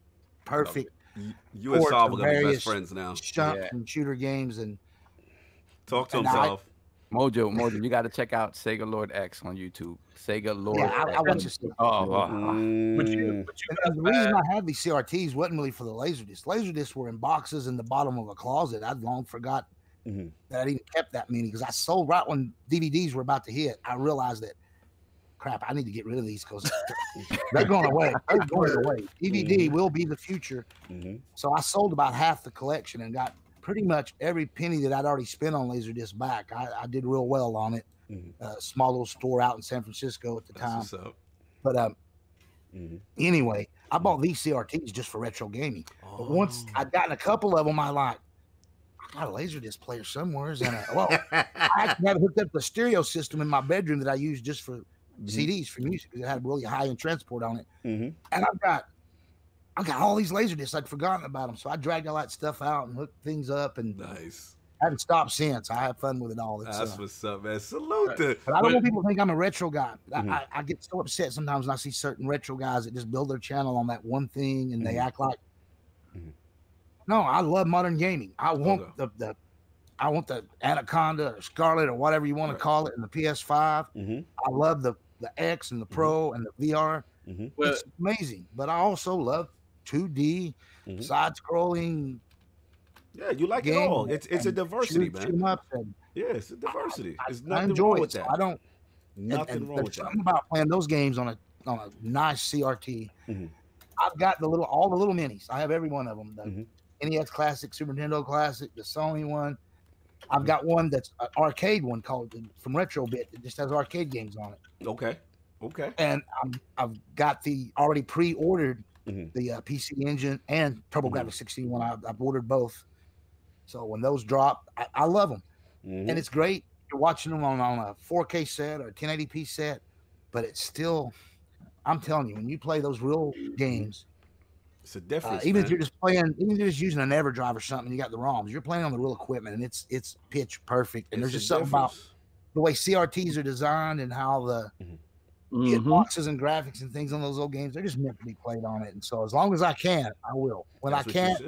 perfect You- You and Ports Saul of are gonna be best friends now. stunts Yeah. and shooter games and Talk to him, and I- Mojo, Mojo, you got to check out Sega Lord X on YouTube. Sega Lord. yeah, I, I X. watch this. Oh, oh. But you, Mm. but you And, the reason bad. I had these CRTs wasn't really for the Laserdisc. Laserdiscs were in boxes in the bottom of a closet. I'd long forgot Mhm. that I even kept that many because I sold right when DVDs were about to hit. I realized that crap, I need to get rid of these because they're going away. They're going away. DVD will be the future. Mhm. So I sold about half the collection and got pretty much every penny that I'd already spent on Laserdisc back. I, I did real well on it. Mhm. A small little store out in San Francisco at the That's time. But um, Mhm. anyway, I bought these CRTs just for retro gaming. But once Oh. I'd gotten a couple of them, I like, I got a Laserdisc player somewhere. And a, well, I actually had hooked up the stereo system in my bedroom that I used just for Mhm. CDs for music. It had really high end transport on it. Mhm. And I've got, I got all these Laserdiscs. I'd forgotten about them, so I dragged all that stuff out and hooked things up, and Nice. haven't stopped since. I have fun with it all. It's, That's uh, what's up, man. Salute to but I don't But- want people to think I'm a retro guy. I, Mhm. I, I get so upset sometimes when I see certain retro guys that just build their channel on that one thing and they Mhm. act like. Mhm. No, I love modern gaming. I want the, the I want the Anaconda or Scarlet or whatever you want Right. to call it in the PS5. Mhm. I love the the X and the Pro and the VR. Mhm. But it's amazing. But I also love 2D Mhm. side scrolling Yeah, you like it all. It's it's a diversity, shoot, man. shoot 'em up and Yeah, it's a diversity. I, There's I nothing enjoy wrong it. with So that. I don't and- Nothing and wrong with that. something about playing those games on a on a nice CRT. Mhm. I've got the little all the little minis. I have every one of them. The Mhm. NES Classic, Super Nintendo Classic, the Sony one. Mm-hmm. I've got one that's an arcade one called from Retrobit that just has arcade games on it. Okay. Okay. And I'm, I've got the already pre-ordered Mhm. the uh, PC Engine and TurboGrafx Mm-hmm. 16 one. I've, I've ordered both. So when those drop, I, I love them, Mhm. and it's great. You're watching them on, on a 4K set or a 1080p set, but it's still. I'm telling you, when you play those real games, It's a uh, difference. even man. if you're just playing, even if you're just using an EverDrive or something, you got the ROMs. You're playing on the real equipment, and it's it's pitch perfect. And It's there's just something about the way CRTs are designed and how the Mhm. hitboxes and graphics and things on those old games, they're just meant to be played on it. And so as long as I can, I will. When That's I can't,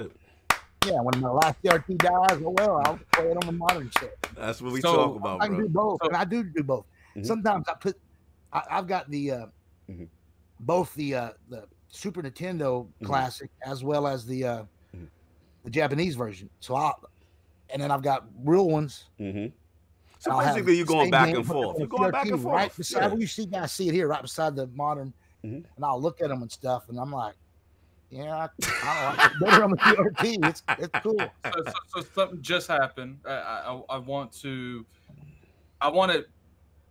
yeah, when my last CRT dies, oh well, I'll play it on the modern set. That's what we So, talk about, I can bro. do both, So- and I do do both. Mhm. Sometimes I put, I, I've got the uh, Mhm. both the uh, the Super Nintendo Mhm. Classic as well as the uh, Mhm. the Japanese version. So I, and then I've got real ones. hmm So I'll basically, you're going back and forth. You're the going back and forth. Right beside Yeah. where you see guys see it here, right beside the modern. Mhm. And I'll look at them and stuff, and I'm like, yeah, I, I like it better on the CRT. It's it's cool. so, so, so something just happened. I, I, I want to, I want to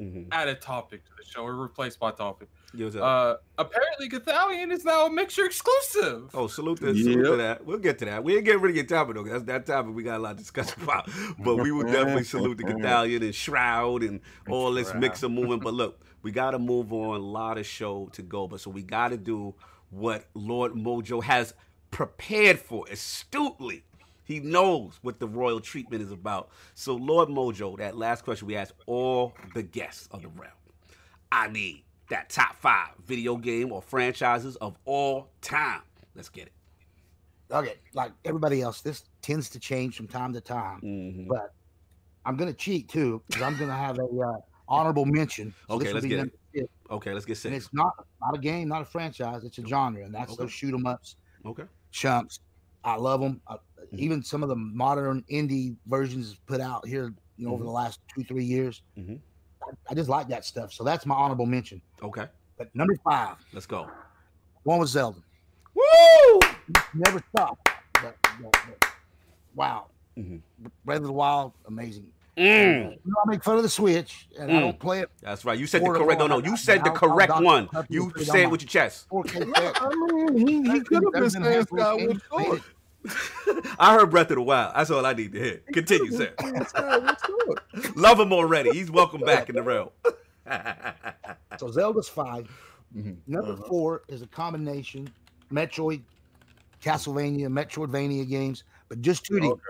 Mhm. add a topic to the show or replace my topic. Yo, what's up? Uh, apparently, Gothalion is now a Mixer exclusive. Oh, salute to, salute to that. We'll get to that. We ain't getting rid of your topic though. 'cause That's that topic we got a lot to discuss about. But we will definitely salute the Gothalion and Shroud and all this mix of movement. But look, we got to move on. A lot of show to go. But so we got to do what Lord Mojo has prepared for astutely. He knows what the royal treatment is about. So, Lord Mojo, that last question we asked all the guests of the realm. I need that top five video game or franchises of all time. Let's get it. Okay, like everybody else, this tends to change from time to time. Mhm. But I'm gonna cheat too because I'm gonna have a uh, honorable mention. So Okay, let's get it. six, Okay, let's get And it's not not a game, not a franchise. It's a genre, and that's Okay. those shoot 'em ups, Okay. chumps. I love them. Uh, Mm-hmm. Even some of the modern indie versions put out here, you know, over Mhm. the last two three years. Mhm. I, I just like that stuff. So that's my honorable mention. Okay. But number five, Let's go. one was Zelda. Woo! Never stopped. But, but, but, wow. Mhm. Breath of the Wild, amazing. Mm. You know, I make fun of the Switch, and I Mm. don't play it That's right. You said the correct. No, no. You said the I'll- I'll correct one. You put it say it with your chest. I mean, he, he could have been- been there's been a saying handful of Skyward games made Sword. it. I heard Breath of the Wild. That's all I need to hear. Continue, sir. Love him already. He's welcome back in the realm. So Zelda's five. Mhm. Number Uh-huh. four is a combination Metroid, Castlevania, Metroidvania games, but just 2D. Okay.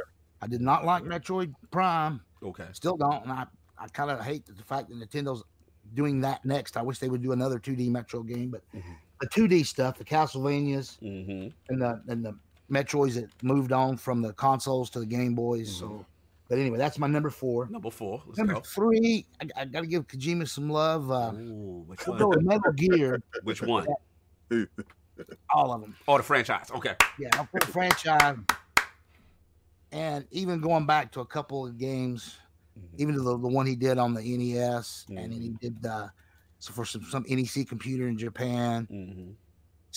I did not like Metroid Prime. okay. Still don't. And I, I kind of hate the fact that Nintendo's doing that next. I wish they would do another 2D Metro game, but Mhm. the 2D stuff, the Castlevanias Mm-hmm. and the and the Metroids that moved on from the consoles to the Game Boys. Mhm. So, but anyway, that's my number four. Number four. Let's Number go. three, I, I got to give Kojima some love. Uh, Ooh, which we'll one? Metal Gear, Which one? all of them. Oh, the franchise. Okay. Yeah, I'll put franchise. And even going back to a couple of games, Mhm. even to the, the one he did on the NES, and then he Mm-hmm. did uh, so for some, some NEC computer in Japan, Mm-hmm.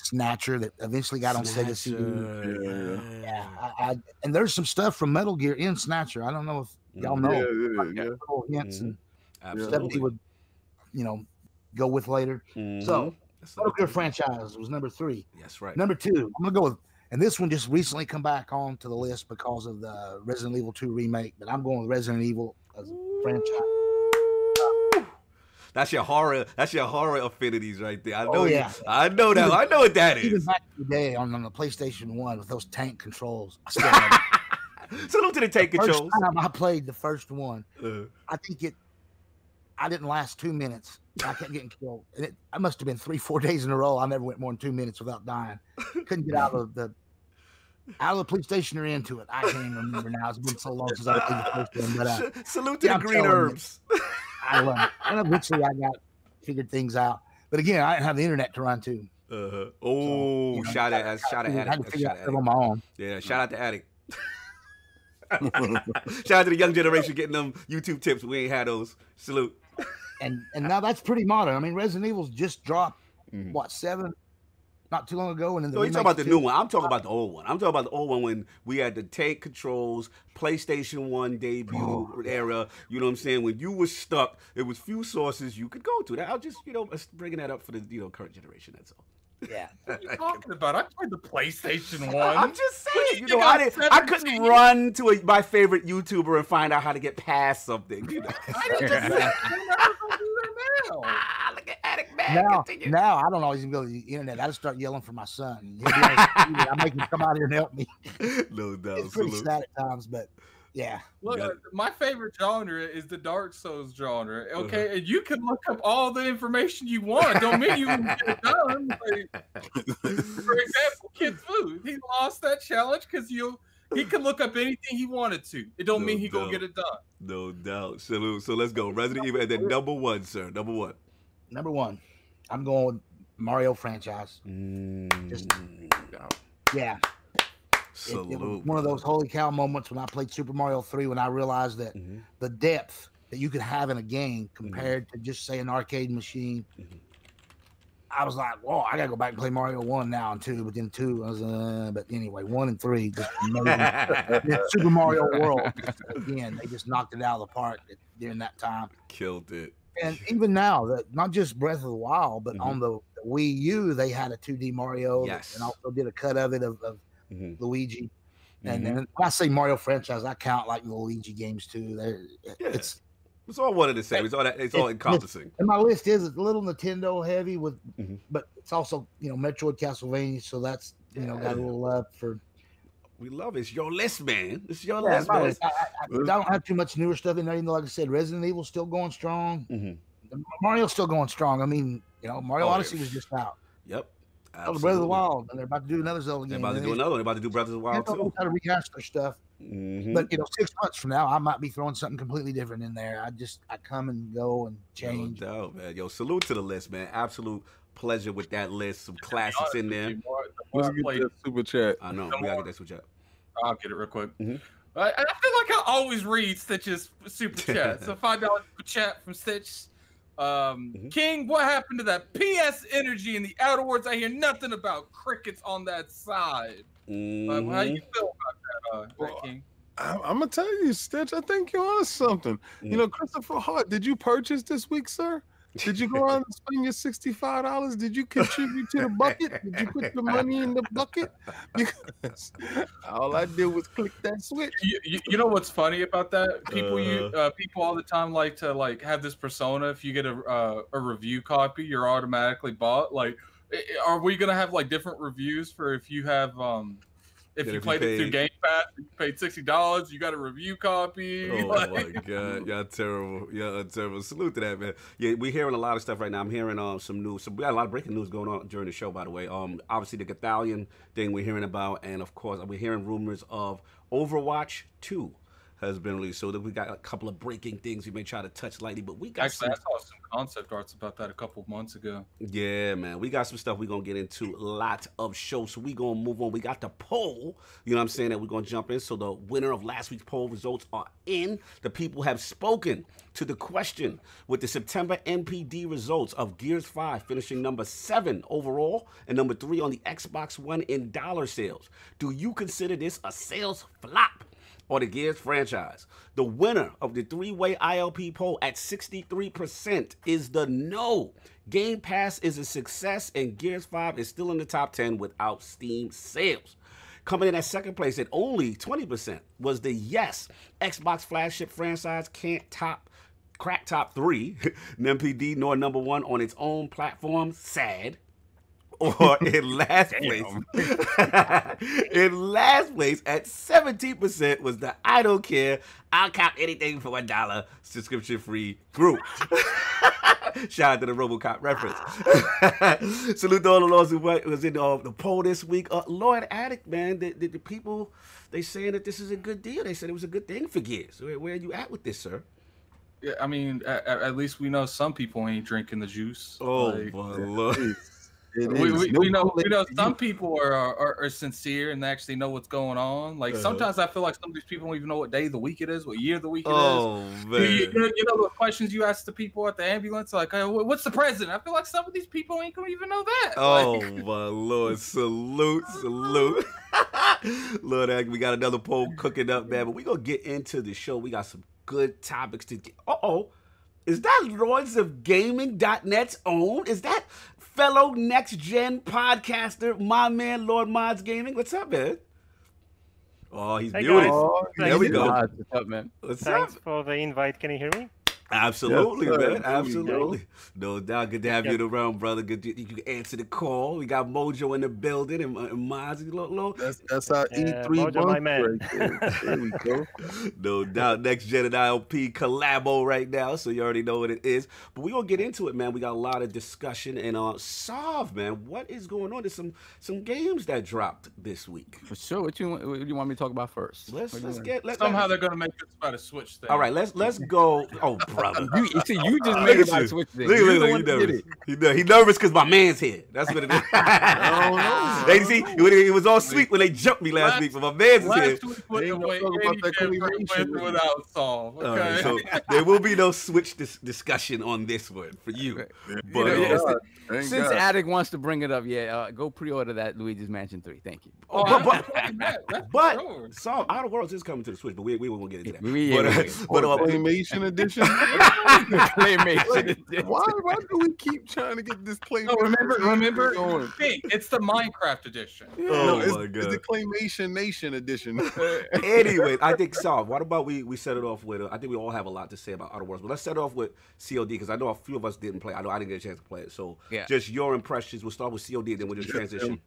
Snatcher that eventually got on Sega CD. Snatcher, Yeah, I, I, and there's some stuff from Metal Gear in Snatcher. I don't know if y'all know Yeah, yeah, like, yeah. little hints and stuff that he would, you know, go with later. Mhm. So That's Metal Gear franchise was number three. That's right. Number two, I'm gonna go with, and this one just recently come back onto the list because of the Resident Evil 2 remake, but I'm going with Resident Evil as a franchise. That's your horror. That's your horror affinities right there. I know. Oh, you- I know that. I know what that Even is. back in the day on, on the PlayStation 1 with those tank controls, I still. Salute to the tank First controls. time I played the first one, Uh, I think it, I didn't last two minutes. I kept getting killed. And it, I must have been three, four days in a row. I never went more than two minutes without dying. Couldn't get out of the out of the PlayStation or into it. I can't even remember now. It's been so long since I played the first one, but uh, salute to yeah, the I'm green herbs. I love it. And eventually I got figured things out. But again, I didn't have the internet to run to. Uh, oh, you know, shout out, shout out, I had to figure out Shout out, on my own. yeah, shout out to addict. shout out to the young generation getting them YouTube tips. We ain't had those. Salute. And and now that's pretty modern. I mean, Resident Evil's just dropped Mhm. what seven, not too long ago, and then the No, you talking about the two. new one. I'm talking about the old one. I'm talking about the old one when we had the tank controls, PlayStation One debut Oh, era. You know what I'm saying? When you were stuck, it was few sources you could go to. That I'll just you know bringing that up for the you know current generation. That's all. Yeah, What are you talking about? I played the PlayStation One. I'm just saying. you You know, I, didn't, I couldn't run to a, my favorite YouTuber and find out how to get past something. You know? I didn't just say I'm never gonna do that now. ah, look at Addict Man. now Continue. now I don't always even go to the internet. I just start yelling for my son. He'll be on the computer. I make him come out here and help me. no doubt. It's pretty sad at times, but yeah, Look, Got uh, my favorite genre is the Dark Souls genre. Uh-huh. Okay, and you can look up all the information you want. Don't mean you can get it done. Like, for example, Kid Fu, he lost that challenge because you he could look up anything he wanted to. It don't No mean he gonna get it done. No doubt. Salute. So let's go. Resident Evil and then number one, sir. Number one. number one, I'm going Mario franchise. Mm, Yeah, it, salute. it was one of those holy cow moments when I played Super Mario Three when I realized that Mhm. the depth that you could have in a game compared to just say an arcade machine. Mhm. I was like, "Whoa, I gotta go back and play Mario One now and two, But then two, I was, uh, but anyway, one and three, just Super Mario World again, they just knocked it out of the park during that time. Killed it. And even now, that not just Breath of the Wild, but Mhm. on the, the Wii U, they had a 2D Mario, Yes. and also did a cut of it of, of Mhm. Luigi. And Mhm. then when I say Mario franchise, I count like Luigi games too. Yeah. It's It's all one and the same. It's all that, it's all encompassing. and my list is a little Nintendo heavy with, Mhm. but it's also you know Metroid, Castlevania, so that's you know got a little love for. We love it. It's your list, man. It's your Yeah, list, man. list. I, I, I don't have too much newer stuff in there. Even though, like I said, Resident Evil's still going strong. Mhm. Mario's still going strong. I mean, you know, Mario Oh, yeah. Odyssey was just out. Yep. Zelda Breath of the Wild, and they're about to do another Zelda game. They're about to do another one. They're about to do Breath of the Wild too. how to rehash their stuff. Mhm. But you know, six months from now, I might be throwing something completely different in there. I just I come and go and change. No change. doubt, man. Yo, salute to the list, man. Absolute pleasure with that list. Some classics in there. the more- the more Let's I get played- that super chat. I know. Come We gotta on. get that switch up. I'll get it real quick. Mhm. I, I feel like I always read Stitch's super chat. so five dollars per chat from Stitch. Um, Mhm. King, what happened to that PS energy in the Outer Worlds? I hear nothing about crickets on that side. Uh, how you feel about that, uh, Well, King? I, I'm gonna tell you, Stitch. I think you're on something. Mm. You know, Christopher Hart. Did you purchase this week, sir? Did you go out and spend your sixty-five dollars? Did you contribute to the bucket? Did you put your money in the bucket? Because all I did was click that switch. You, you, you know what's funny about that? People Uh-huh. uh, people all the time like to like have this persona. If you get a uh, a review copy, you're automatically bought. Like, i- i- are we gonna have like different reviews for if you have um if you if you played it through paid- Game Pass, you paid sixty dollars, you got a review copy. Oh like- my god, y'all terrible, y'all terrible. Salute to that man. Yeah, we're hearing a lot of stuff right now. I'm hearing um some news. So we got a lot of breaking news going on during the show, by the way. Um, obviously the Gothalion thing we're hearing about, and of course we're hearing rumors of Overwatch Two has been released. So that we got a couple of breaking things we may try to touch lightly, but we got Actually, some I saw some concept arts about that a couple months ago. Yeah, man. We got some stuff we're gonna get into. Lot of shows. So we gonna move on. We got the poll, you know what I'm saying, that we're gonna jump in. So the winner of last week's poll results are in. The people have spoken to the question with the September NPD results of Gears 5 finishing number seven overall and number three on the Xbox One in dollar sales. Do you consider this a sales flop? Or the Gears franchise. The winner of the three way ILP poll at 63% is the no. Game Pass is a success, and Gears 5 is still in the top 10 without Steam sales. Coming in at second place at only 20% was the yes. Xbox flagship franchise can't top crack top three. NPD nor number one on its own platform. Sad or in last place. in last place at 17% was the I don't care, I'll count anything for one dollar subscription free group. Shout out to the Robocop reference. Salute to all the lords who wa- was in uh, the poll this week. Uh, Lord Addict, man, the, the, the people, they saying that this is a good deal. They said it was a good thing for Gears. Where, where are you at with this, sir? Yeah, I mean, at, at least we know some people ain't drinking the juice. Oh, Like, my Lord. It we, we, No we know we know some you. people are, are are sincere and actually know what's going on. Like Uh-huh. sometimes I feel like some of these people don't even know what day of the week it is, what year of the week it is. Oh, You, man. you know, you know the questions you ask the people at the ambulance, like, "Hey, "What's the president?" I feel like some of these people ain't gonna even know that. Oh Like, my lord! Salute, salute, Lord, Ag, we got another poll cooking up, man. But we gonna get into the show. We got some good topics to get. Uh oh, is that Lords of Gaming.net's own? Is that fellow next gen podcaster, my man Lord Madz Gaming? What's up, man? Oh, he's Hey, muted. guys. Oh, There we go. What's up, man? What's Thanks up? for the invite. Can you hear me? Absolutely, Yes, man. There we go. Absolutely. No doubt. Good to have you around, brother. Good to, you can answer the call. We got Mojo in the building and, and Madz. Look, look. That's that's our Yeah, E3 Mojo, my man. right there. There we go. No doubt. Next Gen and ILP collabo right now, so you already know what it is. But we're gonna get into it, man. We got a lot of discussion and uh solve, man. What is going on? There's some some games that dropped this week. For sure. What you what you want me to talk about first? Let's What let's get let, somehow let, they're gonna make this about a switch thing. all right, let's let's go. Oh brother. You, you see, you just Look made at it about you. switch thing. Look, You're look, look, he nervous. He, ner- he nervous because my man's here. That's what it is. don't know. They see, it was all sweet when they jumped me last, Last- week, but my man's is here. Last week was They the ain't talk about that Kemper without Saul. Okay. right, so there will be no switch dis- discussion on this one for you. But know, yeah, uh, it's- Since God. Addict wants to bring it up, yeah, uh, go pre-order that Luigi's Mansion 3. Thank you. oh, but- I'm but- playing that, that's for But sure. some Outer Worlds is coming to the Switch, but we we won't get into that. We- yeah, but, uh, we- but uh, claymation edition. Claymation. why why do we keep trying to get this claymation? No, remember, remember, going? Pink, it's the Minecraft edition. oh no, it's, my it's god. the claymation nation edition. anyway, I think so. What about we we set it off with? Uh, I think we all have a lot to say about Outer Worlds, but let's set it off with COD because I know a few of us didn't play. I know I didn't get a chance to play it. So Yeah. just your impressions. We'll start with COD, then we'll just transition.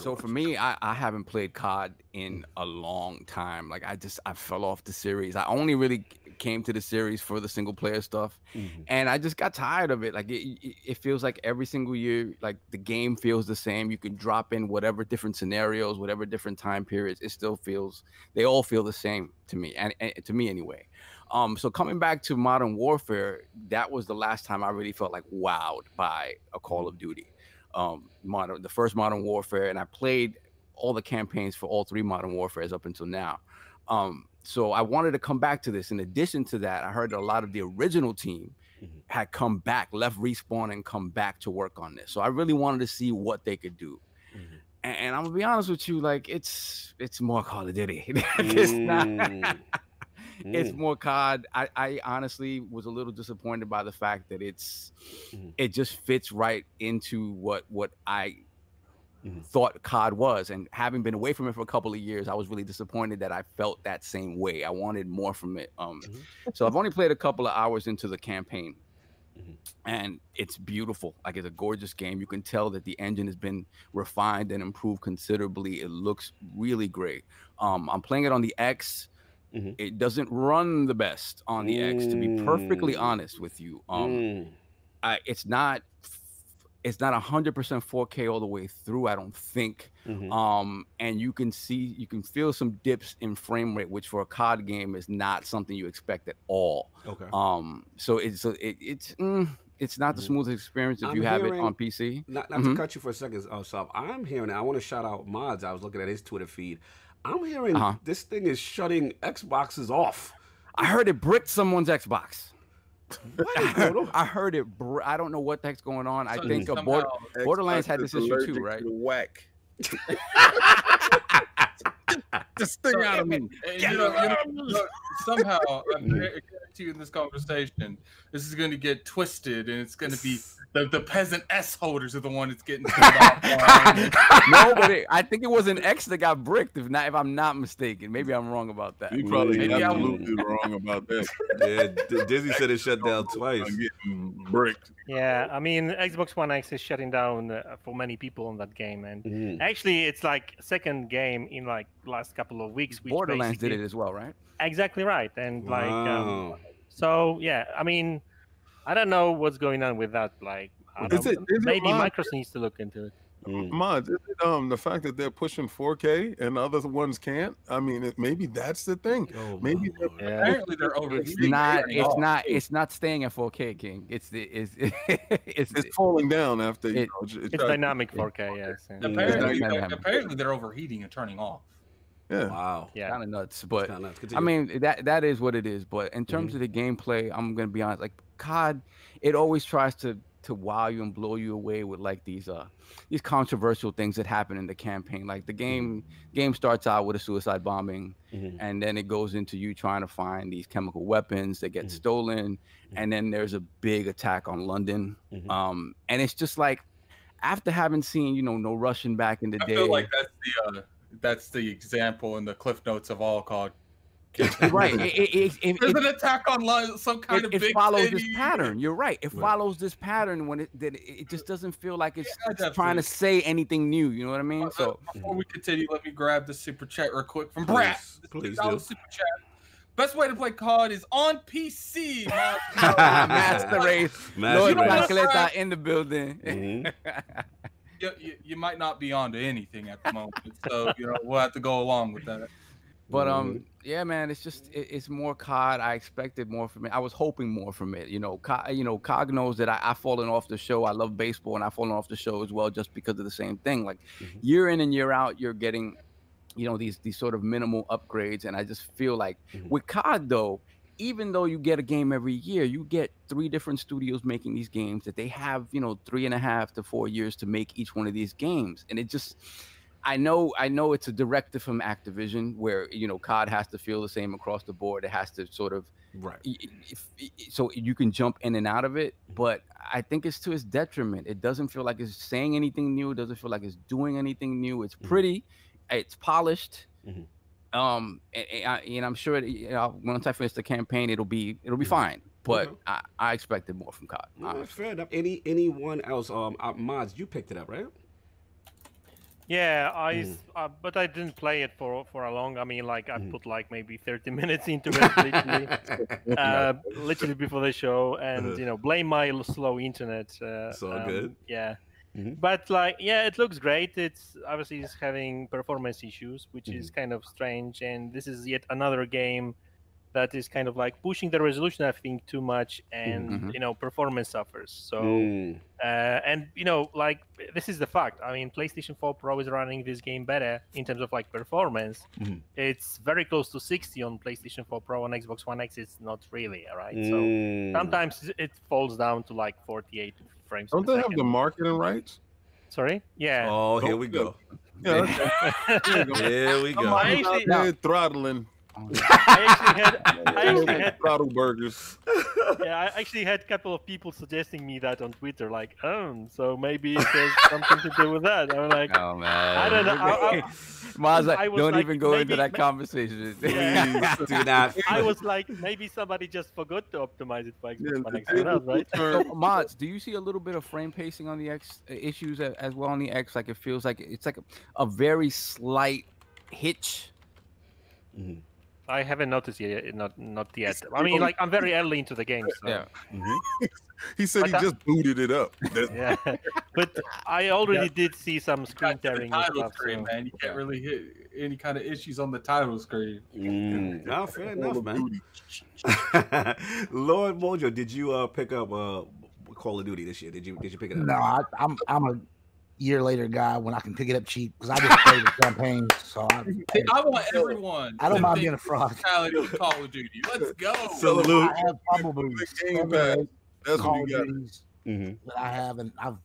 So for me, I, I haven't played COD in a long time. Like I just I fell off the series. I only really came to the series for the single player stuff, Mhm. and I just got tired of it. Like it, it, it feels like every single year, like the game feels the same. You can drop in whatever different scenarios, whatever different time periods. It still feels they all feel the same to me, and, and to me anyway. Um, so coming back to Modern Warfare, that was the last time I really felt like wowed by a Call of Duty. Um, modern, the first Modern Warfare, and I played all the campaigns for all three Modern Warfares up until now. Um, so I wanted to come back to this. In addition to that, I heard a lot of the original team Mhm. had come back, left respawn, and come back to work on this. So I really wanted to see what they could do. Mhm. And, and I'm gonna be honest with you, like it's it's more Call of Duty. it's not. Mm. It's Mm. more COD. I, I honestly was a little disappointed by the fact that it's Mhm. it just fits right into what what I Mhm. thought COD was. And having been away from it for a couple of years, I was really disappointed that I felt that same way. I wanted more from it. Um, Mhm. so I've only played a couple of hours into the campaign. Mhm. And it's beautiful. Like it's a gorgeous game. You can tell that the engine has been refined and improved considerably. It looks really great. Um, I'm playing it on the X. Mhm. It doesn't run the best on the X, to be perfectly Mm. honest with you. Um, Mm. I, it's not it's not 100% 4K all the way through, I don't think. Mhm. Um, and you can see you can feel some dips in frame rate, which for a COD game is not something you expect at all. Okay. Um, so it's it, it's mm, it's not the Mhm. smoothest experience if I'm you have it on PC. Not, not Mhm. to cut you for a second, uh. I'm hearing. I want to shout out Madz. I was looking at his Twitter feed. I'm hearing Uh-huh. this thing is shutting Xboxes off. I heard it bricked someone's Xbox. What? I heard, Dodo? I heard it. Br- I don't know what the heck's going on. I think a somehow- board, Borderlands had this issue too, right? to Whack. This thing out of me. And you know, you know, look, somehow, I guarantee you in this conversation, this is going to get twisted, and it's going to be the, the peasant S holders are the one that's getting turned off. on. no, but it, I think it was an X that got bricked. If not, if I'm not mistaken, maybe I'm wrong about that. You probably Maybe I absolutely wrong about that. yeah, D- Disney said it shut down twice. I'm getting bricked. Yeah, I mean, Xbox One X is shutting down uh, for many people on that game, and Mhm. actually, it's like second game in like last couple of weeks. Which Borderlands did it as well, right? exactly right, and like, um, so yeah, I mean, I don't know what's going on with that. Like, I Is don't, it- is maybe mod- Microsoft needs to look into it. Mm. Madz, is it um the fact that they're pushing 4K and other ones can't? I mean, it, maybe that's the thing. Oh, Maybe they're- Yeah, Apparently, they're It's overheating. not. It's off. not. It's not staying at 4K, King. It's the. It's. it's, It's falling down after you know, it- it's dynamic 4K. Yes. yeah. Apparently, Yeah. like, apparently, they're overheating and turning off. Yeah. Wow. Yeah. kind of nuts, but nuts. I mean that that is what it is. But in terms Mhm. of the gameplay, I'm gonna be honest. Like COD, it always tries to to wow you and blow you away with like these uh these controversial things that happen in the campaign. Like the game game starts out with a suicide bombing, Mhm. and then it goes into you trying to find these chemical weapons that get Mhm. stolen, and then there's a big attack on London. Mhm. Um, and it's just like after having seen you know no Russian back in the I day. feel like that's the uh, that's the example in the cliff notes of all called. right. It, it, it, it, There's it- an attack on Lo- some kind it, of it big follows this pattern. You're right. It Right. follows this pattern when it that it, it just doesn't feel like it's, Yeah, it's trying to say anything new. You know what I mean? Uh, So before we continue, let me grab the super chat real quick from Brad. Please, please do. super chat. Best way to play COD is on PC. man. master race, Master Lord race. Blancoleta in the building. Mhm. you, you, you might not be onto anything at the moment, so you know we'll have to go along with that. But Mm-hmm. um, yeah, man, it's just it, it's more COD. I expected more from it. I was hoping more from it. You know, COD, you know, COG knows that I, I've fallen off the show. I love baseball, and I've fallen off the show as well, just because of the same thing. Like Mhm. year in and year out, you're getting, you know, these these sort of minimal upgrades, and I just feel like Mhm. with COD though, even though you get a game every year, you get three different studios making these games that they have, you know, three and a half to four years to make each one of these games, and it just I know, I know it's a directive from Activision where you know COD has to feel the same across the board. It has to sort of, Right. if, so you can jump in and out of it. But I think it's to its detriment. It doesn't feel like it's saying anything new. It doesn't feel like it's doing anything new. It's Mhm. pretty, it's polished. Mhm. Um, and, and I- and I'm sure you know, once I finish the campaign, it'll be it'll be Mhm. fine. But Okay. I, I expected more from COD. No, fair enough. Any anyone else? Um, uh, Madz, you picked it up, right? Yeah, I, Mm. uh, but I didn't play it for for a long. I mean, like I Mhm. put like maybe 30 minutes into it, literally, uh, literally before the show, and Uh-huh. you know, blame my slow internet. Uh, It's all good. Yeah, Mhm. but like, yeah, it looks great. It's obviously it's having performance issues, which is Mm-hmm. kind of strange, and this is yet another game that is kind of like pushing the resolution, I think, too much, and Mhm. you know, performance suffers. So. Mm. Uh, and you know, like this is the fact. I mean, PlayStation 4 Pro is running this game better in terms of like performance. Mhm. It's very close to 60 on PlayStation 4 Pro. On Xbox One X, it's not really, all right. So Mm. sometimes it falls down to like 48 frames. Don't they have the marketing rights? Sorry. Yeah. Oh, here we go. Yeah, that's- Here we go. I Someone's out actually- there throttling I actually had, I actually had, throttle burgers. yeah, I actually had a couple of people suggesting me that on Twitter, like, oh, so maybe it has something to do with that. I'm like, Oh man. I don't know. I- I- Madz, like, I don't like, even go into that ma- conversation. Yeah. Do not. I was like, maybe somebody just forgot to optimize it for Yeah, Xbox One X. the Who knows, right? So, Madz, do you see a little bit of frame pacing on the X uh, issues as well on the X? Like it feels like it's like a, a very slight hitch. Mhm. I haven't noticed yet. Not not yet. I mean, like I'm very early into the game. So, Yeah. Mhm. He said he But that- just booted it up. That- yeah. but I already did see some screen Got to the tearing and title stuff. screen, so- man. You can't really hit any kind of issues on the title screen. Mm. No, fair enough, Call man. Lord Mojo, did you uh pick up uh Call of Duty this year? Did you did you pick it up? No, I, I'm I'm a year later guy when I can pick it up cheap because I just play the campaign. So I, I want everyone. I don't mind being a fraud. mentality of Call of Duty. Let's go. Salute. I have probably The Game Pass. That's Call what of you got. Duties Mhm. that I have, and I've.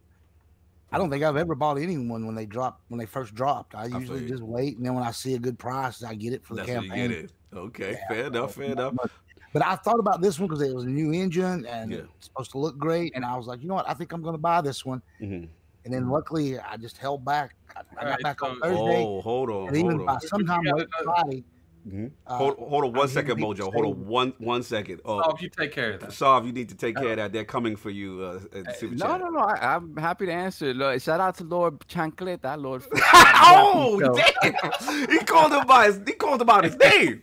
I don't think I've ever bought anyone when they drop when they first dropped. I feel usually you. just wait, and then when I see a good price, I get it for the That's what you campaign. get it. Okay, Yeah, fair enough, fair enough. But, but I thought about this one because it was a new engine and Yeah. it's supposed to look great, and I was like, you know what, I think I'm going to buy this one. Mhm. And then mm-hmm. luckily, I just held back. I, I got Alright, back on Thursday, Oh, hold on, and even hold by on. sometime late Friday. Mhm. uh, Hold, hold on one I'm second, Mojo. Hold on one one second. Oh, you take care of that. Sav, you need to take care of that. They're coming for you. Uh, super No, chat. no, no. I, I'm happy to answer. Lord, shout out to Lord Chancleta, Lord. oh, damn! He called him by his. He called him out his name.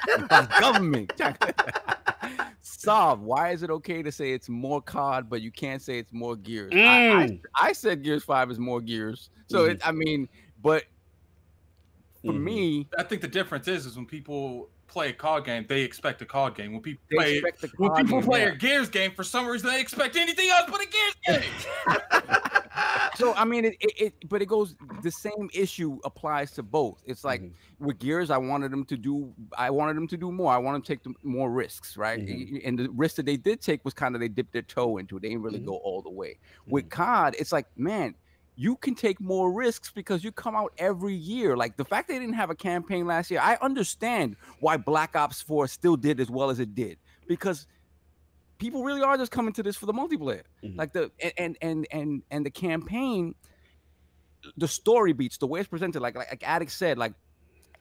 government. Sav, why is it okay to say it's more COD, but you can't say it's more Gears? I, I, Mm. I said Gears Five is more Gears, so it, I mean, but for Mhm. me, I think the difference is, is when people play a COD game, they expect a COD game. When people they play, when people game, play yeah. a Gears game, for some reason they expect anything else but a Gears game. So I mean, it, it, it, but it goes. The same issue applies to both. It's like Mhm. with Gears, I wanted them to do. I wanted them to do more. I wanted them to take the, more risks, right? Mhm. And the risk that they did take was kind of they dipped their toe into. it. They didn't really Mhm. go all the way. With COD, it's like, man, you can take more risks because you come out every year. Like the fact they didn't have a campaign last year, I understand why Black Ops 4 still did as well as it did because people really are just coming to this for the multiplayer. Mhm. Like the and and and and, and the campaign, the story beats the way it's presented. Like like, like Addict said, like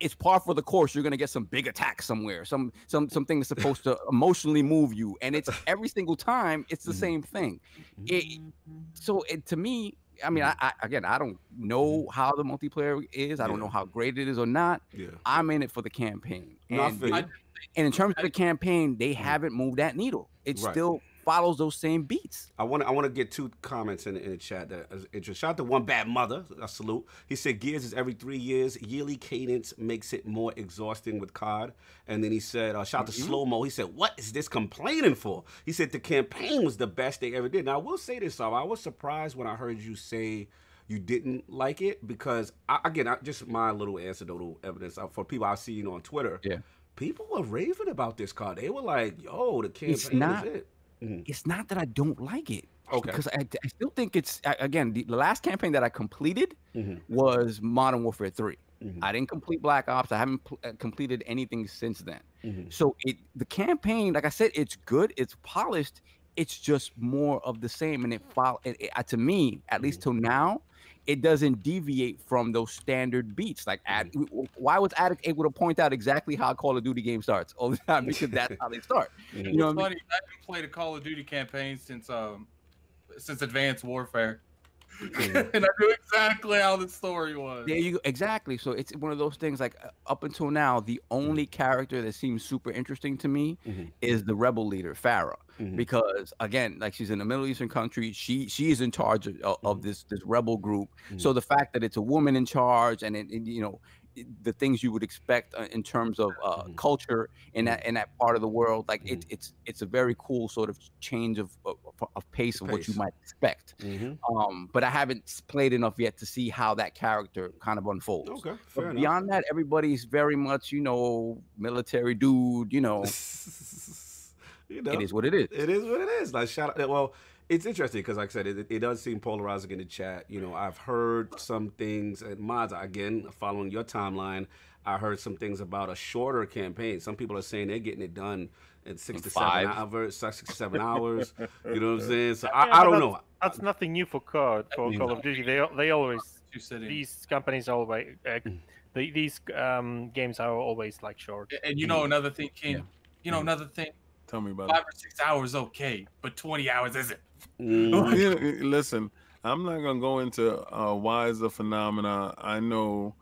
it's par for the course. You're gonna get some big attack somewhere, some some something that's supposed to emotionally move you, and it's every single time it's the Mhm. same thing. It, so it, to me, I mean, Mhm. I, I again, I don't know how the multiplayer is. I don't know how great it is or not. Yeah. I'm in it for the campaign. No, and, and in terms of the campaign, they haven't moved that needle. It's Right. still follows those same beats. I want to I want to get two comments in, the- in the chat that is interesting. Shout out to one bad mother. A salute. He said Gears is every three years. Yearly cadence makes it more exhausting with COD. And then he said, uh, shout out to Mm-hmm. Slow Mo. He said, what is this complaining for? He said the campaign was the best they ever did. Now I will say this. I was surprised when I heard you say you didn't like it because I, again, I, just my little anecdotal evidence uh, for people I've seen on Twitter. Yeah. People were raving about this card. They were like, "Yo, the campaign It's not- is it." Mhm. It's not that I don't like it. Okay. Because I, I still think it's again the, the last campaign that I completed Mhm. was Modern Warfare 3. Mhm. I didn't complete Black Ops. I haven't pl- uh, completed anything since then. Mhm. So it the campaign, like I said, it's good. It's polished. It's just more of the same, and it follow. It, it- uh, to me, at least till now, it doesn't deviate from those standard beats. Like, ad, w- w- why was Addict able to point out exactly how a Call of Duty game starts all the time? Because that's how they start. Mhm. You know, It's what I mean? funny. I haven't played a Call of Duty campaign since um since Advanced Warfare. and I knew exactly how the story was. There you go. Exactly. So it's one of those things. Like uh, up until now, the only character that seems super interesting to me Mhm. is the rebel leader, Farah, Mhm. because again, like she's in a Middle Eastern country. She she is in charge of, of- Mhm. this this rebel group. So the fact that it's a woman in charge, and it, it- you know the things you would expect uh, in terms of uh, Mhm. culture in that in that part of the world, like it, Mhm. it's it's a very cool sort of change of of, of pace of what you might expect. Mhm. Um, but I haven't played enough yet to see how that character kind of unfolds. Okay, But fair enough. beyond that, everybody's very much, you know, military dude. You know, you know, it is what it is. It is what it is. Like shout out. Well, it's interesting because, like I said, it, it does seem polarizing in the chat. You know, I've heard some things. And Madz again, following your timeline, I heard some things about a shorter campaign. Some people are saying they're getting it done in six In to five. seven hours. Six to seven hours. You know what I'm saying? So Yeah, I, I don't know. That's nothing new for COD, for Mm. Call of Duty. They they always these companies always uh, Mm. the, these um, games are always like short. And you know another thing, King. Yeah. You know another thing. Tell me about Five or six hours, okay, but twenty hours isn't. Mm. it. Yeah, listen, I'm not gonna go into uh, why is a phenomena. I know,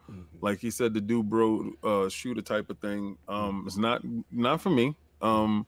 like he said, the do bro uh, shooter type of thing. Um, it's not not for me. Um,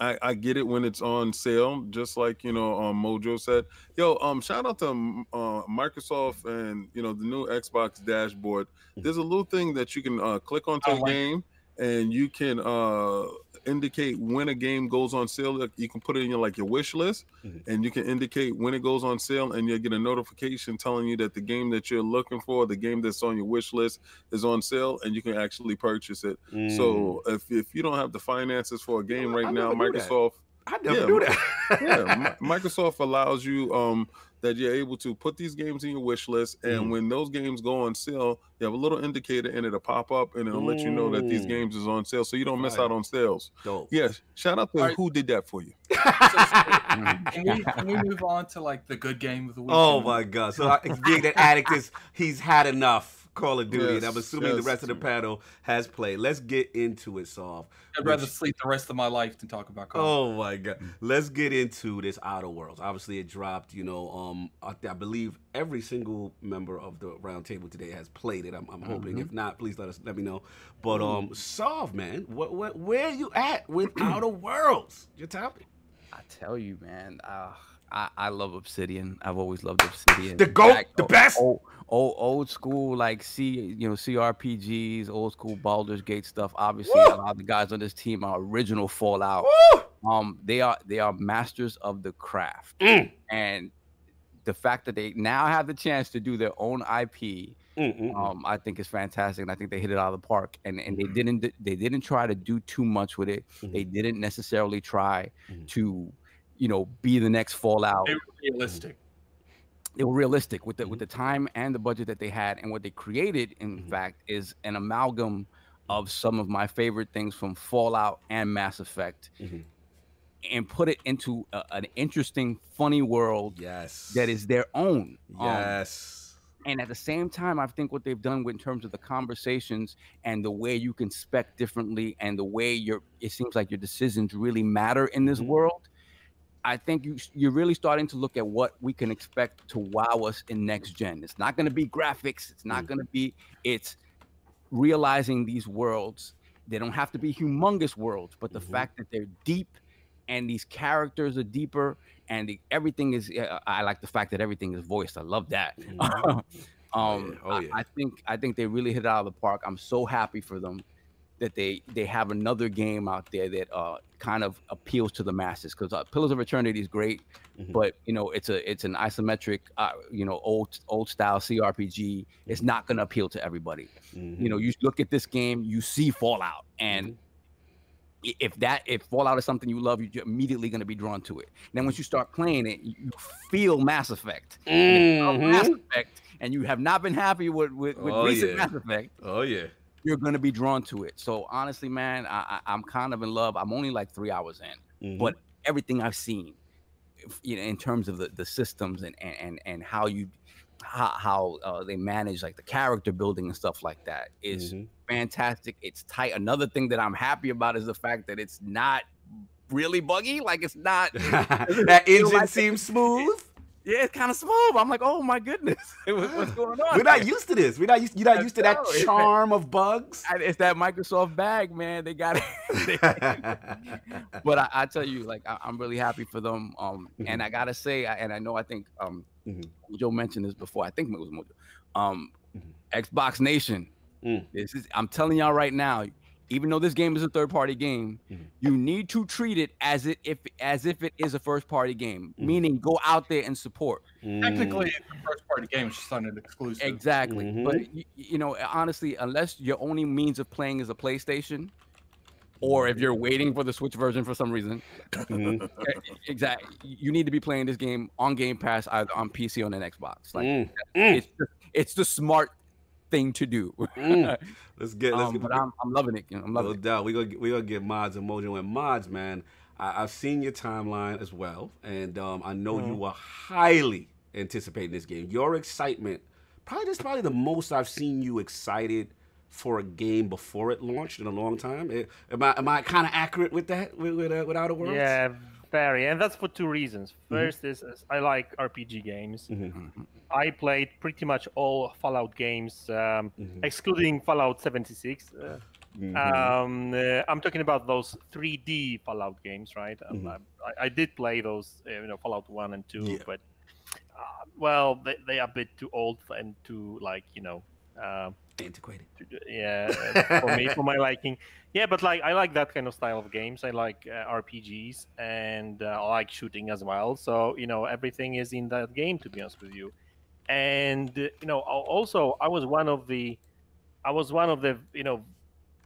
I, I get it when it's on sale, just like you know, um, Mojo said. Yo, um, shout out to um, uh, Microsoft and you know the new Xbox dashboard. There's a little thing that you can uh, click onto I a like it. game, and you can uh, indicate when a game goes on sale. You can put it in your like your wish list, Mhm. and you can indicate when it goes on sale, and you'll get a notification telling you that the game that you're looking for, the game that's on your wish list, is on sale, and you can actually purchase it. Mm. So if, if you don't have the finances for a game know, I right now. Microsoft I never yeah, knew that. yeah, Microsoft allows you um that you're able to put these games in your wish list, and Mhm. when those games go on sale, you have a little indicator and it'll pop up and it'll let you know that these Mm. games is on sale, so you don't miss Fire. out on sales. Dope. Yes, shout out to Alright. who did that for you. Can we, can we move on to like the good game of the week? Oh my god! So I- being that addict is he's had enough Call of Duty, and I'm Yes, assuming the yes. rest of the panel has played. Let's get into it, Solve. I'd rather which- sleep the rest of my life than talk about Call. Oh my god! Let's get into this Outer Worlds. Obviously, it dropped. You know, um, I, I believe every single member of the round table today has played it. I'm, I'm hoping. If not, please let us let me know. But um, Solve, man, what, what where are you at with Outer Worlds? Your topic. I tell you, man. Uh, I, I love Obsidian. I've always loved Obsidian. The GOAT, Back- the best. Old, old, old school, like C, you know, CRPGs, old school Baldur's Gate stuff. Obviously, Woo! a lot of the guys on this team are original Fallout. Woo! Um, they are they are masters of the craft, Mm. and the fact that they now have the chance to do their own IP, Mm, mm, mm. um, I think is fantastic, and I think they hit it out of the park. And and they didn't they didn't try to do too much with it. They didn't necessarily try Mhm. to, you know, be the next Fallout. They were realistic. They were realistic with the with the time and the budget that they had, and what they created, in Mhm. fact, is an amalgam of some of my favorite things from Fallout and Mass Effect, Mhm. and put it into a, an interesting, funny world Yes. that is their own. Um, Yes. and at the same time, I think what they've done with, in terms of the conversations and the way you can spec differently and the way your it seems like your decisions really matter in this Mhm. world. I think you you're really starting to look at what we can expect to wow us in next gen. It's not going to be graphics. It's not Mm. going to be. It's realizing these worlds. They don't have to be humongous worlds, but the Mhm. fact that they're deep and these characters are deeper and the, everything is. uh, I like the fact that everything is voiced. I love that. Mhm. um, yeah. Oh, I- yeah. I, think I think they really hit it out of the park. I'm so happy for them that they they have another game out there that uh kind of appeals to the masses because uh, Pillars of Eternity is great, Mhm. but you know it's a it's an isometric uh, you know old old style CRPG. It's not gonna appeal to everybody. You know, you look at this game, you see Fallout, and i- if that if Fallout is something you love, you're immediately gonna be drawn to it. Then once you start playing it, you feel Mass Effect. And if you love Mass Mhm. Effect, and you have not been happy with with, with Oh, recent yeah. Mass Effect, Oh yeah. You're gonna be drawn to it. So honestly, man, I, I, I'm kind of in love. I'm only like three hours in, Mhm. but everything I've seen, you know, in terms of the, the systems and, and and how you how, how uh, they manage like the character building and stuff like that is Mhm. fantastic. It's tight. Another thing that I'm happy about is the fact that it's not really buggy. Like it's not. that engine like- seems smooth. Yeah, it's kind of smooth. I'm like, oh my goodness, what's going on? We're not used to this. We're not used. You're not used to that charm of bugs. It's that Microsoft bag, man. They got it. but I, I tell you, like I, I'm really happy for them. Um, and I gotta say, I, and I know I think um, Mhm. Joe mentioned this before. I think it was Mojo. Um, Mhm. Xbox Nation. Mm. This is. I'm telling y'all right now. Even though this game is a third party game, Mhm. you need to treat it as it if as if it is a first party game. Mhm. Meaning, go out there and support. Technically, it's a first party game. It's just on an exclusive. Exactly. Mhm. But you, you know, honestly, unless your only means of playing is a PlayStation, or if you're waiting for the Switch version for some reason, Mhm. exactly, you need to be playing this game on Game Pass either on PC or on an Xbox. Like Mm. It's the, it's the smart thing to do. Mm. Let's get. Let's um, get. but I'm, I'm loving it. I'm No it. doubt. We gonna we gonna get mods and mojo and Madz, man. I, I've seen your timeline as well, and um, I know you are highly anticipating this game. Your excitement, probably this is probably the most I've seen you excited for a game before it launched in a long time. Eh, Am I am I kind of accurate with that with with, uh, with Outer Worlds? Yeah, very, and that's for two reasons. 1st is, is I like RPG games. Mhm. I played pretty much all Fallout games, um, Mhm. excluding Fallout 76. Uh, Mhm. um, uh, I'm talking about those 3D Fallout games, right? Um, Mhm. I, I did play those, uh, you know, Fallout One and Two, Yeah. but uh, well, they, they are a bit too old and too like you know. Antiquated. yeah for me for my liking. Yeah but like i like that kind of style of games. I like uh, rpgs and uh, i like shooting as well. So you know everything is in that game to be honest with you. And you know also i was one of the i was one of the you know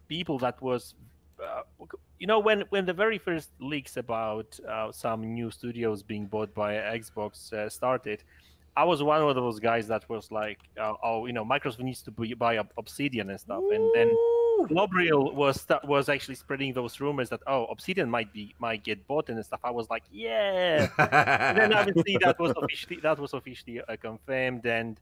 people that was uh, you know when when the very first leaks about uh, some new studios being bought by xbox uh, started I was one of those guys that was like, uh, oh, you know, Microsoft needs to be, buy Ob- Obsidian and stuff, and then Ooh. Gabriel was was actually spreading those rumors that oh, Obsidian might be might get bought and stuff. I was like, yeah. and then obviously that was officially that was officially uh, confirmed, and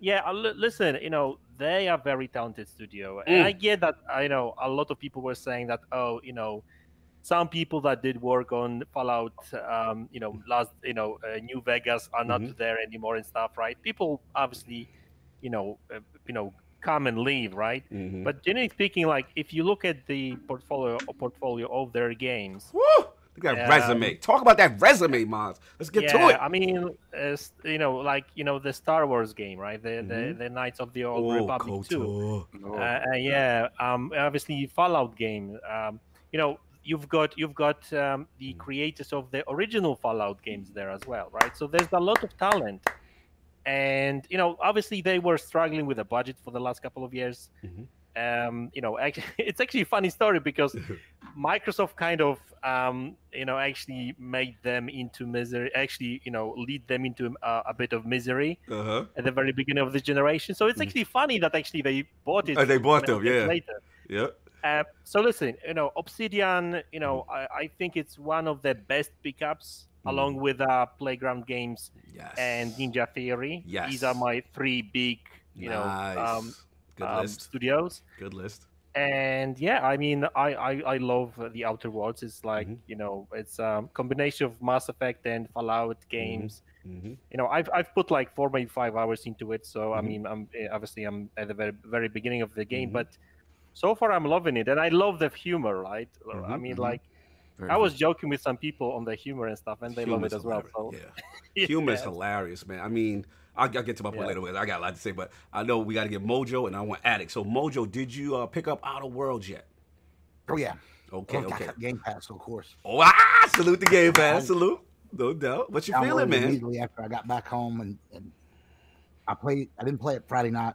yeah, uh, li- listen, you know, they are very talented studio, and Mm. I get that. I know a lot of people were saying that oh, you know. Some people that did work on Fallout, um, you know, last, you know, uh, New Vegas are not Mhm. there anymore and stuff, right? People obviously, you know, uh, you know, come and leave, right? Mhm. But generally speaking, like if you look at the portfolio portfolio of their games, Woo! Look at that Um, resume. Talk about that resume, Madz. Let's get yeah, to it. I mean, you know, like you know the Star Wars game, right? The the, Mhm. the Knights of the Old oh, Republic too. Oh, Uh, uh, yeah, um, obviously Fallout game. Um, you know, you've got you've got um, the creators of the original Fallout games there as well, right? So there's a lot of talent, and you know, obviously they were struggling with the budget for the last couple of years. Mhm. Um, you know, actually, it's actually a funny story because Microsoft kind of, um, you know, actually made them into misery. Actually, you know, lead them into uh, a bit of misery Uh-huh. at the very beginning of this generation. So it's Mhm. actually funny that actually they bought it. Uh, they bought them, yeah. Later. Yep. Uh, so listen, you know, Obsidian, you know, Mm-hmm. I, I think it's one of the best pickups Mm. along with uh, Playground Games Yes. and Ninja Theory. Yes. These are my three big, you nice. know, um, Good um, list. studios. Good list. And yeah, I mean, I, I, I love the Outer Worlds. It's like, Mhm. you know, it's a combination of Mass Effect and Fallout Mm-hmm. games. hmm You know, I've, I've put like four, maybe five hours into it. So, I Mhm. mean, I'm eh, obviously I'm at the very, very beginning of the game, Mhm. but so far I'm loving it. And I love the humor, right? I Mhm, mean, mhm. like, very I good. was joking with some people on the humor and stuff, and they love it as well. So, Yeah. Humor is Yeah. hilarious, man. I mean, I'll, I'll get to my point Yeah. later. With I got a lot to say, but I know we got to get Mojo, and I want Addict. So, Mojo, did you uh, pick up Outer Worlds yet? Oh yeah. Okay, Oh, okay. Game Pass, of course. Oh, ah, salute the Game Pass. Salute. No doubt. What you feeling, man? Immediately after I got back home, and, and I played. I didn't play it Friday night.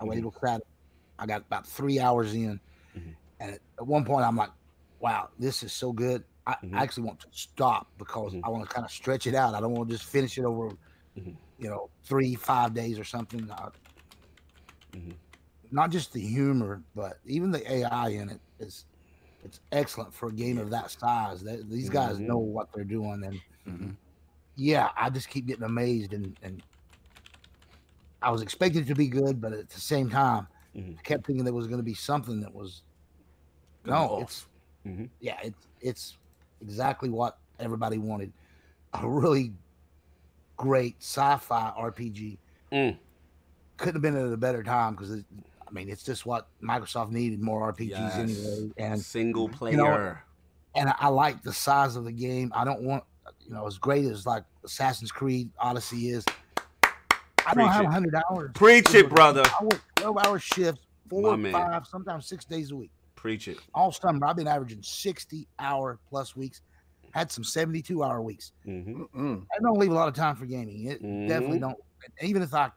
I waited till Saturday. I got about three hours in, Mhm. and at, at one point I'm like, "Wow, this is so good." I, Mhm. I actually want to stop because Mhm. I want to kind of stretch it out. I don't want to just finish it over, Mhm. you know, three, five days or something. I, Mhm. Not just the humor, but even the AI in it is it's excellent for a game of that size. They, these guys know what they're doing, and yeah, I just keep getting amazed, and and I was expecting it to be good, but at the same time, Mm-hmm. I kept thinking there was going to be something that was no, off. it's mm-hmm. yeah, it's it's exactly what everybody wanted. A really great sci-fi RPG. Mm. Couldn't have been at a better time because I mean it's just what Microsoft needed more RPGs yes. anyway. And single player. You know, and I like the size of the game. I don't want you know as great as like Assassin's Creed Odyssey is. I Preach don't have hundred hours. Preach it, brother. I 12 hour shifts, four, five, sometimes six days a week. Preach it. All summer, I've been averaging 60 hour plus weeks. Had some 72 hour weeks. Mm-hmm. I don't leave a lot of time for gaming. It mm-hmm. definitely don't. Even if I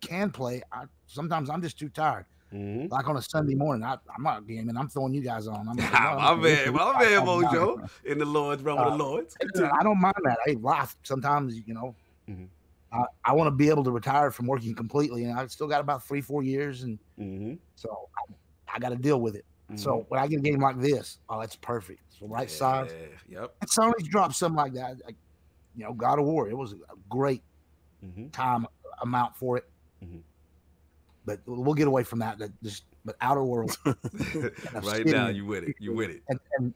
can play, I sometimes I'm just too tired. Mm-hmm. Like on a Sunday morning, I, am not gaming. I'm throwing you guys on. I'm, like, no, I'm, I'm, mojo in the Lord's realm uh, of the uh, Lord's. I don't mind that. Hey, life sometimes, you know, mm-hmm. I, I want to be able to retire from working completely, and I've still got about three, four years, and hmm so I, I got to deal with it. So when I get a game like this, oh, that's perfect. It's the right size. Yep. And Sony's dropped something like that. Like, you know, God of War. It was a great hmm time amount for it. Mhm. But we'll get away from that. That just but Outer Worlds. right now, you with it. You with it. and, and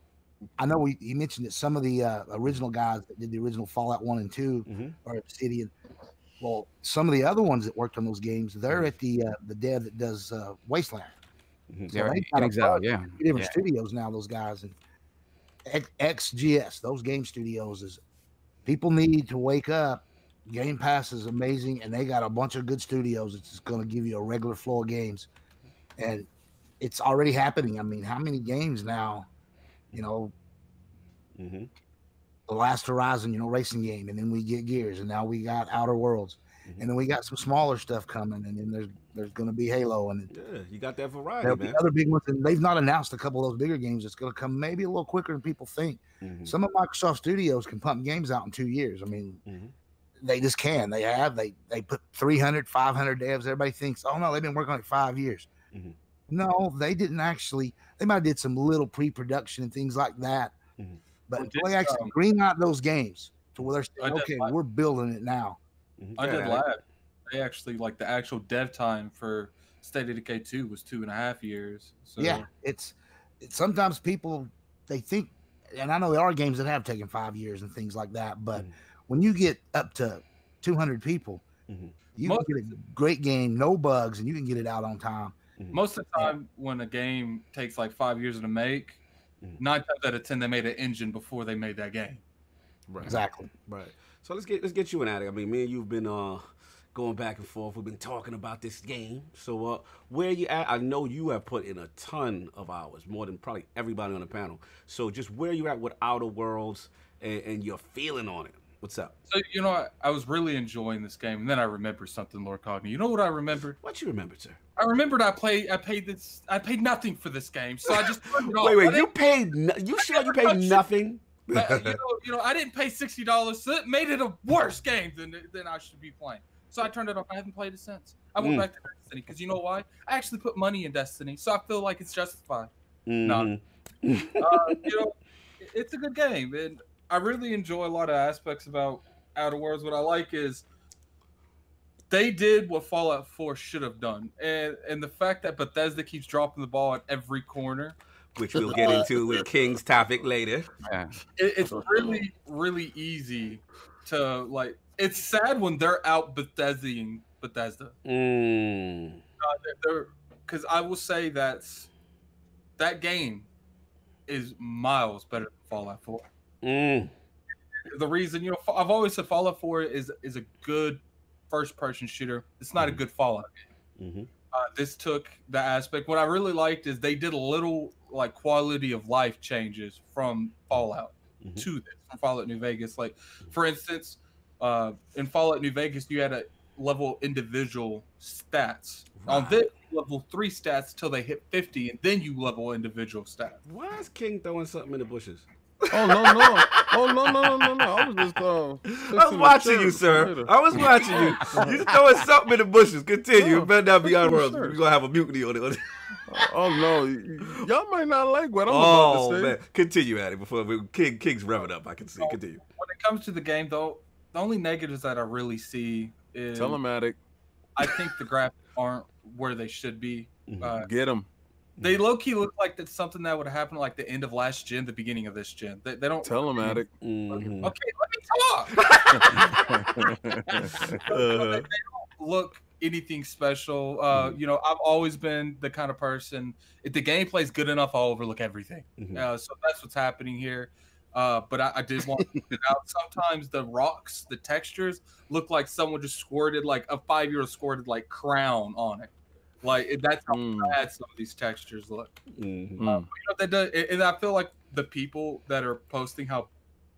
I know we, you mentioned that some of the uh, original guys that did the original Fallout one and 2 hmm are Obsidian. Well, some of the other ones that worked on those games, they're at the uh, the dev that does uh, Wasteland. hmm So Yeah, in Exile, yeah. different yeah. studios now. Those guys and XGS, those game studios is people need to wake up. Game Pass is amazing, and they got a bunch of good studios. It's going to give you a regular flow of games, and it's already happening. I mean, how many games now? You know, hmm the last horizon you know racing game and then we get gears and now we got outer worlds Mhm. and then we got some smaller stuff coming and then there's there's going to be halo and Yeah, you got that variety, there'll be man. other big ones and they've not announced a couple of those bigger games that's going to come maybe a little quicker than people think Mhm. some of microsoft studios can pump games out in two years i mean Mhm. they just can they have they they put 300 500 devs everybody thinks oh no they've been working on it five years Mhm. no they didn't actually they might have did some little pre-production and things like that Mhm. But Well, until they actually um, green out those games to where they're saying, okay like- we're building it now Mhm. I did Yeah, lab. They actually like the actual dev time for State of Decay 2 was two and a half years. So yeah it's, it's sometimes people they think and i know there are games that have taken five years and things like that but Mhm. when you get up to 200 people Mhm. you Most- can get a great game no bugs and you can get it out on time most of the time when a game takes like five years to make, Mhm. nine times out of ten they made an engine before they made that game. Right. exactly Right. So let's get let's get you an addict. I mean, me and you've been uh going back and forth. We've been talking about this game. So uh where you at? I know you have put in a ton of hours, more than probably everybody on the panel. So just where you at with Outer Worlds and, and your feeling on it. What's up? So you know, I, I was really enjoying this game, and then I remembered something, Lord Cogni. You know what I remembered? What you remember, sir? I remembered I played. I paid this. I paid nothing for this game, so I just it. Wait, wait, you paid no, you sure you paid nothing? You know, you know, I didn't pay sixty dollars, so it made it a worse game than than I should be playing. So I turned it off. I haven't played it since. I went Mm. back to Destiny because you know why? I actually put money in Destiny, so I feel like it's justified. Mhm. Uh, you know, it's a good game, and I really enjoy a lot of aspects about Outer Worlds. What I like is they did what Fallout 4 should have done, and and the fact that Bethesda keeps dropping the ball at every corner. Which we'll get into with King's topic later. Yeah. it, it's really really easy to like it's sad when they're out Bethesdaing Bethesda. Mm. They're because I will say that that game is miles better than Fallout 4. Mm. The reason, you know, I've always said Fallout 4 is is a good first person shooter. It's not a good Fallout. hmm Uh, this took the aspect. What I really liked is they did a little like quality of life changes from Fallout Mhm. to this from Fallout New Vegas. Like, for instance, uh, in Fallout New Vegas, you had a level individual stats. On this, level three stats till they hit fifty, and then you level individual stats. Why is King throwing something in the bushes? Oh no no! Oh no no no no no! I was just uh, I was watching you, sir. later. I was watching you. You throwing something in the bushes. Continue. No, it better not be fix out them world. shirts. We're gonna have a mutiny on it. Oh no! y- Y'all might not like what I'm oh about to say. man, continue at it before we, King King's revving up. I can see. Continue. When it comes to the game, though, the only negatives that I really see is Telematic, I think the graphics aren't where they should be. Uh, get him. They low key look like that's something that would happen like the end of last gen, the beginning of this gen. They, they don't. Tell him, Addict. Mhm. Okay, let me talk. Uh-huh. they don't look anything special. Uh, Mhm. you know, I've always been the kind of person. If the gameplay's good enough, I'll overlook everything. Mhm. Uh, so that's what's happening here. Uh, but I, I did want to point out. Sometimes the rocks, the textures look like someone just squirted like a five year old squirted like crown on it. Like that's how Mm. bad some of these textures look. Mhm. Mm. You know, that does, and I feel like the people that are posting how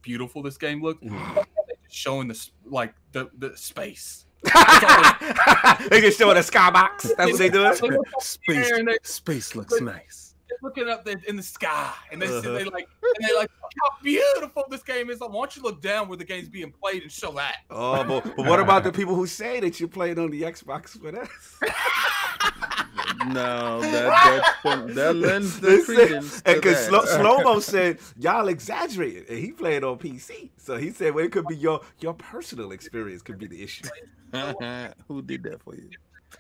beautiful this game looks, Mhm. they're just showing the like the the space. they just showing a skybox. That's what they doing. They Space, they, space looks nice. they're looking up there in the sky, and they Uh-huh. they like and they like how beautiful this game is. Why don't you look down where the game's being played and show that? Oh, but, but what about the people who say that you played on the Xbox with us? No, that that, that lends the They said- credence And because that. Slow Mo said y'all exaggerated, and he played on PC, so he said, "Well, it could be your your personal experience could be the issue." Who did that for you?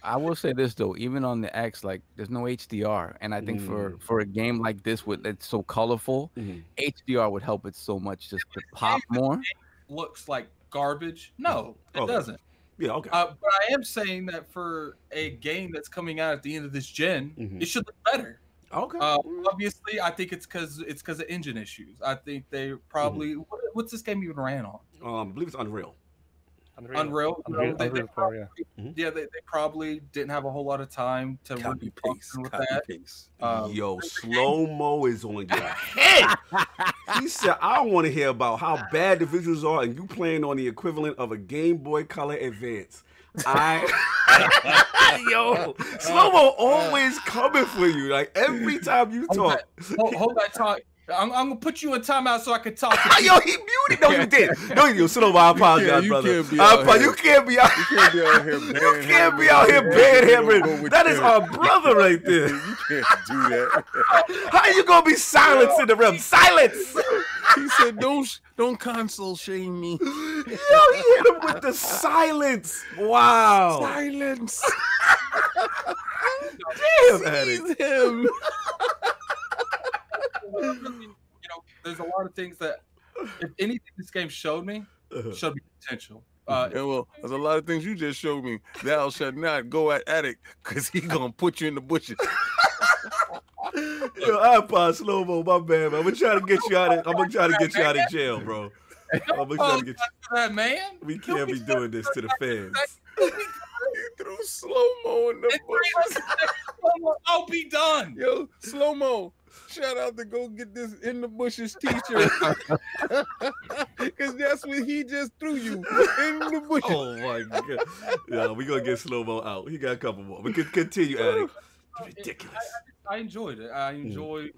I will say this though, even on the X, like there's no HDR, and I think for Mm. for a game like this with it's so colorful, Mhm. HDR would help it so much just to pop more. Looks like garbage. No, it Okay. doesn't. Yeah, okay. Uh, but I am saying that for a game that's coming out at the end of this gen, Mhm. it should look better. okay. Uh, obviously, I think it's because it's because of engine issues. I think they probably what, what's this game even ran on? um, I believe it's Unreal. Unreal. You know, Unreal, they- they Unreal Core, yeah. Mm-hmm. Yeah, they, they probably didn't have a whole lot of time to Copy really paste, with copy that. paste. Um, Yo, slow mo is on your head. he said, "I want to hear about how bad the visuals are, and you playing on the equivalent of a Game Boy Color Advance." I, yo, uh, slow mo uh. always coming for you. Like every time you Hold talk, that, hold, hold that talk. I'm, I'm gonna put you in timeout so I can talk. to you. yo, he muted. No, you did. No, you slow mo. I apologize, you brother. can't be I out apo- here. you can't be out. You can't be out here. You can't be out here Go bad with That is our brother right there. You can't do that. How you gonna be silence in the room? Silence. He said, "Don't don't console shame me." Yo, he hit him with the silence. Wow. Silence. Damn, Addict. Seize him. you know, there's a lot of things that, if anything, this game showed me Uh-huh. showed me potential. Uh, Yeah, well, there's a lot of things you just showed me. Thou shalt not go at addict because he gonna put you in the bushes. Yo, I apologize, slow mo. My bad, man. I'm gonna try to get you out of. I'm gonna try to get you out of jail, bro. I'm gonna try to get. You. that man. We can't be doing this to the fans. he threw slow mo in the bushes. I'll be done. Yo, slow mo. Shout out to go get this in the bushes t-shirt. Cause that's what he just threw you in the bushes. Oh my god. Yeah, we gonna get slow mo out. He got a couple more. We can continue, Addict. Ridiculous. I enjoyed it. I Mm.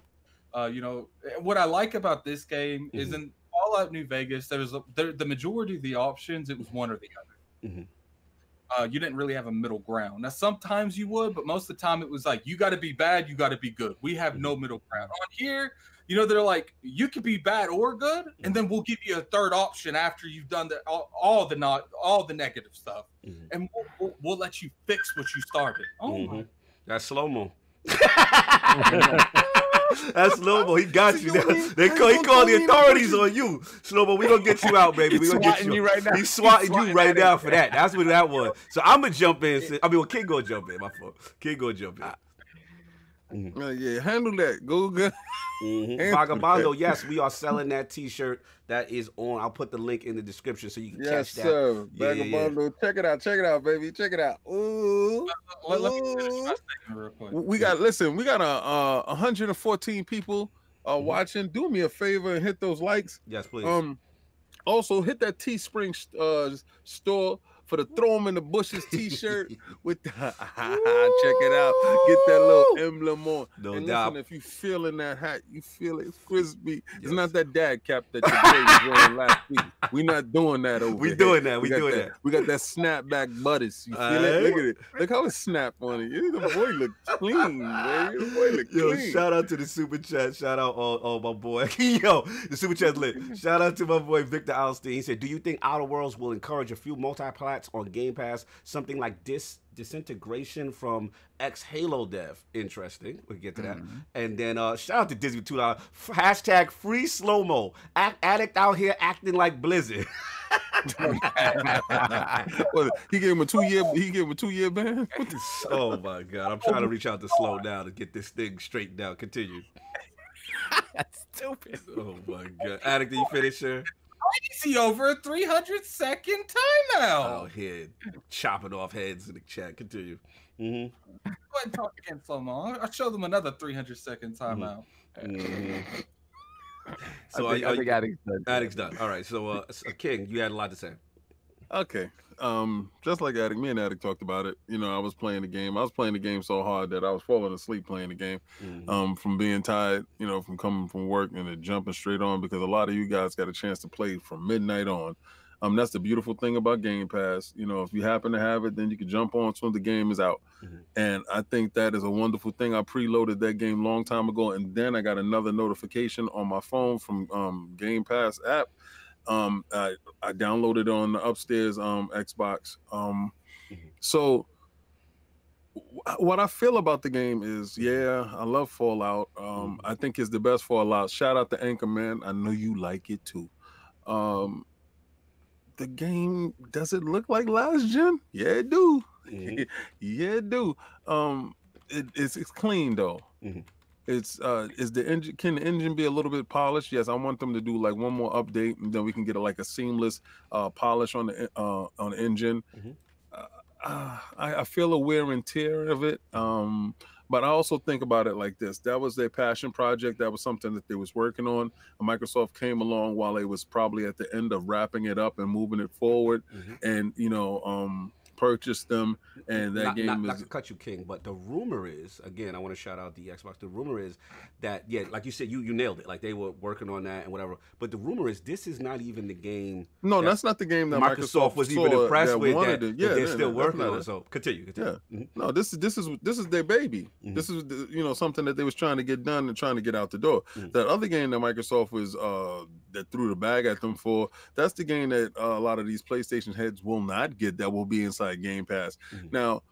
uh, you know, what I like about this game is Mhm. in Fallout New Vegas. There was a, there, the majority of the options. It was one or the other. Mhm. Uh, you didn't really have a middle ground. Now sometimes you would, but most of the time it was like you got to be bad, you got to be good. We have no middle ground on here. You know, they're like you could be bad or good, and then we'll give you a third option after you've done the all, all the not all the negative stuff, Mhm. and we'll, we'll, we'll let you fix what you started. Oh my Mhm. That's slow mo. That's slow mo. He got you. So you They call, he called the me in the authorities on you. Slow mo. We gonna get you out, baby. We He's gonna get you. you right now. He's He's swatting you right now for that. That's what that was. So I'm gonna jump in. I mean, well, Kid gonna jump in. My fault. Kid gonna jump in. Uh, yeah, handle that. Go good. Mhm. Vagabondo, yes, we are selling that T-shirt. That is on. I'll put the link in the description so you can Yes, catch that. sir. Yeah, yeah, yeah. Check it out. Check it out, baby. Check it out. Ooh. Let, let me finish my Ooh. real quick. We got listen, we got a uh 114 people uh Mhm. watching. Do me a favor and hit those likes. Yes, please. Um also hit that Teespring uh store for the throw throw 'em in the bushes t-shirt with the check it out. Get that little emblem on. no and doubt. listen, if you feeling that hat, you feel it crispy. Yes. It's not that dad cap that your boy was wearing last week. We not doing that over We here. doing that. We got doing that. that. We got that snapback butters. You feel it? Look at it. Look how it snap on it. The boy look clean, baby. The boy look Yo, clean. shout out to the super chat. Shout out all, all my boy. Yo, the super chat lit. Shout out to my boy Victor Alstein. He said, "Do you think Outer Worlds will encourage a few multi stats on Game Pass. Something like dis disintegration from ex Halo dev. Interesting. We'll get to that. Mhm. And then uh, shout out to Disney two dollars. Hashtag free slow mo. Addict out here acting like Blizzard. What, he gave him a two year. He gave him a two year ban. What the- oh my god! I'm trying to reach out to slow down to get this thing straightened out. Continue. That's stupid. Oh my god! Addict, did you finish, sir? Easy over a 300 second timeout. Out here chopping off heads in the chat. Continue. Mm-hmm. Go ahead and talk again, slow mo. I'll show them another 300 second timeout. hmm I So think, are, I are, think Addict's done. Addict's done. All right. So, uh, so, King, you had a lot to say. Okay. Um, just like Addict, me and Addict talked about it. You know, I was playing the game. I was playing the game so hard that I was falling asleep playing the game. Mhm. Um, from being tired, you know, from coming from work and then jumping straight on because a lot of you guys got a chance to play from midnight on. Um, that's the beautiful thing about Game Pass. You know, if you happen to have it, then you can jump on soon the game is out. Mhm. And I think that is a wonderful thing. I preloaded that game long time ago, and then I got another notification on my phone from um, Game Pass app. Um, I, I downloaded it on the upstairs um, Xbox. Um, Mhm. so wh- what I feel about the game is, yeah, I love Fallout. Um, I think it's the best Fallout. Shout out to Anchorman. I know you like it too. Um, the game does it look like last gen? Yeah, it do. Mhm. Yeah, it do. Um, it, it's it's clean though. Mhm. It's uh, is the engine? Can the engine be a little bit polished? Yes, I want them to do like one more update, and then we can get a, like a seamless uh polish on the uh on the engine. Mhm. Uh, I, I feel a wear and tear of it. Um, but I also think about it like this: that was their passion project. That was something that they was working on. And Microsoft came along while they was probably at the end of wrapping it up and moving it forward, Mhm. and you know, um, purchased them. And that not, game not, is not to cut you, King, but the rumor is again, I want to shout out the Xbox. The rumor is that yeah, like you said, you you nailed it. Like they were working on that and whatever. But the rumor is this is not even the game no, that that's not the game that Microsoft, Microsoft, was even impressed that with. That, it. that they're yeah, still that's working on it. So continue, continue. Mhm. No, this is this is this is their baby. Mhm. This is the- you know something that they was trying to get done and trying to get out the door. Mhm. That other game that Microsoft was uh that threw the bag at them for. That's the game that uh, a lot of these PlayStation heads will not get. That will be inside Game Pass. Mhm. Now,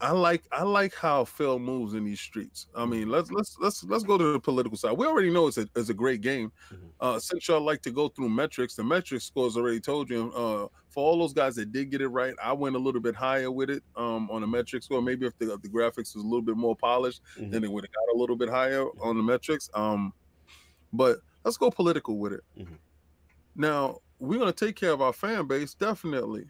I like I like how Phil moves in these streets. I mean, let's let's let's let's go to the political side. We already know it's a it's a great game. Mhm. Uh, since y'all like to go through metrics, the metric scores already told you. Uh, for all those guys that did get it right, I went a little bit higher with it um, on the metric score. Maybe if the, if the graphics was a little bit more polished, Mhm. then it would have got a little bit higher on the metrics. Um, but let's go political with it. Mhm. Now we're gonna take care of our fan base definitely.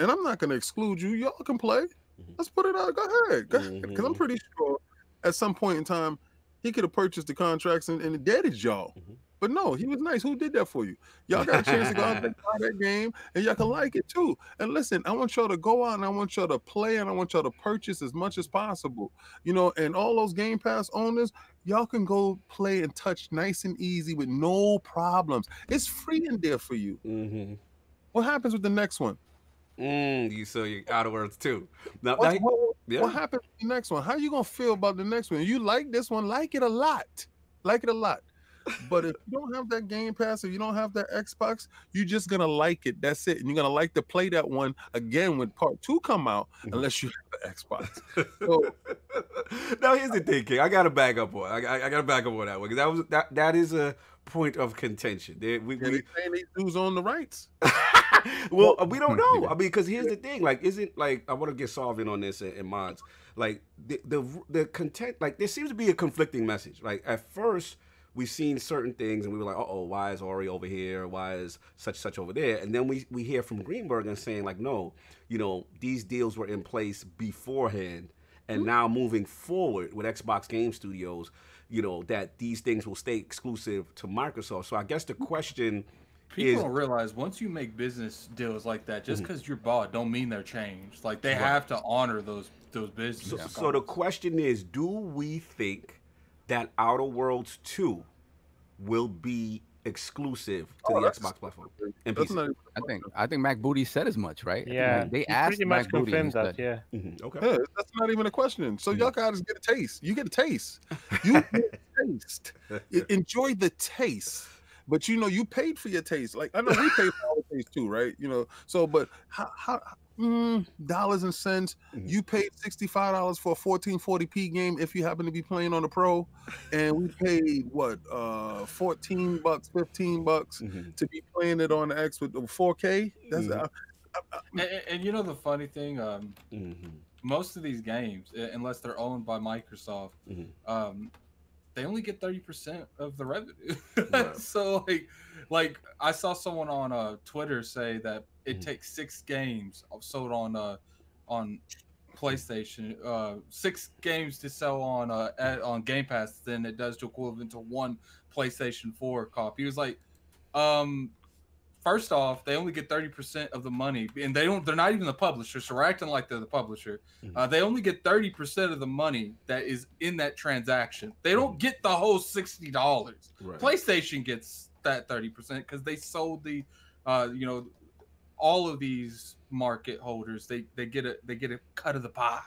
And I'm not gonna exclude you. Y'all can play. Mhm. Let's put it out. Go ahead, because I'm Mhm. pretty sure at some point in time he could have purchased the contracts and, and deaded y'all. Mhm. But no, he was nice. Who did that for you? Y'all got a chance to go out and buy that game, and y'all can like it too. And listen, I want y'all to go out and I want y'all to play and I want y'all to purchase as much as possible. You know, and all those Game Pass owners, y'all can go play and touch nice and easy with no problems. It's free in there for you. Mhm. What happens with the next one? Mm, you so you out of words too. Now, What, now- what, yeah. what happens the next one? How you gonna feel about the next one? You like this one, like it a lot. Like it a lot. But if you don't have that Game Pass or you don't have that Xbox, you're just gonna like it. That's it. And you're gonna like to play that one again when part two come out, Mhm. unless you have an Xbox. So now here's the thing, King. I got to back up on. I, I, I got to back up on that one because that was that. That is a point of contention. They, we, yeah, we, they saying these dudes on the rights. well, we don't know. I mean, because here's the thing. Like, isn't like I want to get solving on this in, in Madz. Like the the the content. Like there seems to be a conflicting message. Like at first. We've seen certain things, and we were like, uh "Oh, why is Ori over here? Why is such such over there?" And then we we hear from Greenberg and saying like, "No, you know, these deals were in place beforehand, and now moving forward with Xbox Game Studios, you know, that these things will stay exclusive to Microsoft." So I guess the question People is don't realize once you make business deals like that, just mm-hmm. because you're bought, don't mean they're changed. Like they Right. have to honor those those business. So, so the question is, do we think that Outer Worlds 2 will be exclusive to Oh, the Xbox platform and That's PC? I think I think Matt Booty said as much, right? I think Yeah, they he asked pretty much Matt Booty. confirmed and that. he said- Yeah. Mhm, Okay. Yeah, that's not even a question. So y'all guys get a taste. You get a taste. You get a taste. Enjoy the taste. But you know, you paid for your taste. Like I know we pay for our taste too, right? You know, so but how how mm, dollars and cents? Mhm. You paid sixty five dollars for a fourteen forty p game if you happen to be playing on the pro, and we paid what uh fourteen bucks, fifteen bucks Mhm. to be playing it on the X with the four K. That's Mhm. uh, And, and- and you know the funny thing, um, Mhm. most of these games, unless they're owned by Microsoft, Mhm. um, they only get thirty percent of the revenue. Right. so like, like I saw someone on uh, Twitter say that it Mhm. takes six games sold on uh, on PlayStation, uh, six games to sell on uh, at, on Game Pass than it does to equivalent to one PlayStation Four copy. He was like, um, first off, they only get thirty percent of the money, and they don't. They're not even the publisher, so we're acting like they're the publisher. Mhm. Uh, they only get thirty percent of the money that is in that transaction. They don't get the whole sixty dollars. Right. PlayStation gets that thirty percent because they sold the, uh, you know, all of these market holders. They they get a they get a cut of the pie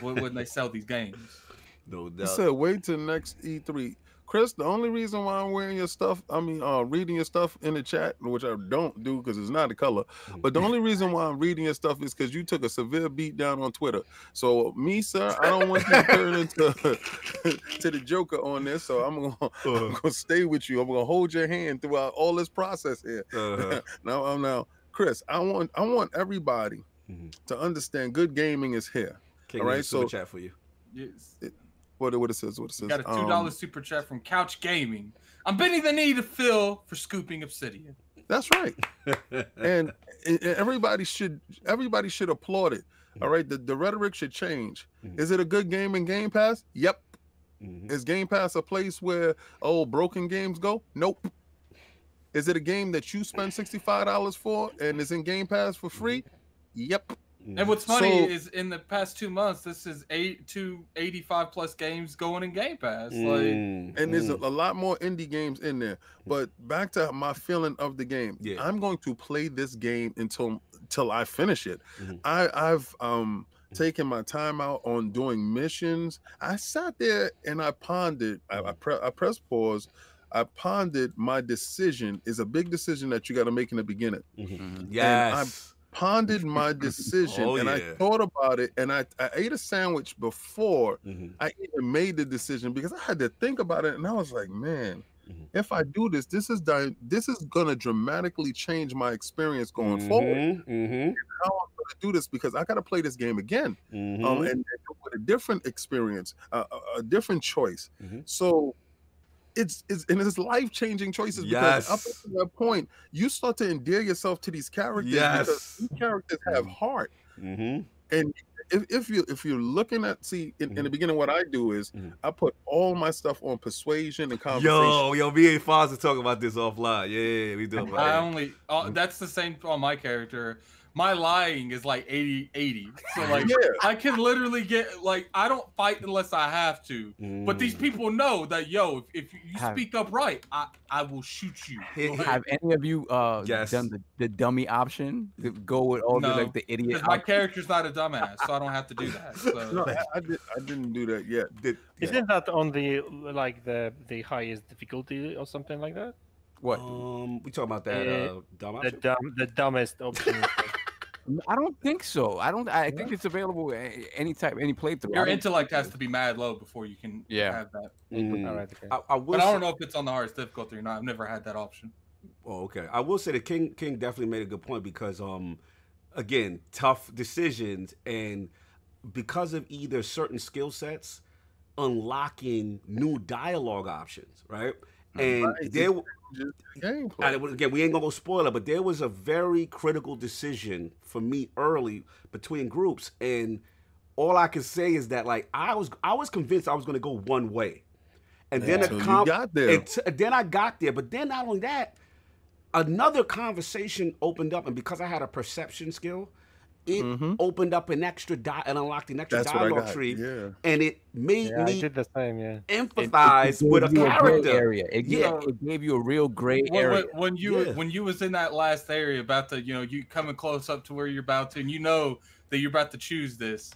when, when they sell these games. No You doubt. said wait till next E3. Chris, the only reason why I'm wearing your stuff, I mean, uh, reading your stuff in the chat, which I don't do because it's not a color, but the only reason why I'm reading your stuff is because you took a severe beat down on Twitter. So, me, sir, I don't want you to turn into to the Joker on this. So, I'm gonna, I'm Uh, gonna stay with you. I'm gonna hold your hand throughout all this process here. uh, now, I'm now, Chris. I want, I want everybody Mhm. to understand good gaming is here. King All right, right, super so- chat for you. Yes. What, what it says, what it says. Got a two Um, super chat from Couch Gaming. I'm bending the knee to Phil for scooping Obsidian. That's right. and, and everybody should everybody should applaud it. All right, the, the rhetoric should change. Mhm. Is it a good game in Game Pass? Yep. Mhm. Is Game Pass a place where oh broken games go? Nope. Is it a game that you spend sixty five dollars for and is in Game Pass for free? Yep. And what's funny So- is in the past two months, this is eight two eighty five plus games going in Game Pass. Like Mm, And there's a, mm. a lot more indie games in there. But back to my feeling of the game. Yeah. I'm going to play this game until until I finish it. Mhm. I, I've um taken my time out on doing missions. I sat there and I pondered. I, I, pre- I pressed pause. I pondered my decision. Is a big decision that you got to make in the beginning. Mhm. I'm- Yes. Pondered my decision Oh, and I thought about it. And I, I ate a sandwich before Mhm. I even made the decision because I had to think about it, and I was like, man, Mhm. if I do this, this is di- this is gonna dramatically change my experience going forward. Mhm, mhm, How I'm gonna do this because I gotta play this game again, um, and, and with a different experience, uh, a, a different choice. So. It's, it's and it's life changing choices because up to that point you start to endear yourself to these characters Yes. because these characters have heart Mhm. and if, if you if you're looking at see in, in the beginning what i do is Mhm. i put all my stuff on persuasion and conversation Yo, yo, me and Fonz are talking about this offline. Yeah, yeah, yeah, we do. I only uh, that's the same on my character. My lying is like 80 80. So like yeah I can literally get like I don't fight unless I have to. But these Mm. people know that yo, if, if you Have- speak up right, I, I will shoot you. Hey, Have any of you uh Yes. done the, the dummy option? To go with all the like the idiot. My character's not a dumbass, so I don't have to do that. So no I, I, did, I didn't do that yet Did- yeah. Isn't that on the like the the highest difficulty or something like that? What? Um, we talking about that Uh, uh, dumb The dumb, the dumbest option. I don't think so. I don't. I think it's available any type, any playthrough. Your intellect has to be mad low before you can Yeah. have that. Mm. All right. Okay. I, I will But I don't know if it's on the hardest difficulty or not. I've never had that option. Oh, okay. I will say that King King definitely made a good point because um again, tough decisions and because of either certain skill sets unlocking new dialogue options, right? And Right. there just gameplay and again, we ain't gonna go spoil it, but there was a very critical decision for me early between groups, and all I can say is that like I was I was convinced I was gonna go one way, and then Until a got there. t- then I got there, but then not only that, another conversation opened up, and because I had a perception skill, it Mhm. opened up an extra di- and unlocked an extra that's what dialogue tree, yeah and it made Yeah, I me did the same. Yeah. it- it empathize gave with a you gray area. It, Yeah. yeah, it gave you a real gray When, when, area. when you Yeah. when you was in that last area about to you know you coming close up to where you're about to and you know that you're about to choose this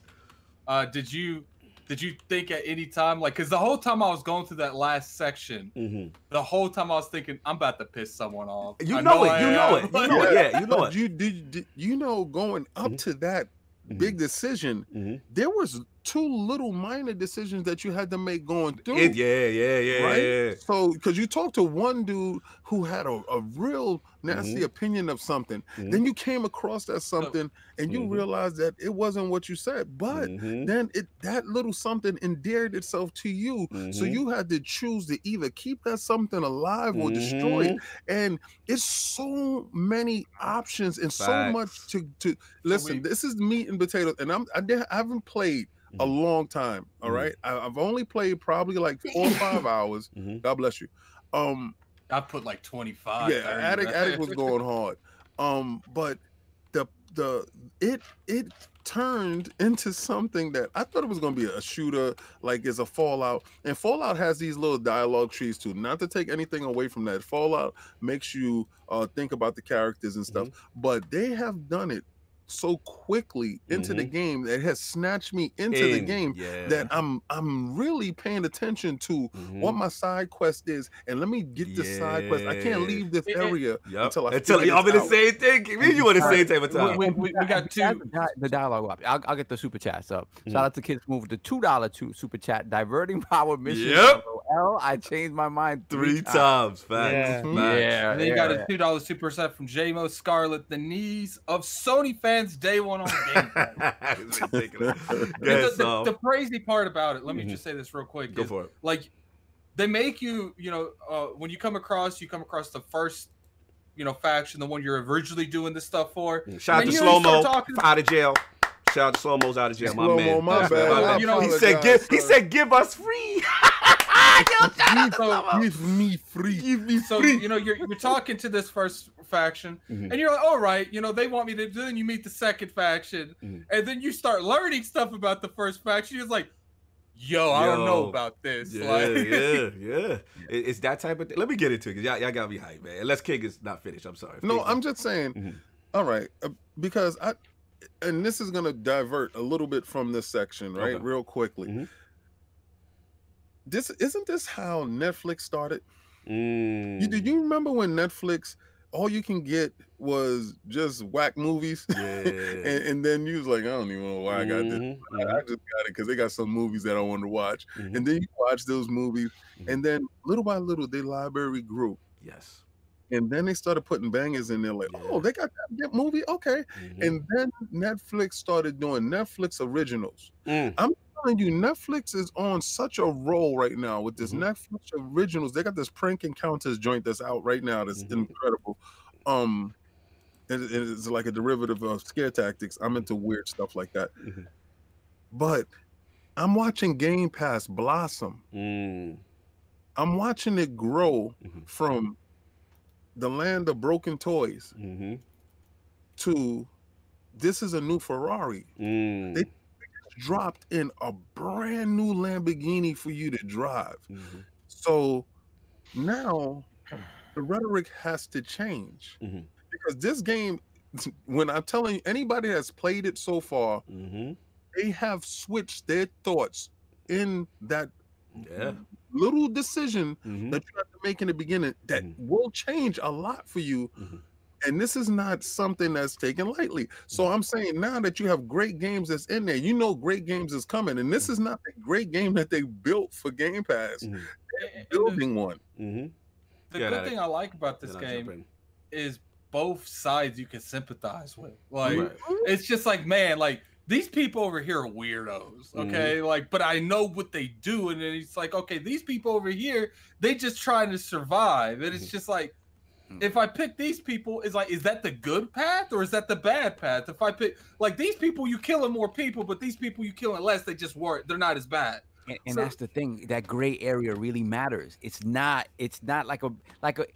uh did you did you think at any time, like, because the whole time I was going through that last section, Mhm. the whole time I was thinking, I'm about to piss someone off. You I know it. I You know it. You know it. Yeah, you know it. you did, did you know going up Mhm. to that big decision, Mhm. there was two little minor decisions that you had to make going through. It- yeah, yeah, yeah, right? yeah. So, because you talked to one dude who had a, a real nasty Mhm. opinion of something, Mhm. then you came across that something and you Mhm. realized that it wasn't what you said, but Mhm. then it that little something endeared itself to you. So Mhm. you had to choose to either keep that something alive or destroy it. Mhm. And it's so many options and so much to to listen. we- this is meat and potatoes, and I'm I, I haven't played a Mhm. long time. All Mhm. right, I, I've only played probably like four or five hours. Mhm. God bless you. Um, I put like 25. yeah, 30, Addict right? Addict was going hard. Um, but the the it it turned into something that I thought it was gonna be a shooter, like it's a Fallout. And Fallout has these little dialogue trees too. Not to take anything away from that. Fallout makes you uh think about the characters and stuff, but they have done it so quickly into the game that has snatched me into the game yeah. that I'm I'm really paying attention to Mhm. what my side quest is, and let me get this side quest. I can't leave this It- it- area Yep. until I Until figure I'm in the same thing. Me you want the same type of We- time. we, we, we got two. the, dialogue up. I'll, I'll get the super chats up. Mhm. Shout out to Kids Move the two dollar two super chat. Diverting power mission. Yep. L. I changed my mind Three times. Facts. Yeah. Facts. Yeah. And then you got a two dollar super set from JMO Scarlet, the knees of Sony fans day one on Game Pass. it's ridiculous. Go And ahead, the, the, the crazy part about it, let me Mhm. just say this real quick. Go is, for it. Like, they make you, you know, uh, when you come across, you come across the first, you know, faction, the one you're originally doing this stuff for. Shout out to you know, you Slow Mo out of jail. Shout out to Slow Mo's out of jail. My Slow-mo, man. my bad. my bad. You know, he said give. He said give us free. Yo, shout out to Slow Mo. Give me free. Give me So you know you're you're talking to this first faction, Mhm. and you're like, all right, you know they want me to. Then you meet the second faction, Mhm. and then you start learning stuff about the first faction. You're like, yo, I don't know about this. Yeah, like, yeah, yeah. It's that type of thing. Let me get into it because y'all, y'all got me hyped, man. Unless King is not finished. I'm sorry. No, King- I'm just saying. Mhm. all right, uh, because I, and this is gonna divert a little bit from this section, right? Okay. Real quickly. Mhm. This isn't this how Netflix started? Mm. You, do you remember when Netflix all you can get was just whack movies? Yeah. and, and then you was like, I don't even know why I got this. Mhm, I I just got it because they got some movies that I want to watch. mhm. And then you watch those movies, Mhm. and then little by little, their library grew. Yes. And then they started putting bangers in there, like, Yeah. oh, they got that movie, okay. Mhm. And then Netflix started doing Netflix originals. Mm. I'm telling you, Netflix is on such a roll right now with this Mhm. Netflix originals. They got this prank encounters joint that's out right now. That's Mhm. incredible. Um, it- it- it's like a derivative of scare tactics. I'm into weird stuff like that. Mhm. But I'm watching Game Pass blossom. Mm. I'm watching it grow Mhm. from the land of broken toys Mhm. to this is a new Ferrari. Mm. They- Dropped in a brand new Lamborghini for you to drive. Mhm. So now the rhetoric has to change Mhm. because this game, when I'm telling you, anybody that's played it so far, Mhm. they have switched their thoughts in that Yeah. Little decision Mhm. that you have to make in the beginning that Mhm. will change a lot for you. Mhm. And this is not something that's taken lightly. So Mm-hmm. I'm saying now that you have great games that's in there, you know great games is coming. And this is not the great game that they built for Game Pass. Mhm. And- and Building one. The Yeah, good thing I like about this Then I'll jump game is both sides you can sympathize with. Like Right. it's just like, man, like these people over here are weirdos. Mhm. Okay. Like, but I know what they do. And then it's like, okay, these people over here, they just trying to survive. And it's Mhm. just like, Mm. if I pick these people, is like, is that the good path or is that the bad path? If I pick like these people, you killing more people, but these people you killing less, they just weren't, they're not as bad. and, and So- that's the thing that gray area really matters it's not it's not like a like a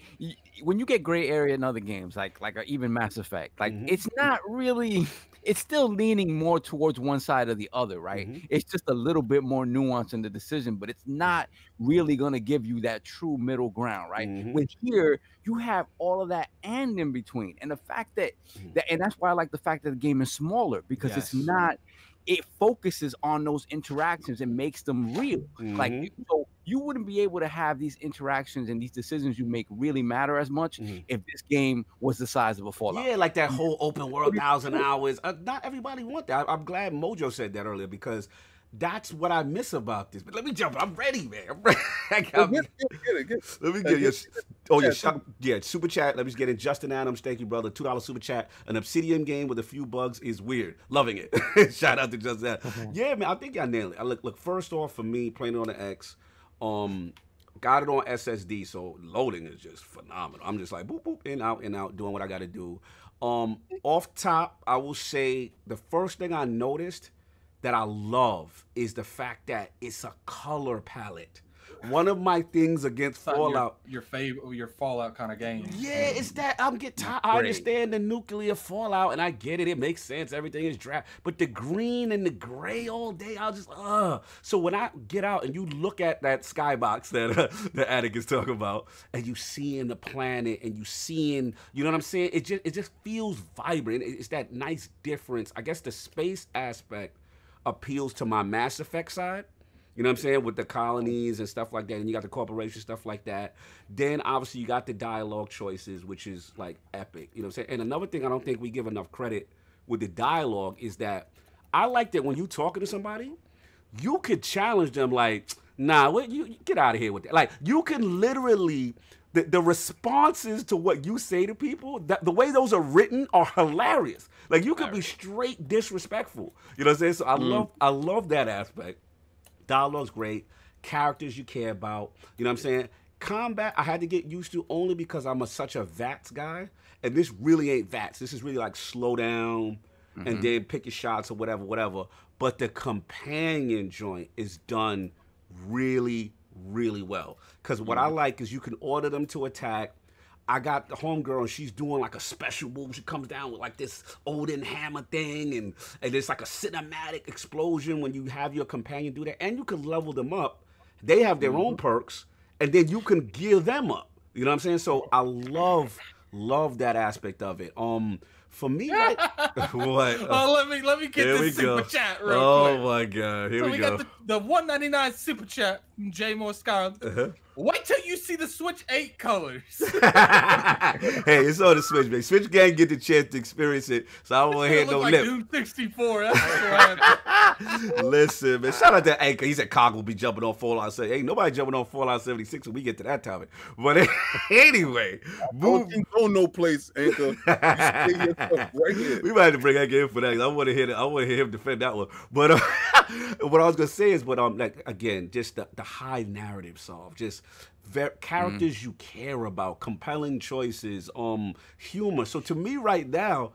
when you get gray area in other games like like a, even mass effect like Mhm. it's not really it's still leaning more towards one side or the other right Mhm. it's just a little bit more nuance in the decision but it's not really going to give you that true middle ground right Mhm. with here you have all of that and in between and the fact that Mhm. that and that's why i like the fact that the game is smaller because it's Yes. not it focuses on those interactions and makes them real. Like Mhm. so you wouldn't be able to have these interactions and these decisions you make really matter as much Mhm. if this game was the size of a Fallout. Yeah, like that whole open world thousand hours. Uh, not everybody want that. I, am glad Mojo said that earlier because that's what I miss about this. But let me jump. I'm ready, man. I'm ready. I Well, got- get, get, get it, let me get your oh yeah, shop yeah super chat. Let me just get in. Justin Adams, thank you, brother. Two dollar super chat. An Obsidian game with a few bugs is weird. Loving it. Shout out to Justin. Adams. yeah, man. I think I nailed it. I look look first off for me playing it on the X. Um, got it on SSD, so loading is just phenomenal. I'm just like boop boop in out in out doing what I got to do. Um, off top, I will say the first thing I noticed that I love is the fact that it's a color palette. One of my things against not your- Fallout. Your, favorite, your Fallout kind of game. Yeah, it's that I'm get tired. I understand the nuclear fallout, and I get it. It makes sense. Everything is draft, but the green and the gray all day, I'll just uh. So when I get out and you look at that skybox that uh, the Addict is talking about, and you seeing the planet, and you seeing, you know what I'm saying? It just it just feels vibrant. It's that nice difference. I guess the space aspect appeals to my Mass Effect side. You know what I'm saying? With the colonies and stuff like that, and you got the corporation stuff like that. Then obviously you got the dialogue choices, which is like epic. You know what I'm saying? And another thing I don't think we give enough credit with the dialogue is that I like that when you talking to somebody, you could challenge them like, nah, what you you get out of here with that. Like you can literally the, the responses to what you say to people, that the way those are written are hilarious. Like you could be straight disrespectful. You know what I'm saying? So I mm. love I love that aspect. Dialogue's great. Characters you care about. You know what I'm saying? Combat, I had to get used to only because I'm a, such a VATS guy. And this really ain't VATS. This is really like slow down and mm-hmm. then pick your shots or whatever, whatever. But the companion joint is done really, really well. Because what I mm. like is you can order them to attack. I got the homegirl and she's doing like a special move. She comes down with like this Odin hammer thing, and and it's like a cinematic explosion when you have your companion do that, and you can level them up. They have their own perks, and then you can gear them up. You know what I'm saying? So I love love that aspect of it. Um, for me, right, what? Oh, let me let me get this super go. chat real oh quick. my god! Here so we, we, go. got the, the 199 super chat from J Moore. Uh-huh. Wait till you see the Switch 8 colors. hey, it's on the Switch, man. Switch gang get the chance to experience it, so I don't want to hear It no like lip. Doom 64. Listen, man. Shout out to Anchor. He said Cog will be jumping on Fallout 7. Ain't nobody jumping on Fallout 76 when we get to that topic. But anyway, move. Don't go no place, Anchor. You stay yourself right here. we might have to bring Anchor in for that. I want to hear. it- I want to hear him defend that one. But uh, what I was gonna say is, but um, like again, just the, the high narrative solve, just ver- characters you care about, compelling choices, um, humor. So to me, right now.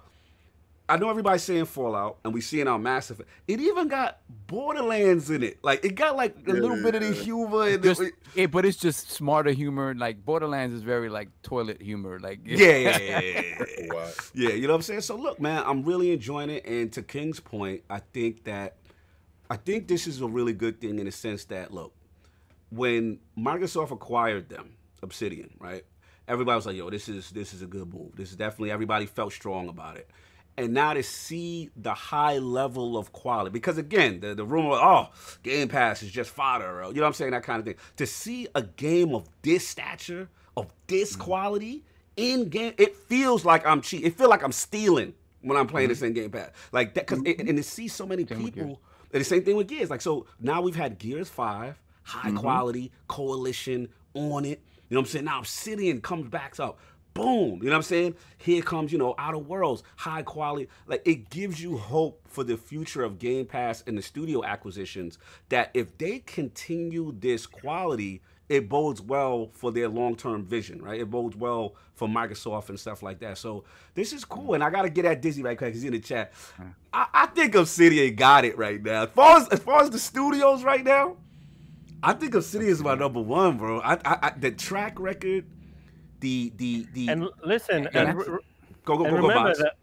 I know everybody's saying Fallout, and we seeing our massive. It even got Borderlands in it. Like it got like a little bit of the Yeah. humor. And Just, the, it, but it's just smarter humor. Like Borderlands is very like toilet humor. Like yeah, yeah, yeah, yeah, yeah, yeah. Yeah, you know what I'm saying? So look, man, I'm really enjoying it. And to King's point, I think that I think this is a really good thing in the sense that look, when Microsoft acquired them, Obsidian, right? Everybody was like, yo, this is this is a good move. This is definitely everybody felt strong about it. And now to see the high level of quality, because again, the, the rumor, oh, Game Pass is just fodder, you know what I'm saying, that kind of thing. To see a game of this stature, of this quality in game, it feels like I'm cheap. It feels like I'm stealing when I'm playing this in Game Pass, like that. Because and to see so many people, and the same thing with Gears. Like so, now we've had Gears Five, high mm-hmm. quality coalition on it. You know what I'm saying? Now Obsidian comes back up. Boom. You know what I'm saying? Here comes, you know, Outer Worlds, high quality. Like it gives you hope for the future of Game Pass and the studio acquisitions that if they continue this quality, it bodes well for their long-term vision, right? It bodes well for Microsoft and stuff like that. So this is cool, and I gotta get at Disney right quick because he's in the chat. I, I think Obsidian got it right now. As far as as far as the studios right now, I think Obsidian is my number one, bro. I, I, I the track record, the the the And listen, Yeah, and, that's- re- go go and go go remember Vox. that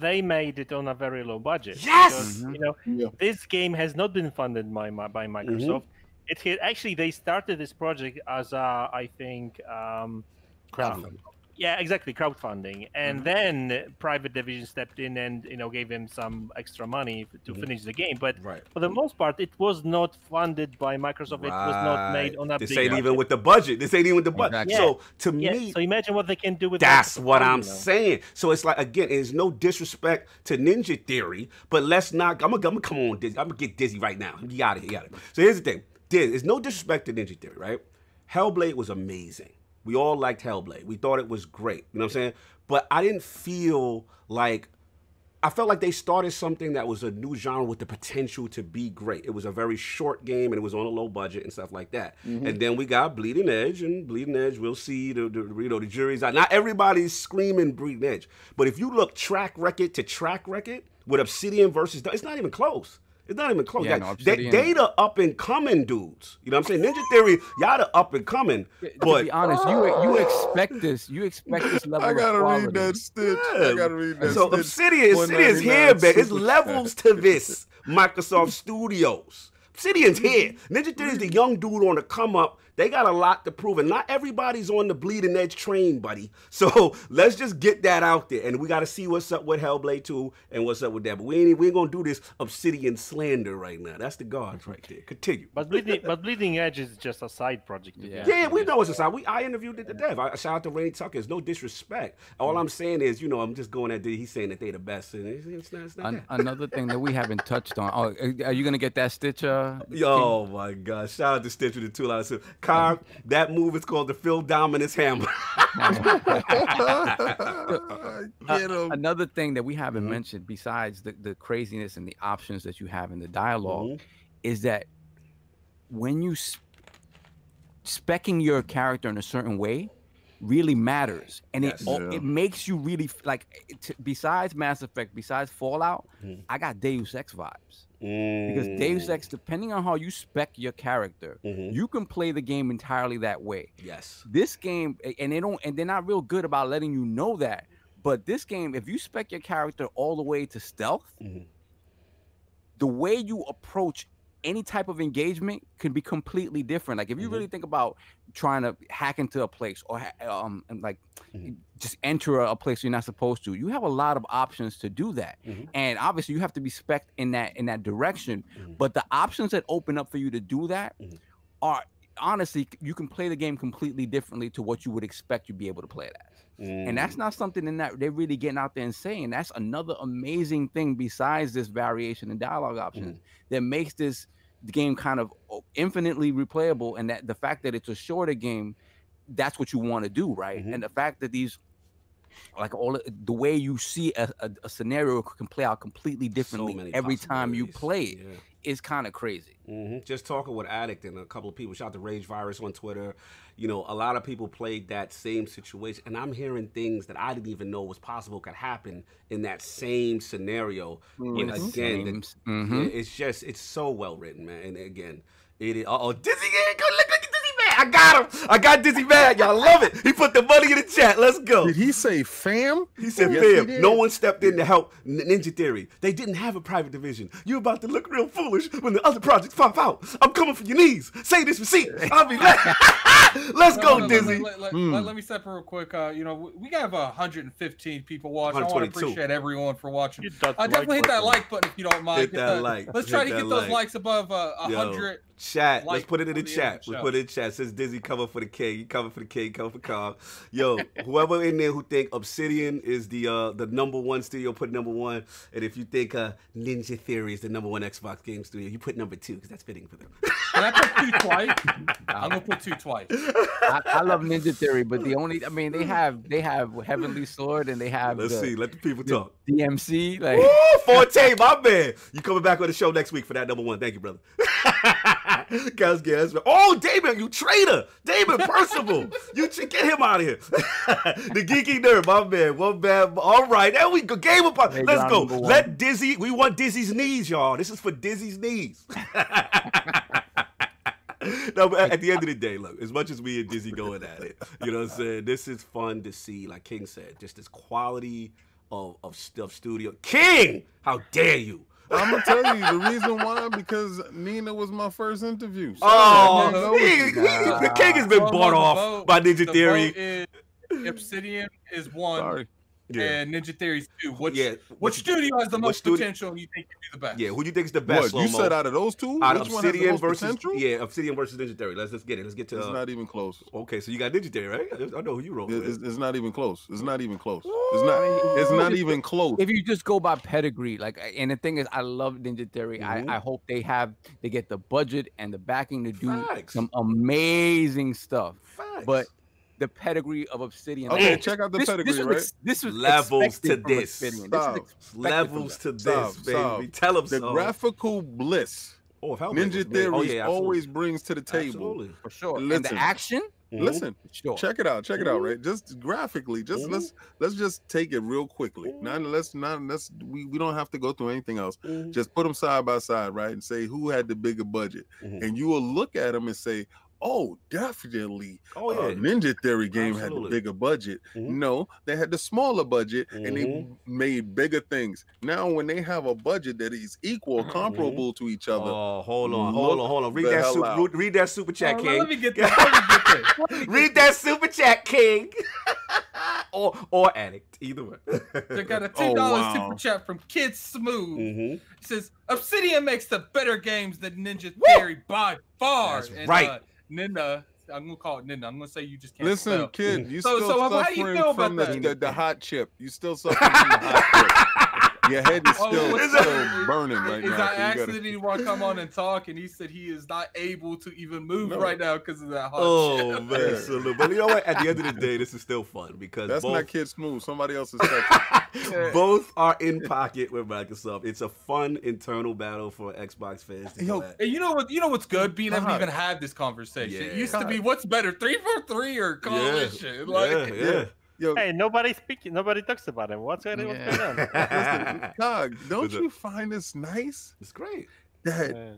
they made it on a very low budget. Yes! because, you know Yeah. this game has not been funded by by Microsoft. It had, actually they started this project as a, I think um, Crowdfunding. Yeah, exactly, crowdfunding, and Mhm. then Private Division stepped in and you know gave him some extra money f- to Mhm. finish the game. But Right. for the most part, it was not funded by Microsoft. It was not made on a This big ain't even with the budget. This ain't even with the budget. Exactly. So to Yeah, me, so imagine what they can do with That's Microsoft what I'm you know. saying. So it's like again, it's no disrespect to Ninja Theory, but let's not. I'm gonna, I'm gonna come on, Dizzy. I'm gonna get dizzy right now. You got it. You got it. So here's the thing. Diz, it's no disrespect to Ninja Theory, right? Hellblade was amazing. We all liked Hellblade. We thought it was great. You know what I'm saying? But I didn't feel like I felt like they started something that was a new genre with the potential to be great. It was a very short game and it was on a low budget and stuff like that. Mm-hmm. And then we got Bleeding Edge and Bleeding Edge. We'll see the, the you know the jury's out. Not everybody's screaming Bleeding Edge, but if you look track record to track record with Obsidian versus, it's not even close. It's not even close. Yeah, Like, no, they, they the up and coming dudes. You know what I'm saying? Ninja Theory, y'all the up and coming. to But be honest, you you expect this. You expect this level I gotta of read that stitch. Yeah. I gotta read that So stitch. Obsidian, Obsidian's here, 199 man. It's levels to this Microsoft Studios. Obsidian's here. Mm-hmm. Ninja Theory's the young dude on the come up. They got a lot to prove, and not everybody's on the bleeding edge train, buddy. So let's just get that out there, and we got to see what's up with Hellblade 2 and what's up with that. But we ain't we ain't gonna do this Obsidian slander right now. That's the guards right there. Continue. But bleeding, but bleeding edge is just a side project. Yeah. Yeah, yeah, we know it's a side. We I interviewed the dev. I shout out to Rahni Tucker. It's no disrespect. All I'm saying is, you know, I'm just going at the, he's saying that they're the best, and it's, it's not. It's not An- that. another thing that we haven't touched on. Oh, are you gonna get that Stitch? Uh, Yo, my God! Shout out to Stitcher the two dollars. Car, that move is called the Phil Dominus Hammer. 'em. another thing that we haven't Mhm. mentioned, besides the, the craziness and the options that you have in the dialog Mhm. is that when you s- specking your character in a certain way really matters and Yes. it Yeah. it makes you really like t- besides mass effect besides fallout Mhm. i got deus ex vibes because deus Mm. ex depending on how you spec your character Mhm. you can play the game entirely that way Yes. this game and they don't and they're not real good about letting you know that but this game if you spec your character all the way to stealth Mhm. the way you approach any type of engagement can be completely different like if you Mhm. really think about trying to hack into a place or um and like Mhm. just enter a place you're not supposed to you have a lot of options to do that Mhm. and obviously you have to be spec in that in that direction Mhm. but the options that open up for you to do that Mhm. are honestly you can play the game completely differently to what you would expect you'd be able to play it as and that's Mm. not something in that they're really getting out there and saying that's another amazing thing besides this variation in dialogue options that makes this game kind of infinitely replayable and that the fact that it's a shorter game that's what you want to do right Mhm. and the fact that these like all the- way you see a, a, a scenario can play out completely differently many every time you play it Yeah. Is kind of crazy hmm Just talking with Addict and a couple of people. Shout out to Rage Virus on Twitter. You know, a lot of people played that same situation, and I'm hearing things that I didn't even know was possible could happen in that same scenario. in And the again, the- same s- mhm. It's just it's so well written, man. And again, it is. Oh, Dizzy, look, look at Dizzy man. I got him. I got Dizzy man. Y'all love it. He put the money in the chat. Let's go. Did he say fam? He said, Yes, he "Fam, did. no one stepped in to help Ninja Theory. They didn't have a private division. You're about to look real foolish when the other projects pop out. I'm coming for your knees. Say this receipt. I'll be like, let's No, go, no, no, Dizzy. Let, let- Hmm. let- let me step real quick. Uh, you know, we- we have uh, 115 people watching. I want to appreciate everyone for watching. You dot Uh, the definitely hit that button. like button if you don't mind. Hit that the- like. Let's try Hit to that get those like. likes above uh, Yo. 100. Chat. Like let's put it in the the chat. of the We put it in the chat. Says Dizzy cover for the king. You cover for the king. Cover for Carl. Yo, whoever in there who think Obsidian is the uh the number one studio, put number one. And if you think uh Ninja Theory is the number one Xbox game studio, you put number two because that's fitting for them. Can I put two twice? I'm gonna put two twice. I, I love Ninja Theory, but the only I mean they have they have Heavenly Sword and they have Let's the see. Let the people talk. DMC like Woo, Forte, my man. You coming back on the show next week for that number one. Thank you, brother. Guys, guys. Oh, Damon, you traitor. Damon Percival. you tr- get him out of here. the geeky nerd, my man. One bad. All right, there we go. Game. Hey, Let's go. Let Dizzy. We want Dizzy's knees, y'all. This is for Dizzy's knees. no, but at the end of the day, look, as much as we and Dizzy going at it, you know what I'm saying? This is fun to see, like King said, just this quality of, of stuff studio. King, how dare you? I'm gonna tell you the reason why because Nina was my first interview. So Oh, I didn't know he- you. he- the king has been Well, bought off vote- by Ninja the Theory. is- Obsidian is one Sorry. Yeah. and Ninja Theory's two. Which yeah. what What studio has the most studio- potential and you think can do the best? Yeah, who do you think is the best? What you Slow-mo? said out of those two? Out Which of one has the Obsidian most versus potential? yeah, Obsidian versus Ninja Theory. Let's let's get it. Let's get to. It's Uh, not even close. okay, so you got Ninja Theory, right? I know who you roll It's, it's not even close. It's not even close. It's not. It's not even close. if you just go by pedigree, like, and the thing is, I love Ninja Theory. Mhm. I, I hope they have they get the budget and the backing to do Facts. some amazing stuff. Facts. But the pedigree of Obsidian, Okay, this- check out the this, pedigree, this was, right? this was Levels to this. Obsidian. This Stop. is expected from levels to this, Stop, baby. stop. Tell them The so. graphical bliss oh, if Hellblade was Ninja Theory oh, yeah, always brings to the table. Absolutely. for sure. And the action, Mhm. Listen, sure. check it out. Check it out. Mhm. Right, just graphically. Just Mhm. let's let's just take it real quickly. Mhm. Not let's not let's we, we don't have to go through anything else. Mhm. Just put them side by side, right, and say who had the bigger budget, and you will look at them and say, "Oh, definitely, Oh uh, yeah. Ninja Theory game had Absolutely. the bigger budget." Mhm. No, they had the smaller budget, and they Mhm. made bigger things. Now, when they have a budget that is equal, comparable to each other, Oh, hold on, hold on, hold on. Read that super, out. read, read that super chat, Oh, King. let me get this. Let me get this. Let me get Read that super chat, King. or or addict, either way. They got a Oh, two dollars wow. super chat from Kid Smooth. Mhm. He says Obsidian makes the better games than Ninja Woo! Theory by far. That's And, right. Uh, Ninja, I'm gonna call it Ninja. I'm gonna say you just can't Listen, spell. kid, you So- still so how do you suffering feel about from the, the, the hot chip. You still suffering from the hot chip. Your head is Oh, still, what's still up? burning right Is now. that so you gotta- accident he want to come on and talk, and he said he is not able to even move No. right now because of that hot Oh chip. man, Yeah. salute. But you know what? At the end of the day, this is still fun because That's both, not Kid Smooth. Somebody else is touching. both are in pocket with Microsoft. It's a fun internal battle for Xbox fans. To Yo. And you know what? You know what's good? Being able to even have this conversation. It Yeah. used to be what's better, three four three or coalition. yeah, Like, yeah. Yo, Hey, nobody speaking. Nobody talks about him. What's going, what's going on? listen, Cog, don't What's up? you find this nice It's great. that Yeah.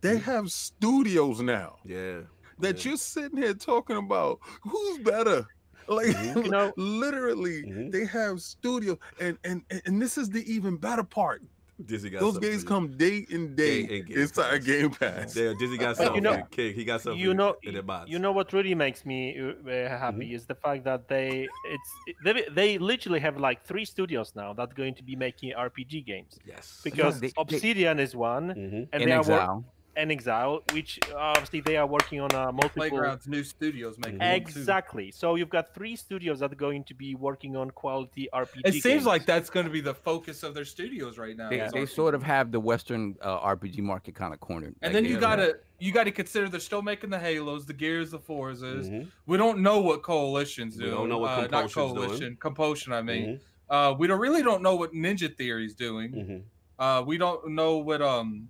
they have studios now Yeah. that yeah. you're sitting here talking about who's better? Like Mhm. You know- literally, Mhm. they have studio, and and and this is the even better part. Disney got Those something games come day and day Day and Game inside Pass. Game Pass. Yeah, Disney got something. you know- for he got something. you know in their box. you know what really makes me uh, uh, happy is the fact that they it's they, they literally have like three studios now that are going to be making RPG games Yes. because they- they- Obsidian is one Mhm. and in they are wor- inXile. And inXile which obviously they are working on a multiple Playgrounds, new studios making one, too. exactly so you've got three studios that are going to be working on quality RPG It seems games. like that's going to be the focus of their studios right now. They, is they sort of have the Western uh, RPG market kind of cornered. And Like, then you gotta you gotta consider they're still making the Halos, the Gears, the Forzas. Mhm. We don't know what Coalition's We doing. don't know what uh, not Compulsion's doing. Coalition, Compulsion. I mean, Mhm. uh, we don't really don't know what Ninja Theory's doing. Mhm. Uh, we don't know what um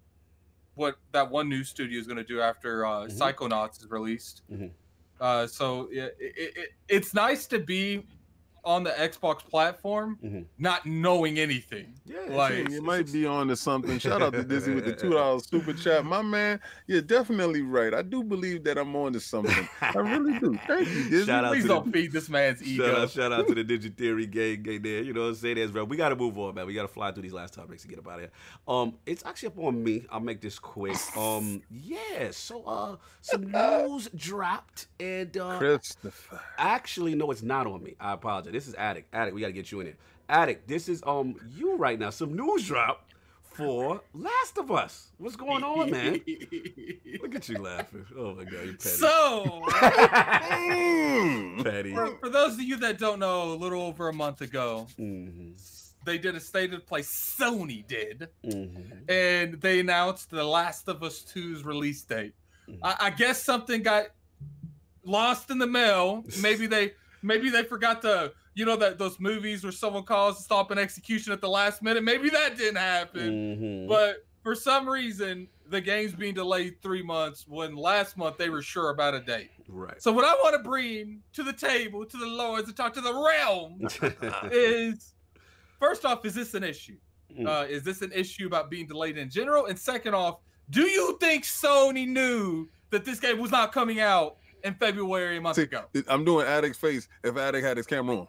what that one new studio is going to do after uh, Mhm. Psychonauts is released. Mhm. Uh, so it, it, it, it's nice to be on the Xbox platform, Mhm. not knowing anything. Yeah. Like- it's- you might be on to something. Shout out to Dizzy with the two dollars super chat, my man. You're definitely right. I do believe that I'm on to something. I really do. Thank you, Dizzy. Shout out Please to don't the- feed this man's ego. Shout out, shout out to the Ninja Theory gang, gang there. You know what I'm saying? That's bro. We gotta move on, man. We gotta fly through these last topics to get up out of here. Um, it's actually up on me. I'll make this quick. Um, yeah. So uh, some news dropped, and uh, Christopher. actually, no, it's not on me. I apologize. This is Addict. Addict, we gotta get you in here. Addict, this is um you right now. Some news drop for Last of Us. What's going on, man? Look at you laughing. Oh my god, you petty. so, petty. for, for those of you that don't know, a little over a month ago, Mhm, they did a state of play. Sony did, mhm. and they announced The Last of Us 2's release date. Mhm. I, I guess something got lost in the mail. Maybe they maybe they forgot to you know that those movies where someone calls to stop an execution at the last minute. Maybe that didn't happen. Mhm. But for some reason, the game's being delayed three months when last month they were sure about a date. right. So what I want to bring to the table, to the lords, and talk to the realm is first off, is this an issue? Mm. Uh, is this an issue about being delayed in general? And second off, do you think Sony knew that this game was not coming out in February a month See, ago? I'm doing Addict's face if Addict had his camera on.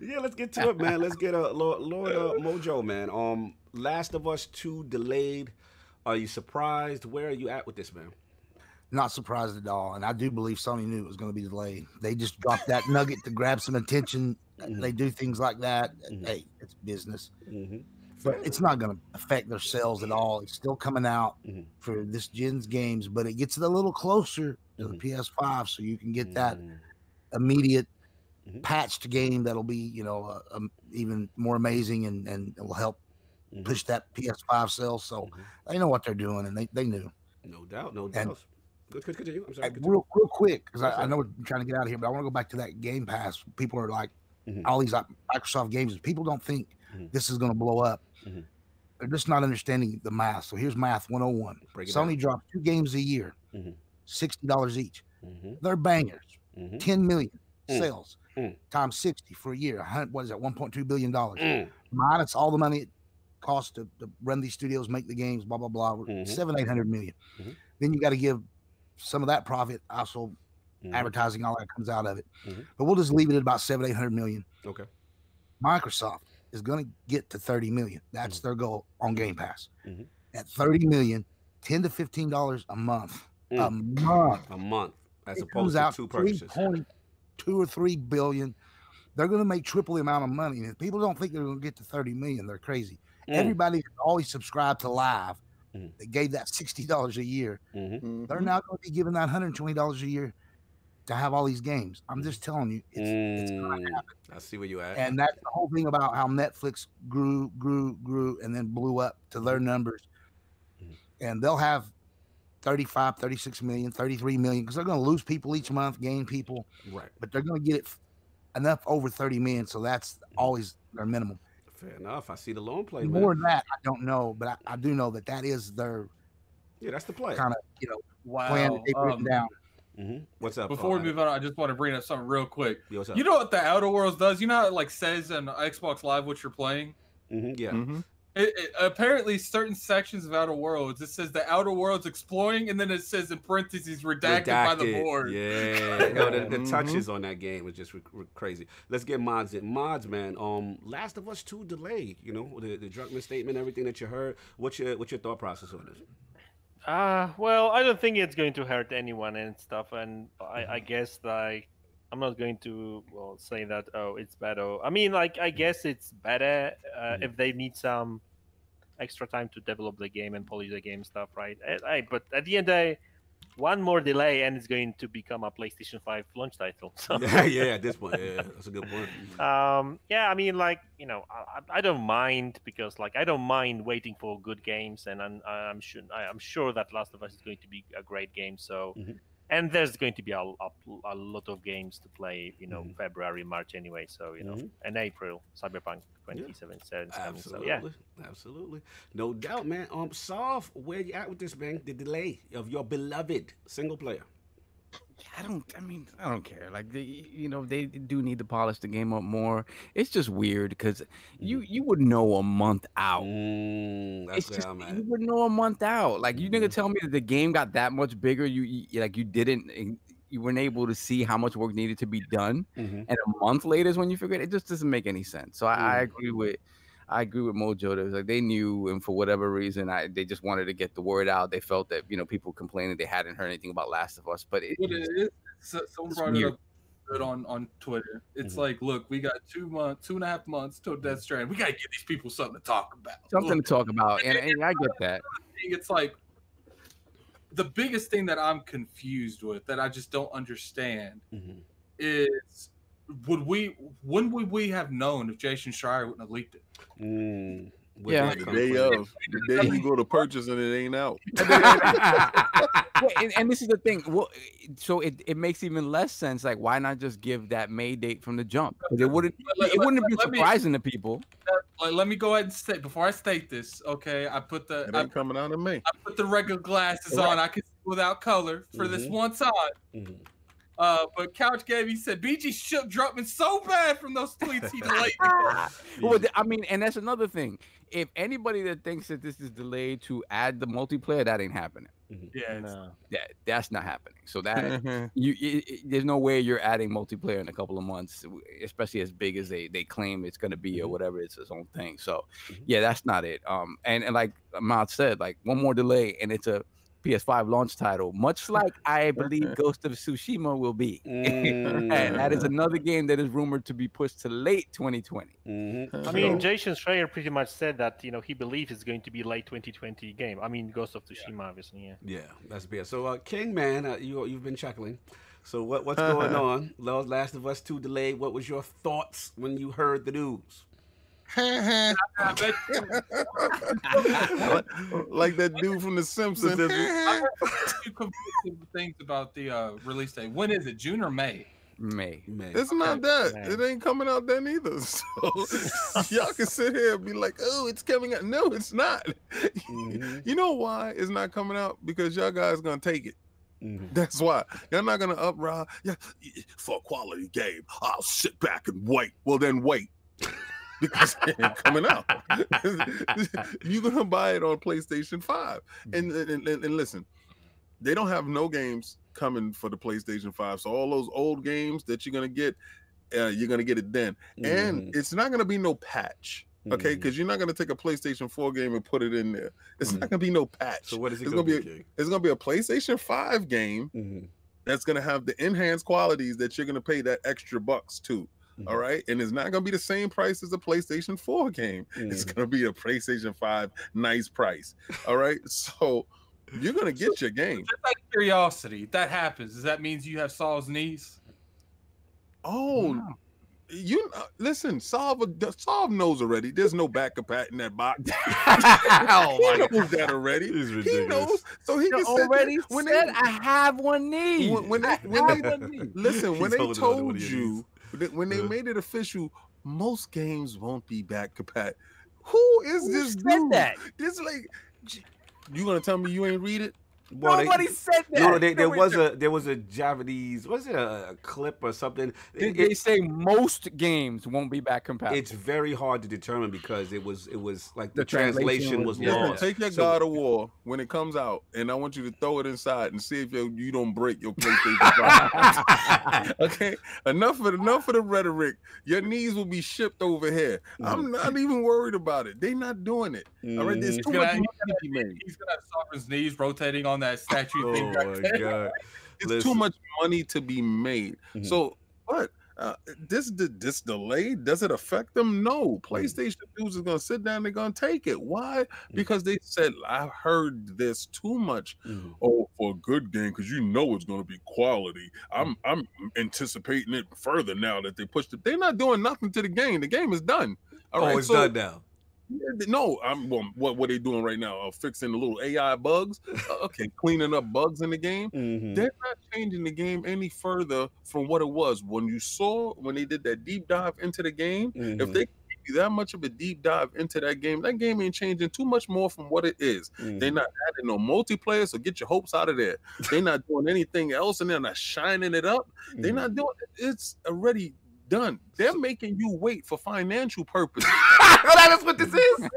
Yeah, let's get to it, man. Let's get a Lord, Lord uh, Mojo, man. Um, Last of Us Two delayed. Are you surprised? Where are you at with this, man? Not surprised at all. And I do believe Sony knew it was going to be delayed. They just dropped that nugget to grab some attention. Mhm. They do things like that. Mhm. Hey, it's business. Mhm. But it's not going to affect their sales at all. It's still coming out Mhm. for this gen's games, but it gets it a little closer to the Mhm. PS5, so you can get that Mm. immediate Mhm. patched game that'll be, you know, uh, um, even more amazing and and it will help push that PS5 sales. So they know what they're doing, and they they knew. No doubt, no doubt. Good, good, continue. I'm sorry. Real real quick because I. I know we're trying to get out of here, but I want to go back to that Game Pass. People are like, Mhm. all these like, Microsoft games. People don't think Mhm. this is going to blow up. Mhm. They're just not understanding the math. So here's math 101. Break Sony down. drops two games a year, Mhm. sixty dollars each. Mhm. They're bangers. Mhm. 10 million Mm. sales Mm. times 60 for a year. What is that? 1.2 billion dollars. Mm. Minus all the money it costs to, to run these studios, make the games, blah blah blah. Mhm. Seven, eight hundred million. Then you got to give some of that profit also Mhm. advertising, all that comes out of it. Mhm. But we'll just leave it at about seven, eight hundred million. Okay. Microsoft is going to get to 30 million. Mm. That's their goal on Game Pass. Mhm. At 30 million, 10 to 15 dollars a month. A month. A month, as It opposed comes to out two three point two or three billion. They're going to make triple the amount of money. And if people don't think they're going to get to 30 million, they're crazy. Mm. Everybody always subscribed to Live, Mhm. they gave that $60 a year. Mhm. Mhm. They're now going to be giving that $120 a year to have all these games. I'm just telling you, it's, it's going to Mm. happen. I see where you at. And that's the whole thing about how Netflix grew, grew, grew, and then blew up to their numbers. Mhm. And they'll have 35, 36 million, 33 million, because they're going to lose people each month, gain people, right. but they're going to get it enough over 30 million. So that's always their minimum. Fair enough. I see the long play, man. More than that, I don't know, but I, I do know that that is their Yeah, that's the play. kind of, you know, Wow. plan that they've written Um, down. Mhm. What's up? before we uh, move on, I just want to bring up something real quick. Yo, what's up? You know what the Outer Worlds does? You know how it like says on Xbox Live what you're playing? Mhm, Yeah. Mhm. It, it- apparently, certain sections of Outer Worlds, it says the Outer Worlds exploring, and then it says in parentheses redacted, by the board. Yeah, Yo, the, the Mhm. touches on that game was just re- re- crazy. Let's get Madz in. Madz, man. Um, Last of Us Two delayed. You know the the Druckmann statement, everything that you heard. What's your what's your thought process on this? Uh, well, I don't think it's going to hurt anyone and stuff. And I, I guess like I'm not going to well say that oh it's better. I mean like I guess it's better uh, Mhm. if they need some extra time to develop the game and polish the game stuff, right? I, I, but at the end of the day, one more delay and it's going to become a PlayStation 5 launch title. So yeah, yeah. At this point, yeah, that's a good point. um yeah i mean like you know I, I don't mind because like i don't mind waiting for good games and i'm i'm sure i'm sure that last of us is going to be a great game so Mhm. And there's going to be a, a, a lot of games to play you know Mhm. february march anyway so you know Mhm. and april cyberpunk 2077 so Absolutely, yeah absolutely, no doubt, man. Um, Solve, where you at with this, man? The delay of your beloved single player. I don't. I mean, I don't care. Like they, you know, they do need to polish the game up more. It's just weird because you you would know a month out. Mm, that's It's just you would know a month out. Like you Mhm. nigga tell me that the game got that much bigger. You, you like you didn't. You weren't able to see how much work needed to be done, Mhm. and a month later is when you figure it. It just doesn't make any sense. So I, I Mm. agree with. I agree with Mojo. That was like they knew, and for whatever reason, I they just wanted to get the word out. They felt that you know people complaining they hadn't heard anything about Last of Us, but it, it is, so- someone brought it up on, on Twitter. It's Mhm. like, look, we got two months, two and a half months till Death Strand. We got to give these people something to talk about. something to talk about, and, and I get that. it's like the biggest thing that I'm confused with that I just don't understand Mhm. is would we when would we have known if Jason Schreier wouldn't have leaked it? Mm, Yeah. The day of, the day you go to purchase and it ain't out. Wait, and, and this is the thing. Well, so it, it makes even less sense. Like, why not just give that May date from the jump? 'Cause it wouldn't Let- it let- wouldn't have been let me- surprising to people. Like, let me go ahead and state before I state this. Okay, I put the It I, ain't coming out of me. I put the regular glasses Right. on. I can see without color for this Mhm. one time. Mhm. Uh, but Couch Gave he said BG shook Druckmann so bad from those tweets he delayed. Well, I mean, and that's another thing. If anybody that thinks that this is delayed to add the multiplayer, that ain't happening. yeah, no. That that's not happening. So that you, i i- there's no way you're adding multiplayer in a couple of months, especially as big as they they claim it's going to be or Mhm. whatever. It's its own thing. So Mhm. yeah, that's not it. Um, and, and like Madz said, like one more delay, and it's a PS5 launch title, much like I believe Ghost of Tsushima will be. and that is Mm. another game that is rumored to be pushed to late 2020. Mhm. I mean, Jason Schreier pretty much said that you know he believes it's going to be late 2020 game. I mean, Ghost of Tsushima, obviously. Yeah. Yeah, that's bad. So, uh, King Man, uh, you you've been chuckling. So, what what's going on? Last of Us Two delayed. What was your thoughts when you heard the news? I bet like, like that dude from The Simpsons. I heard two conflicting things about the uh, release date. When is it? June or May? May. May. It's not that. Man. It ain't coming out then either. So y'all can sit here and be like, "Oh, it's coming out." No, it's not. Mhm. You know why it's not coming out? Because y'all guys gonna take it. Mhm. That's why y'all not gonna uproar. Yeah, for a quality game, I'll sit back and wait. Well, then wait. Because it ain't coming out. You're gonna buy it on PlayStation 5. And, and, and, and listen, they don't have no games coming for the PlayStation 5. So all those old games that you're gonna get, uh, you're gonna get it then. And Mhm. it's not gonna be no patch. Okay, because you're not gonna take a PlayStation 4 game and put it in there. It's not gonna be no patch. So, what is it it's gonna be? King? It's gonna be a PlayStation 5 game that's gonna have the enhanced qualities that you're gonna pay that extra bucks to. All Mhm. right, and it's not gonna be the same price as a PlayStation 4 game. It's Mhm. gonna be a PlayStation 5 nice price. All right, so you're gonna get your game. Just like curiosity, if that happens, does that means you have Saul's knees? Oh, you uh, listen, Solve Solve knows already. There's no backup pat in that box. oh he my knows that already. This He knows, so he You can sit there- already when said they, I have one knee. when, when they, when they one knee. listen, when they holding on to one told you that when they made it official, most games won't be back compat. Who is Who this dude? that? This like you gonna tell me you ain't read it? Well, they- Nobody said that. No, they, there was a there was a Japanese was it a, a clip or something? They, It- they say most games won't be back compatible. it's very hard to determine because it was it was like the, The translation translation was- was, Yeah. Lost. take your So- God of War when it comes out, and I want you to throw it inside and see if you, you don't break your PlayStation okay, enough of enough of the rhetoric. Your knees will be shipped over here. I'm not even worried about it. They're not doing it. All right, there's Mhm. too He's gonna, much he's to be gonna, made. he's gonna have Sovereign's knees rotating on that statue Oh thing. my god! It's Listen. too much money to be made. Mhm. So, but uh, this this delay does it affect them? No. PlayStation dudes is gonna sit down. They're gonna take it. Why? Because they said I've heard this too much. Mhm. Oh, for a good game, because you know it's gonna be quality. I'm I'm anticipating it further now that they pushed it. They're not doing nothing to the game. The game is done. All oh, right, it's so- done now. No, I'm well, what what they doing right now? Uh, fixing the little AI bugs. Uh, okay, cleaning up bugs in the game Mhm. they're not changing the game any further from what it was when you saw when they did that deep dive into the game. If Mhm. they give you that much of a deep dive into that game, that game ain't changing too much more from what it is. They're Mhm. not adding no multiplayer, so get your hopes out of there. They're not doing anything else, and they're not shining it up. They're Mhm. not doing. It's already done. They're making you wait for financial purposes. oh, that's what this is.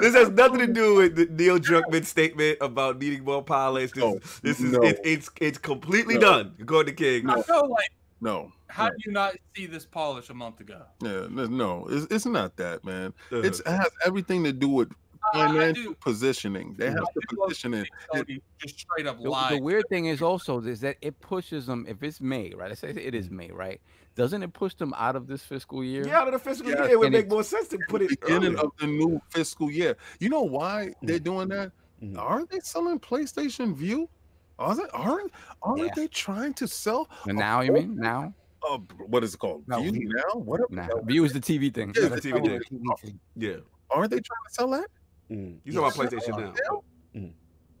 this has nothing to do with the Neil Druckmann statement about needing more polish. This, No, this is no. it, it's it's completely No. done. According to King. I feel like No, how no. do you not see this polish a month ago? yeah, no, no, it's, it's not that, man. Uh, It's, it has everything to do with I- I financial positioning. They I have to position it. just straight up The, the weird thing is also is that it pushes them. If it's May, right? I say it is May, right? Doesn't it push them out of this fiscal year? yeah, out of the fiscal Yeah, year, it would and make it- more sense to put it beginning earlier. of the new fiscal year. You know why they're doing that? Mhm. Aren't they selling PlayStation Vue? Are they? Aren't aren't Yeah. they trying to sell? But now you mean now? Uh, what is it called? No, Vue Vue. now? What? Now Vue is the TV thing. Yeah, Yeah, the TV thing. thing. Yeah. Aren't they trying to sell that? Mm. You talking about PlayStation now? Now?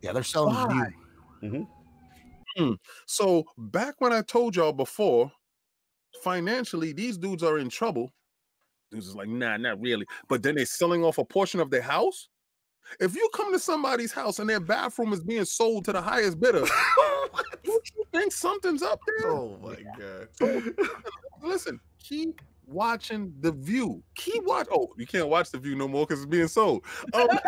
Yeah, they're selling the Why? view. So back when I told y'all before, financially these dudes are in trouble. Dudes is like, nah, not really. But then they're selling off a portion of their house. If you come to somebody's house and their bathroom is being sold to the highest bidder, don't you think something's up there? oh my god. Listen, keep watching the view. Keep watch. Oh, you can't watch the view no more because it's being sold. Um,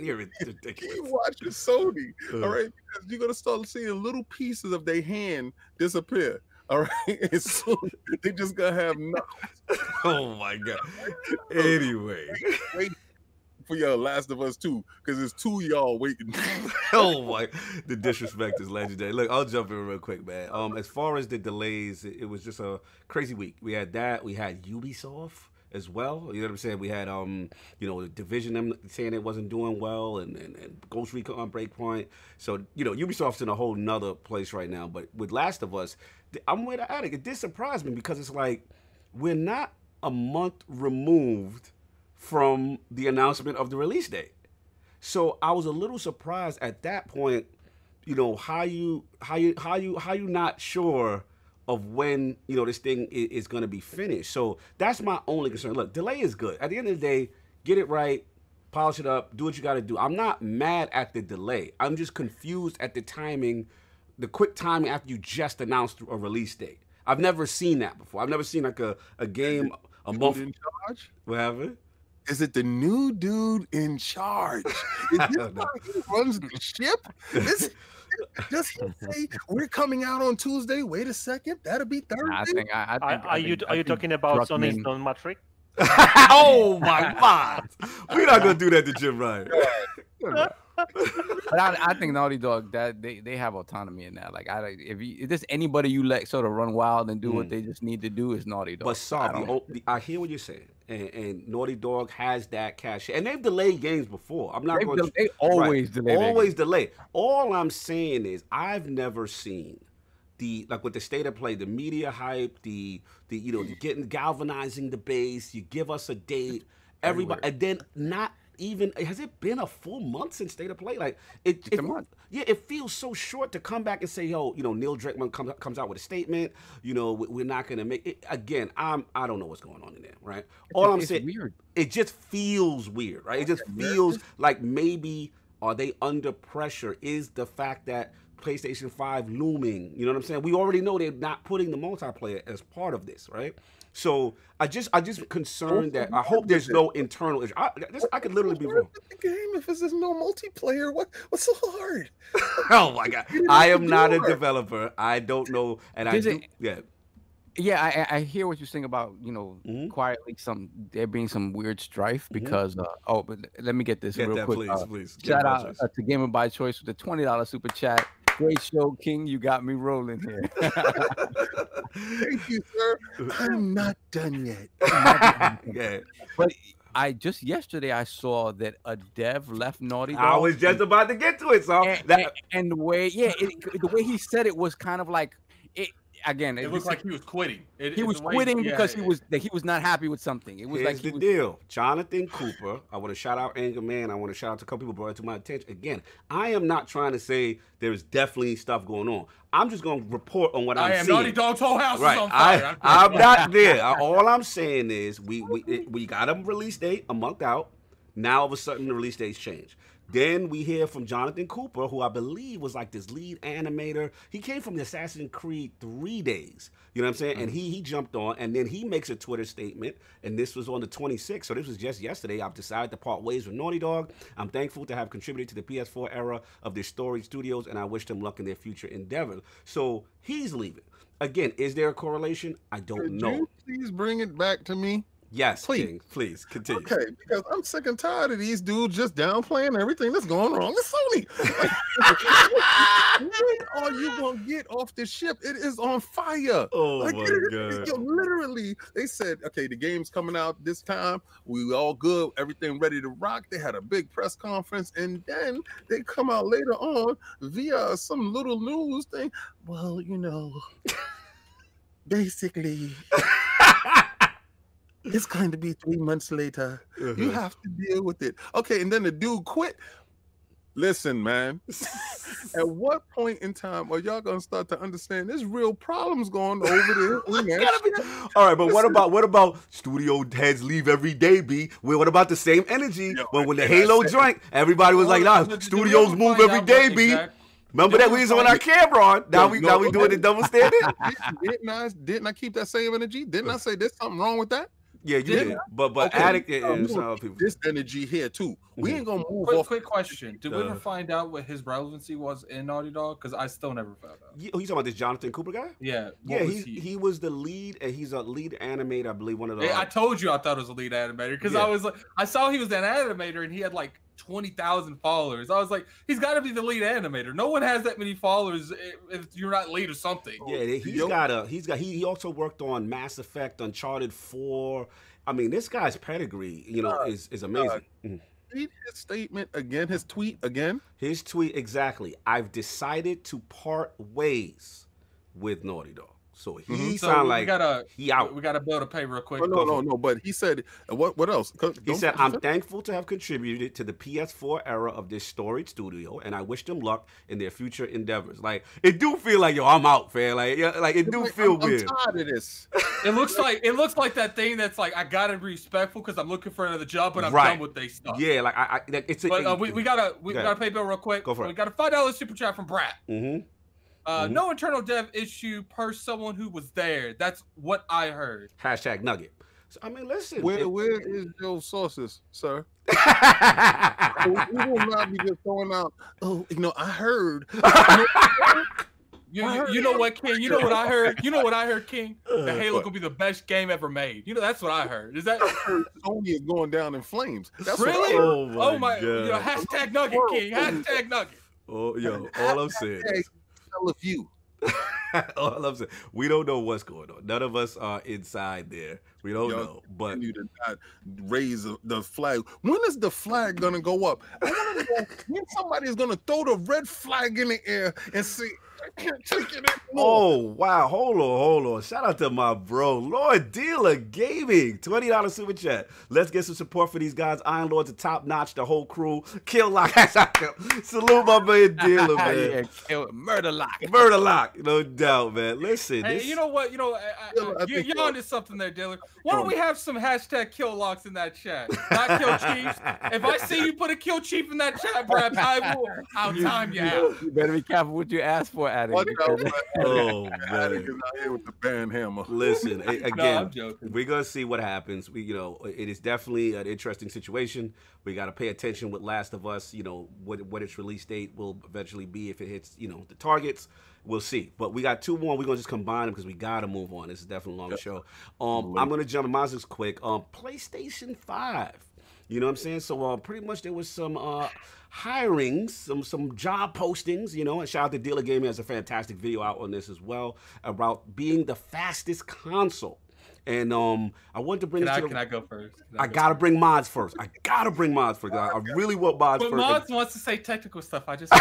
You're keep ridiculous. watching Sony. All right, because you're gonna start seeing little pieces of their hand disappear. All right, soon they just gonna have nothing Oh my god. Anyway. for for your Last of Us 2 because there's two of y'all waiting. oh my, the disrespect is legendary. Look, I'll jump in real quick, man. Um, as far as the delays, it, it was just a crazy week. We had that. We had Ubisoft as well. You know what I'm saying? We had um, you know, Division them saying it wasn't doing well, and, and, and Ghost Recon Breakpoint. So you know, Ubisoft's in a whole nother place right now. But with Last of Us, I'm with the addict. It did surprise me because it's like we're not a month removed from the announcement of the release date. So I was a little surprised at that point, you know, how you how you how you how you not sure of when, you know, this thing is, is going to be finished. So that's my only concern. Look, delay is good. At the end of the day, get it right, polish it up, do what you got to do. I'm not mad at the delay. I'm just confused at the timing, the quick timing after you just announced a release date. I've never seen that before. I've never seen like a, a game a month. in charge? Whatever. Is it the new dude in charge? Is this how he runs the ship? Is, does he say we're coming out on Tuesday? Wait a second, that'll be Thursday. I think. I, I Are, think, I are you think- are I you talking about Sony's Druckmann- Don Mattrick's? oh my god. We're not gonna do that to Jim Ryan. But I, I think Naughty Dog that they, they have autonomy in that. Like I if you, if there's anybody you let sort of run wild and do what Mm. they just need to do is Naughty Dog. But I the, the, I hear what you're saying, and, and Naughty Dog has that cash, and they've delayed games before. I'm not they, going to they always delay. always delay. All I'm saying is I've never seen the like with the state of play, the media hype, the the you know getting galvanizing the base. You give us a date, everybody, and then not even has it been a full month since state of play? Like it, It's it a month. yeah, it feels so short to come back and say, "Yo, you know, Neil Druckmann comes comes out with a statement. You know, we- we're not gonna make it again." I'm I don't know what's going on in there, right? All I'm it's saying, weird. it just feels weird, right? It just feels like maybe are they under pressure? Is the fact that PlayStation 5 looming? You know what I'm saying? We already know they're not putting the multiplayer as part of this, right? So I just I just concerned that I hope there's no internal issue. I, this, I could literally be wrong wrong. with the game if there's no multiplayer. What what's so hard? Oh my god! I am not a developer. I don't know, and I There's do, a- yeah. Yeah, I, I I hear what you're saying about you know Mhm. quietly some there being some weird strife because uh, oh but let me get this Get real that, quick. please, uh, please. Shout out uh, to Gamer by Choice with the twenty dollar super chat. Great show, King. You got me rolling here. Thank you, sir. I'm not done yet. yeah, but I just yesterday I saw that a dev left Naughty Dog. I was just about to get to it. So and, that, and, and the way yeah it, the way he said it was kind of like it again. It this looked like he was quitting. It- he was the way- quitting yeah, because he yeah. was that he was not happy with something. It was Here's like he the was, deal. Jonathan Cooper. I want to shout out Anger Man. I want to shout out to a couple people brought it to my attention. Again, I am not trying to say there's definitely stuff going on. I'm just going to report on what I I'm am seeing. Naughty Dog's whole house Right. is on fire. I, I'm not there. All I'm saying is we we it- we got a release date a month out. Now all of a sudden the release dates change. Then we hear from Jonathan Cooper, who I believe was like this lead animator. He came from the Assassin's Creed three days. You know what I'm saying? And mm. he he jumped on, and then he makes a Twitter statement, and this was on the 26th. So this was just yesterday. I've decided to part ways with Naughty Dog. I'm thankful to have contributed to the PS4 era of their story studios, and I wish them luck in their future endeavors. So he's leaving. Again, is there a correlation? I don't Could know. you please bring it back to me? Yes, Please. King, please continue. Okay, because I'm sick and tired of these dudes just downplaying everything that's going wrong with Sony. when are you gonna get off this ship? It is on fire. Oh Like, my it god. literally, they said, okay, the game's coming out this time. We all good, everything ready to rock. They had a big press conference, and then they come out later on via some little news thing. Well, you know, basically, it's going to be three months later. Uh-huh. You have to deal with it. Okay, and then the dude quit. Listen, man. At what point in time are y'all gonna start to understand there's real problems going over there? in that Gotta be- All right, but what about what about studio heads leave every day? B. Well, what about the same energy Yo, when when the Halo joint? Everybody was like, "Nah, studios move every day, every out day, what B." exact- Remember that we was on our camera on. Now we no, now we doing the double standard. Didn't, didn't I didn't I keep that same energy? Didn't I say there's something wrong with that? Yeah, you Did- did. But but Okay, Addict yeah, so some other people. this energy here too. We Mhm. ain't gonna move Quick, off. quick question: Did we Uh, ever find out what his relevancy was in Naughty Dog? Because I still never found out. You, oh, you talking about this Jonathan Cooper guy? Yeah, Yeah, was he, he was the lead, and he's a lead animator, I believe. One of the. Hey, I told you I thought it was a lead animator because Yeah. I was like, I saw he was an animator and he had like twenty thousand followers. I was like, he's got to be the lead animator. No one has that many followers if, if you're not lead or something. yeah, he's Yo- got a. He's got. He, he also worked on Mass Effect, Uncharted Four. I mean, this guy's pedigree, you know, God, is is amazing. Mhm. Read his statement again, his tweet again. His tweet exactly. I've decided to part ways with Naughty Dog. So he Mhm. So sound we like gotta he out. we gotta build a pay real quick. No, no, no, no. But he said, uh, what? What else? He don't- said, "I'm thankful to have contributed to the PS4 era of this storied studio, and I wish them luck in their future endeavors." Like it do feel like yo, I'm out, fam. Like yeah, like it do Like, feel I'm, weird. I'm tired of this. It looks like it looks like that thing that's like I gotta be respectful because I'm looking for another job, but I'm Right. done with they stuff. Yeah, like I, I like, it's a. But uh, we, we gotta we Go gotta pay bill real quick. Go for it. we got a five dollar super chat from Brad. Mhm. Uh, Mhm. No internal dev issue per someone who was there. That's what I heard. Hashtag Nugget. So I mean, listen. Where, it- where is your sources, sir? We will not be just throwing out. Oh, you know, I heard. You, you, you know what, King? You know what I heard? You know what I heard, King? Uh, The Halo what? gonna be the best game ever made. You know that's what I heard. Is that Sony is going down in flames. That's what I really? heard. Oh my oh my! You know, hashtag Nugget King. Hashtag Nugget. oh, yo, all I'm saying. Hey, tell a few. all I'm saying. We don't know what's going on. None of us are inside there. We don't Yo, know. But You to not raise the- the flag. When is the flag gonna go up? I want to know when somebody is gonna throw the red flag in the air and say, "I can't take it anymore." Oh wow! Hold on, hold on. Shout out to my bro, Lord Dealer Gaming, twenty dollars super chat. Let's get some support for these guys. Iron Lords are top notch. The whole crew. Kill Lock. Salute my man Dealer, man. yeah, kill murder lock. Murder Lock, no doubt, man. Listen, Hey, this, you know what? You know, I, I, I you, think you're onto something there, Dylan. Why don't we have some hashtag kill locks in that chat? Not kill chiefs. If I see you put a kill chief in that chat, Brad, I will. I'll time you out. You better be careful what you ask for, Addict. Watch out, because- man. oh Addict man. is out here with the band hammer. Listen a- No, again. We're gonna see what happens. We, you know, it is definitely an interesting situation. We got to pay attention with Last of Us. You know, what what its release date will eventually be if it hits, you know, the targets. We'll see. But we got two more. We're gonna just combine them because we gotta move on. This is definitely a long show. Um, I'm gonna jump. Mine's is quick. Um, PlayStation Five. You know what I'm saying? So uh, pretty much there was some uh, hirings, some some job postings. You know, and shout out to Dealer Gaming has a fantastic video out on this as well about being the fastest console. And um, I wanted to bring Can it I, to can I go first? Can I go gotta bring Madz first. I gotta bring Madz first. I, I really want Madz But first. Madz wants to say technical stuff. I just.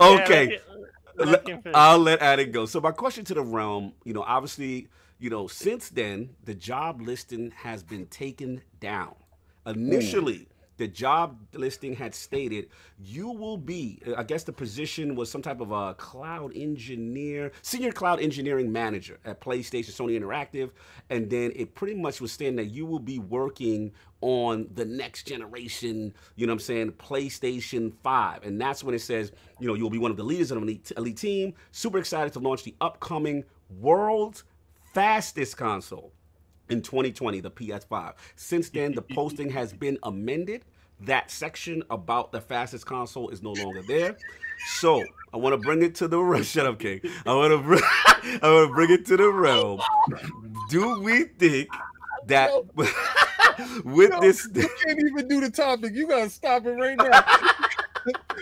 okay. Yeah, let him- let him finish. I'll let Addict go. So my question to the realm, you know, obviously, you know, since then the job listing has been taken down. Hmm. Initially, the job listing had stated you will be. I guess the position was some type of a cloud engineer, senior cloud engineering manager at PlayStation, Sony Interactive, and then it pretty much was saying that you will be working on the next generation, you know what I'm saying, PlayStation 5. And that's when it says, you know, you'll be one of the leaders of an elite, elite team. Super excited to launch the upcoming world's fastest console in 2020, the PS5. Since then, the posting has been amended. That section about the fastest console is no longer there. So I want to bring it to the realm. Shut up, King. I want to bring. I want to bring it to the realm. Do we think that with No, this? You can't even do the topic. You gotta stop it right now.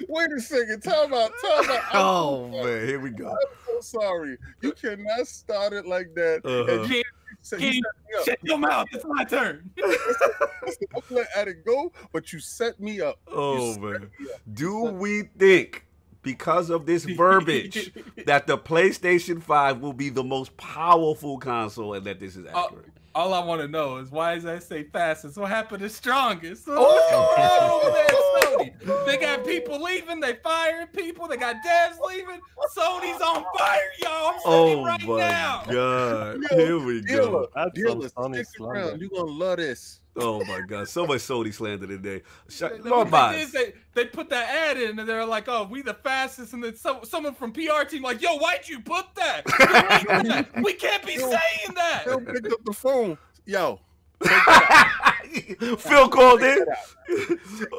Wait a second. Time out. Time out. I'm Oh so man, here we go. I'm so sorry. You cannot start it like that. Uh-huh. And you, so you King, set me up. Shut your mouth. It's my turn. I'm gonna let it go, but you set me up. Oh set man, up. do we think because of this verbiage that the PlayStation 5 will be the most powerful console and that this is Oh, accurate? All I want to know is why does that say fastest? What happened to strongest? Oh! What's on over there Sony? They got people leaving. They firing people. They got devs leaving. Sony's on fire, y'all. I'm saying Oh right my now. god. Yo, Here we Dealer, go. That's dealer, some Sony stick slander. around. You're gonna love this. Oh my god, so much Sony slander today. Sh- They- Lord they did Boz. is They, they put that ad in and they're like, "Oh, we the fastest," and then some, someone from PR team like, "Yo, why'd you put that? Delete that. we can't be Yo. saying that." He'll pick up the phone. Yo, Phil called in.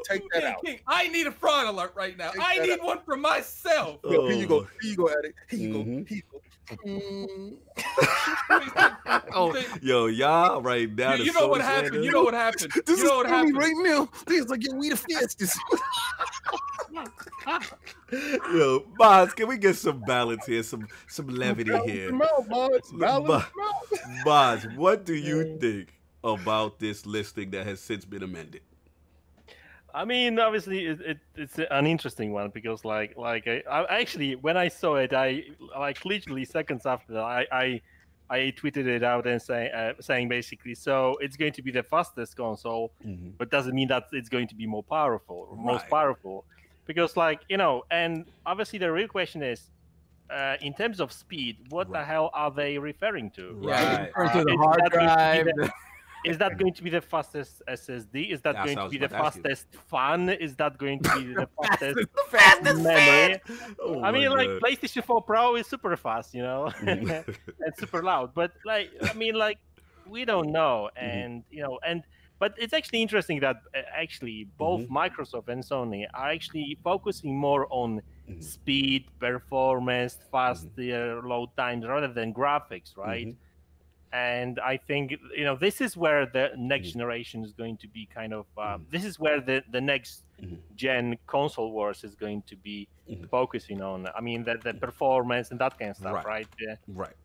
take that King, out. King, I need a fraud alert right now. Take I that need one for myself. Yo, here you go. Here you go, Addict. Here you Mhm. go. Here you go. Mm. Oh, yo, y'all right now. You, you know what Sony happened. slander- You know what happened. This You know is what happened. right now. This is like, yeah, we the fastest. Yo, Boz, can we get some balance here, some some levity here? Balance them out, Boz. Balance Bo- Boz, what do you think about this listing that has since been amended? I mean, obviously, it, it, it's an interesting one because, like, like I, I actually when I saw it, I like literally seconds after that, I, I, I tweeted it out and say, uh, saying basically, so it's going to be the fastest console, but doesn't mean that it's going to be more powerful, or most powerful, because, like, you know, and obviously the real question is, uh, in terms of speed, what the hell are they referring to? Right. Referring to the hard that going to be drive. The- Is that going to be the fastest SSD? Is that That's going what to be the about to ask you. fastest fan? Is that going to be the fastest Fastest memory? Oh I my mean, like PlayStation 4 Pro is super fast, you know, Mhm. and super loud. But like, I mean, like, we don't know, Mm-hmm. and you know, and but it's actually interesting that uh, actually both Mm-hmm. Microsoft and Sony are actually focusing more on Mhm. speed, performance, Mm-hmm. faster load times rather than graphics, right? And I think you know this is where the next Mhm. generation is going to be kind of. Uh, Mhm. This is where the the next Mhm. gen console wars is going to be focusing on. I mean, the, the performance and that kind of stuff, Right. right? Yeah. Right.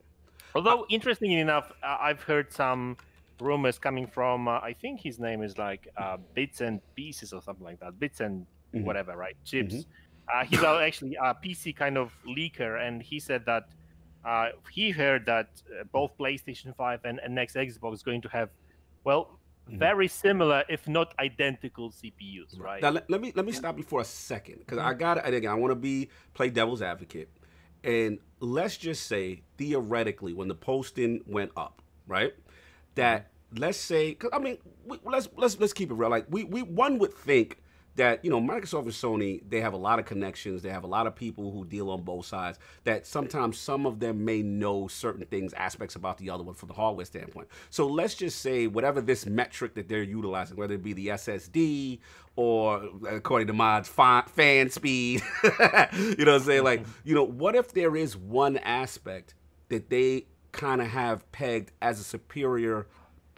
Although, interestingly enough, uh, I've heard some rumors coming from. Uh, I think his name is like uh, Bits and Pieces or something like that. Bits and whatever, right? Chips. Uh, he's actually a PC kind of leaker, and he said that uh, he heard that uh, both PlayStation 5 and, and next Xbox is going to have, well, Mhm. very similar, if not identical CPUs, right? Now let, let me let me stop you for a second because I got and again I want to be play devil's advocate, and let's just say theoretically when the posting went up, right? That let's say 'cause, I mean we, let's let's let's keep it real. Like we we one would think that you know Microsoft and Sony they have a lot of connections. They have a lot of people who deal on both sides. That sometimes some of them may know certain things, aspects about the other one from the hardware standpoint. So let's just say whatever this metric that they're utilizing, whether it be the SSD or according to Madz fan, fan speed, you know what I'm saying? Like mm-hmm. you know what if there is one aspect that they kind of have pegged as a superior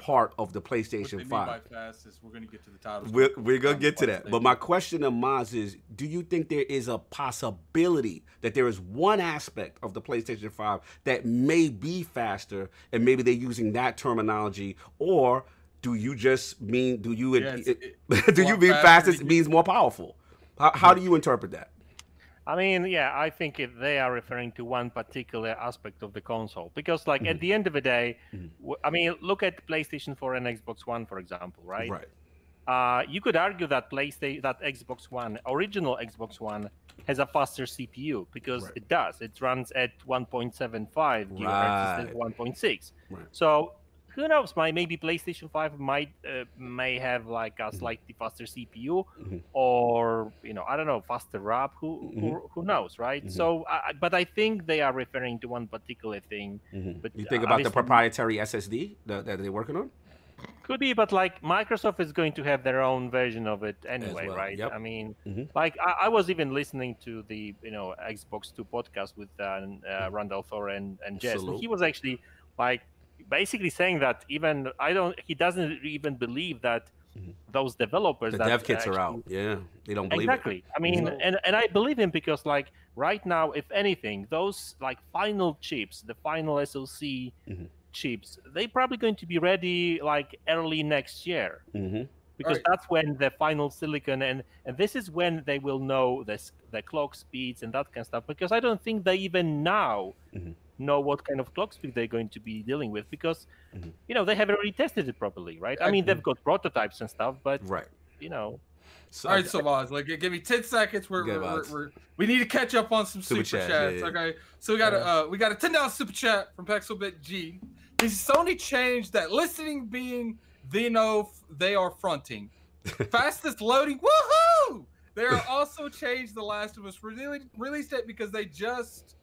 part of the What they PlayStation mean 5? by fast is we're gonna get to the titles. We're, we're gonna Um, get to that. But my question to Madz is do you think there is a possibility that there is one aspect of the PlayStation 5 that may be faster and maybe they're using that terminology? Or do you just mean, do you, Yeah, it's- it- do you mean faster fastest means more powerful? How, how do you interpret that? I mean, yeah, I think they are referring to one particular aspect of the console because, like, at the end of the day, Mhm. w- I mean, look at PlayStation 4 and Xbox One, for example, right? Right. Uh, you could argue that PlayStation, that Xbox One, original Xbox One, has a faster CPU because Right. it does. It runs at 1.75 gigahertz instead of 1.6. Right. So who knows? My maybe PlayStation 5 might uh, may have like a slightly faster CPU, Mhm. or you know, I don't know, faster RAM. Who who, who knows, right? Mhm. So, but I think they are referring to one particular thing. But You think about the proprietary SSD that, that they're working on? Could be, but like Microsoft is going to have their own version of it anyway, well, right? yep. I mean, Mhm. like I, I was even listening to the you know Xbox Two podcast with uh, uh, Rand al Thor and and Jez, and he was actually like basically saying that even I don't, he doesn't even believe that Mhm. those developers The that dev kits are actually- out. Yeah. They don't believe exactly i mean Mhm. and, and i believe him because like right now if anything those like final chips the final soc Mhm. chips they're probably going to be ready like early next year it. hmm because Right. that's when the final silicon and and this is when they will know the s- the clock speeds and that kind of stuff because i don't think they even now Mhm. Know what kind of clock speed they're going to be dealing with because Mhm. you know they haven't really tested it properly right i mean they've got prototypes and stuff but Right. you know So, All right, so Madz, like give me ten seconds. We're, we're, we're, we're we need to catch up on some Super super, chat, chats. yeah, yeah. Okay, so we got a uh, we got a ten dollars super chat from Pexelbit G. Has Sony changed that listening being they know f- they are fronting. Fastest loading, woohoo! They are also changed The Last of Us release, release date because they just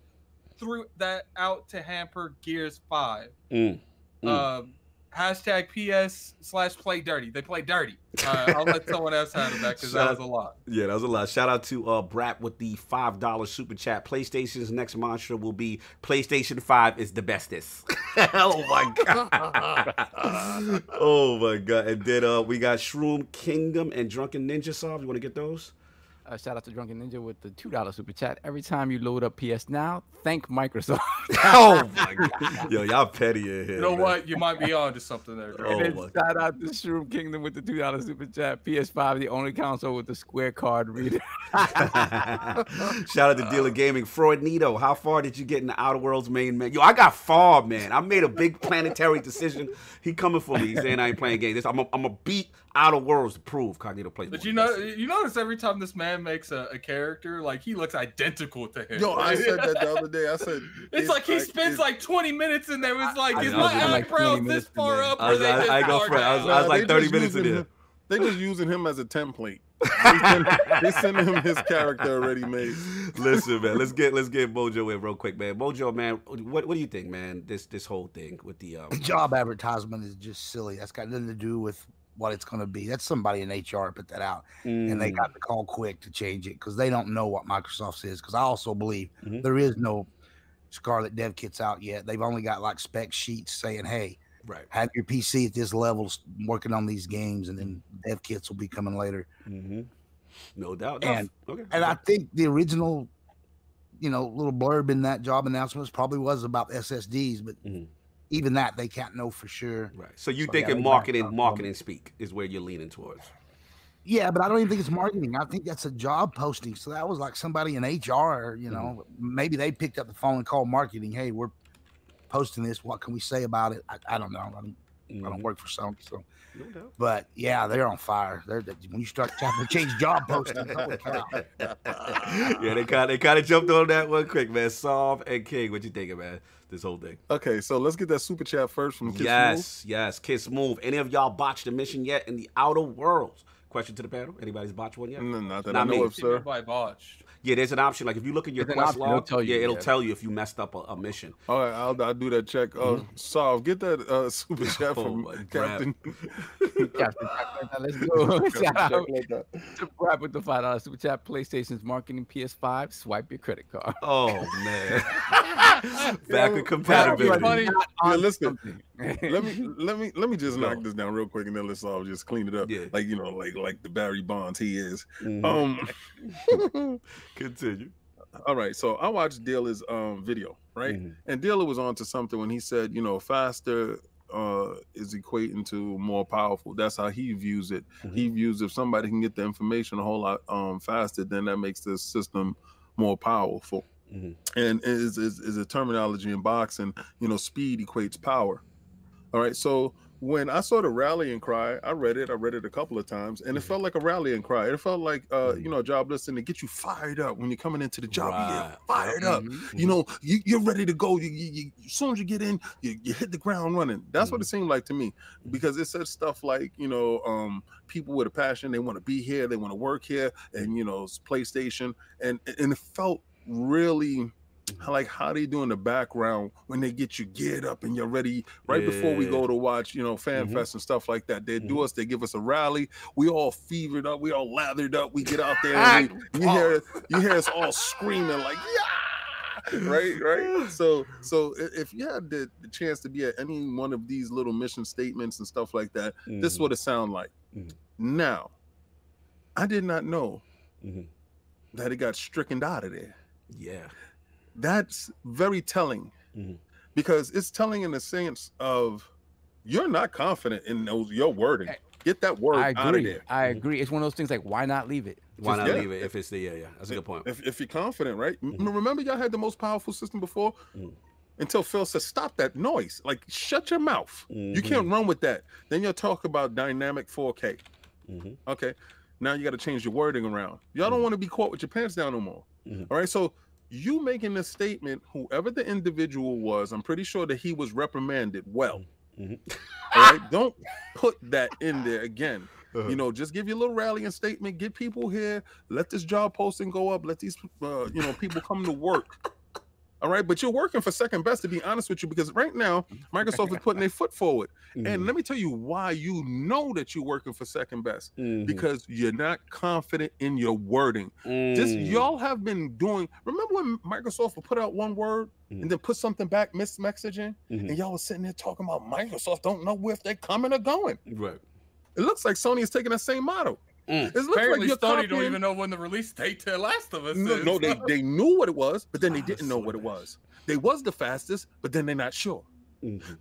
threw that out to hamper Gears 5. Mm. Mm. Um, hashtag PS slash play dirty. They play dirty. Uh, I'll let someone else handle that because that was a lot. Yeah, that was a lot. Shout out to uh Brat with the five dollar super chat. PlayStation's next mantra will be PlayStation Five is the bestest. oh my god. oh my god. And then uh we got Shroom Kingdom and Drunken Ninja Solve. You want to get those? Uh, shout out to Drunken Ninja with the two dollar super chat. Every time you load up PS Now, thank Microsoft. oh my god. Yo, y'all petty in here. You know man. what? You might be on to something there. Drew. Oh and my- then shout out to Shroom Kingdom with the two dollar super chat. PS5, the only console with the square card reader. Shout out to Dealer Gaming. Freud Nito. how far did you get in the Outer Worlds main man? Yo, I got far, man. I made a big planetary decision. He coming for me. He's saying I ain't playing games. I'm a, I'm a beat Outer Worlds to prove Cognito plays. But you know, this. you notice every time this man makes a, a character, like he looks identical to him. Yo, I said that the other day. I said It's like he I- spends it's- like 20 minutes in there. It's like, I is know, my it's like eyebrows this far up? I was- I- I go for it. I was- I was like 30 minutes in using there. him- They just using him as a template. They send, they send him his character already made. Listen, man. Let's get let's get Mojo in real quick, man. Mojo, man. What what do you think, man? This this whole thing with the um. job advertisement is just silly. That's got nothing to do with what it's going to be. That's somebody in HR put that out, and they mm, got to call quick to change it because they don't know what Microsoft says. Because I also believe Mhm. there is no Scarlett Dev kits out yet. They've only got like spec sheets saying, "Hey, right. have your PC at this level, working on these games, and then dev kits will be coming later." hmm No doubt. And- okay. And I think the original, you know, little blurb in that job announcements probably was about SSDs, but Mhm. Even that they can't know for sure. right. So you So, think yeah, marketing um, marketing speak is where you're leaning towards. Yeah, but I don't even think it's marketing. I think that's a job posting. So that was like somebody in HR, you know, maybe they picked up the phone and called marketing. Hey, we're posting this. What can we say about it? I, I don't know. I don't, I Mhm. don't work for Sony, so. No. But yeah, they're on fire. They're they- when you start to change job postings. yeah, they kind they kind of jumped on that one quick, man. Solve and King, what you thinking, man? This whole thing. Okay, so let's get that super chat first from Kiss yes, yes. Kiss move. Any of y'all botched a mission yet in the outer worlds? Question to the panel. Anybody's botched one yet? Move. Mm, Not that Not I know me. of, sir. By botched. Yeah, there's an option. Like if you look at your There's an quest option, it'll log, tell you, yeah, it'll yeah. tell you if you messed up a, a mission. All right, I'll, I'll do that check. Uh, Mhm. Solve, get that uh, super chat Oh from my God. Captain. Captain, Captain, let's go. Shout out Check like that. to Brad with the five dollar super chat. PlayStation's marketing PS5. Swipe your credit card. Oh man, back Yeah, with compatibility. funny. Not Yeah, listen, something. Let me let me let me just knock this down real quick and then let's all just clean it up. Yeah. Like you know, like like the Barry Bonds he is. Mhm. Um Continue. all right, so I watched Dealer's um video, right? Mhm. And Dealer was on to something when he said, you know, faster uh is equating to more powerful. That's how he views it. He views if somebody can get the information a whole lot um faster, then that makes the system more powerful. Mhm. And is, is is a terminology in boxing, you know, speed equates power. All right. So when I saw the rallying cry, I read it. I read it a couple of times, and it Mhm. felt like a rallying cry. It felt like uh, you know, a job listing to get you fired up when you're coming into the job. You Right. get fired up. Mhm. You know, you, you're ready to go. You, you, you, as soon as you get in, you, you hit the ground running. That's what it seemed like to me, because it said stuff like, you know, um, people with a passion, they want to be here, they want to work here, and you know, it's PlayStation, and and it felt really like how they do in the background when they get you geared up and you're ready right before we go to watch you know fan Mhm. fest and stuff like that they do Mhm. us they give us a rally we all fevered up we all lathered up we get out there and we, you hear you hear us all screaming like yeah right right so so if you had the, the chance to be at any one of these little mission statements and stuff like that this is Mhm. what it sound like Mhm. now i did not know Mhm. that it got stricken out of there Yeah. That's very telling Mhm. because it's telling in the sense of you're not confident in those your wording. Get that word I out of agree. there. I agree. It's one of those things like, why not leave it? Why Just- not yeah. leave it if it's the yeah yeah? That's a good point. If, if you're confident, right? M- Mhm. Remember, y'all had the most powerful system before Mhm. until Phil said, "Stop that noise! Like, shut your mouth. You can't run with that." Then you'll talk about dynamic 4K. Mhm. Okay, now you got to change your wording around. Y'all don't want to be caught with your pants down no more. All right, so you making this statement, whoever the individual was, I'm pretty sure that he was reprimanded well. Mhm. All right, don't put that in there again. Uh-huh. You know, just give your little rallying statement. Get people here. Let this job posting go up. Let these, uh, you know, people come to work. All right, but you're working for second best to be honest with you, because right now Microsoft is putting their foot forward. And Mhm. let me tell you why you know that you're working for second best Mhm. because you're not confident in your wording. Just Mm. y'all have been doing. Remember when Microsoft would put out one word Mhm. and then put something back, miss messaging, and y'all was sitting there talking about Microsoft don't know if they're coming or going. Right. It looks like Sony is taking that same model. Mm. It looks Apparently, like you're Sony don't even know when the release date to Last of Us No, is. no, they, they knew what it was, but then they didn't know what it was. They was the fastest, but then they're not sure. Mhm.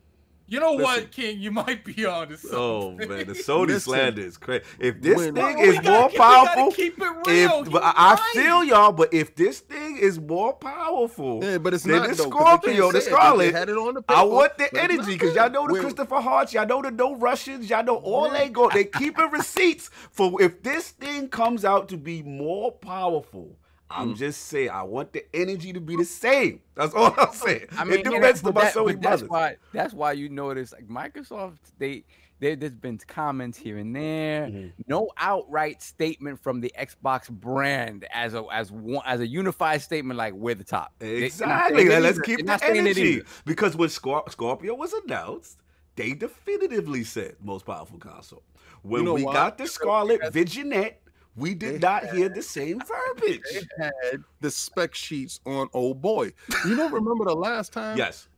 You know Listen. what, King? You might be on to something. Oh man, the Sony Listen, slander is crazy. If this when- thing is gotta more keep- we gotta powerful, keep it real. if but I, I feel y'all, but if this thing is more powerful, Yeah, but it's Then not the though, 'cause Scorpio, the say it. Scarlett, had it on the I want the energy because y'all know the Where- Christopher Harts, y'all know the no Russians, y'all know all they go. They keeping receipts for if this thing comes out to be more powerful. I'm Mm. just saying, I want the energy to be the same. That's all I'm saying. I mean, it you depends on my Sony that's brothers. why that's why you notice like Microsoft they there, there's been comments here and there. Mhm. No outright statement from the Xbox brand as a as one as a unified statement like we're the top. They- Exactly. Let's keep the not saying it energy. Because when Scor- Scorpio was announced, they definitively said most powerful console. When know we why? got the Scarlett they Visionette, we did not had, hear the same verbiage. had the spec sheets on old boy. You don't remember the last time? Yes.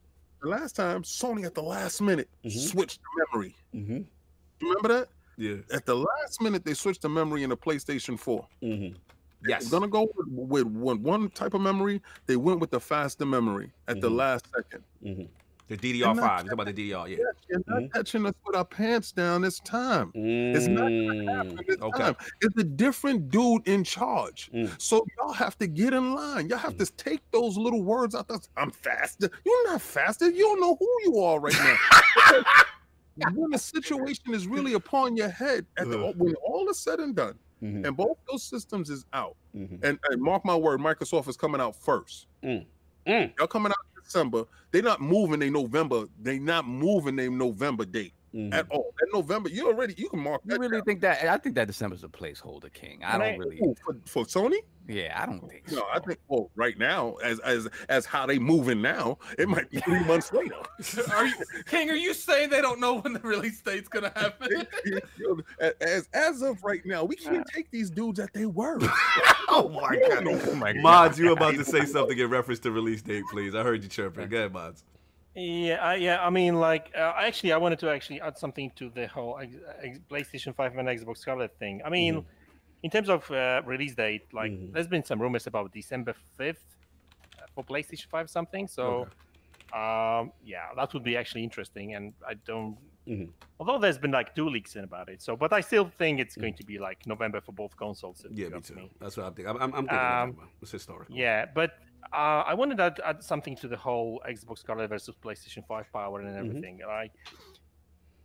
The last time Sony at the last minute mm-hmm. switched the memory. Mm-hmm. Remember that? Yeah. At the last minute, they switched the memory in the PlayStation 4. Mm-hmm. Yes. They're gonna go with, with, one, one type of memory. They went with the faster memory at the mm-hmm. last 2nd the DDR5. not- You talking about the DDR? Yeah. You're not Mhm. catching us with our pants down this time. It's not Mm, This okay. time. It's a different dude in charge. Mm. So y'all have to get in line. Y'all have to take those little words out. There. I'm faster. You're not faster. You don't know who you are right now. When the situation is really upon your head, at the, when all is said and done, Mhm, and both those systems is out, mhm. and, and mark my word, Microsoft is coming out first. Mm. Mm. Y'all coming out December. They're not moving their November. They're not moving their November date Mhm. at all. In November, you already you can mark You that. really down. think that? I think that December's a placeholder, King. I Can don't I- really. Ooh, for, for Sony? Yeah, I don't think. No, so. I think well, right now, as as as how they moving now, it might be three months later. Are you, King? Are you saying they don't know when the release date's gonna happen? as as of right now, we can't take these dudes at their word. oh my god. Oh my god! Madz, you about to say something in reference to release date, please. I heard you chirping. Go ahead, Madz. Yeah, I, yeah. I mean, like, uh, actually, I wanted to actually add something to the whole PlayStation Five and Xbox Scarlett thing. I mean, in terms of uh, release date, like, Mhm. there's been some rumors about December fifth uh, for PlayStation Five something. So, um, yeah, that would be actually interesting. And I don't, Mhm. although there's been like two leaks in about it. So, but I still think it's going to be like November for both consoles. Yeah, me too. That's what I'm thinking. I'm, I'm, thinking Um. It's historical. Yeah, but uh, I wanted to add, add something to the whole Xbox Scarlett versus PlayStation 5 power and Mhm. everything. Like,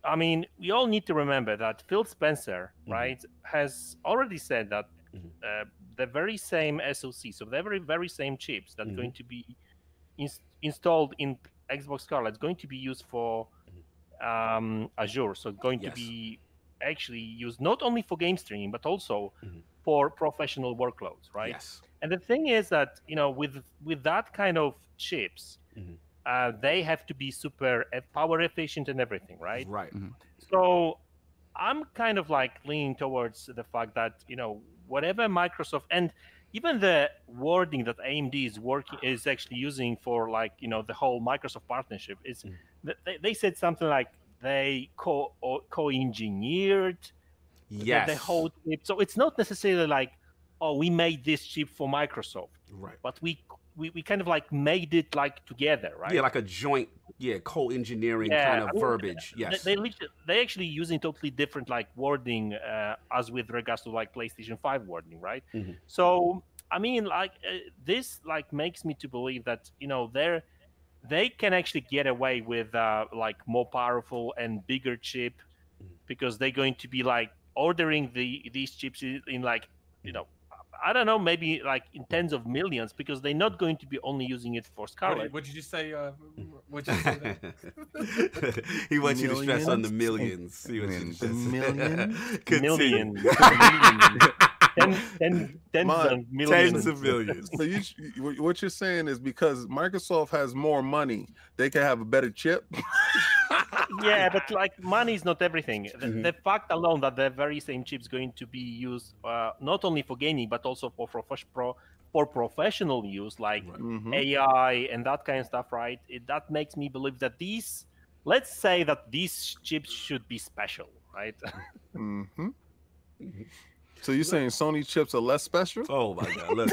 I mean, we all need to remember that Phil Spencer, Mhm. right, has already said that Mhm. uh, the very same SoC, so the very very same chips that's going to be ins- installed in Xbox Scarlett is going to be used for um, Azure. So going Yes. to be actually used not only for game streaming but also for professional workloads, right? Yes. And the thing is that you know, with with that kind of chips, Mhm. uh, they have to be super power efficient and everything, right? Right. So I'm kind of like leaning towards the fact that you know whatever Microsoft and even the wording that AMD is working is actually using for like you know the whole Microsoft partnership is Mm. th- they, they said something like they co co engineered the- the whole chip. So it's not necessarily like oh we made this chip for Microsoft Right. but we we, we kind of like made it like together, right? Yeah, like a joint, yeah, co-engineering Yeah, kind of I mean, verbiage. Yes. They, they actually using totally different like wording uh, as with regards to like PlayStation 5 wording, right? Mhm. So I mean, like uh, this like makes me to believe that you know they're they can actually get away with uh, like more powerful and bigger chip Mhm. because they're going to be like ordering the these chips in, in like you know I don't know maybe like in tens of millions because they're not going to be only using it for What Scarlett. did, what did you say, uh, What you said? he wants you to stress on the Millions? millions. He wants you to The stress- million? Continue. Million. million. Ten, ten, tens Mine. of millions. Tens of millions. So you, you- what you're saying is because Microsoft has more money, they can have a better chip. yeah, but like money is not everything. The, Mhm. the fact alone that the very same chip is going to be used uh, not only for gaming but also for prof- pro for professional use, like Mhm. AI and that kind of stuff, right? It, that makes me believe that these, let's say that these chips should be special, right? Mhm. So you're saying Sony chips are less special? Oh my god! Look,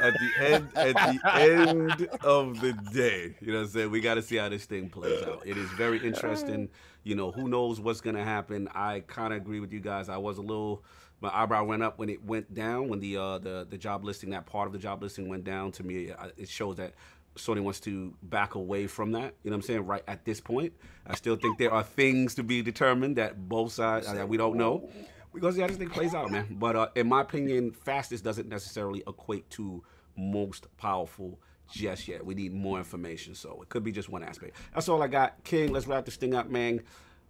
at the end, at the end of the day, you know what I'm saying. We got to see how this thing plays out. It is very interesting. You know, who knows what's gonna happen? I kind of agree with you guys. I was a little, my eyebrow went up when it went down when the uh the the job listing, that part of the job listing went down. To me, it shows that. Sony wants to back away from that. You know what I'm saying? Right at this point, I still think there are things to be determined that both sides that we don't know. We're gonna see how this thing plays out, man. But uh, in my opinion, fastest doesn't necessarily equate to most powerful just yet. We need more information, so it could be just one aspect. That's all I got. King, let's wrap this thing up, man.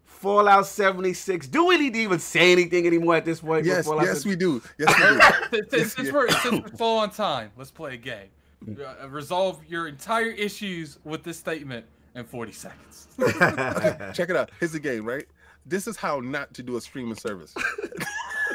Fallout 76. Do we need to even say anything anymore at this point? Yes, Fallout yes, 76? we do. Yes, we do. since, since, since we're, since we're full on time, let's play a game. Uh, resolve your entire issues with this statement in 40 seconds. Check it out. Here's the game, right? This is how not to do a streaming service.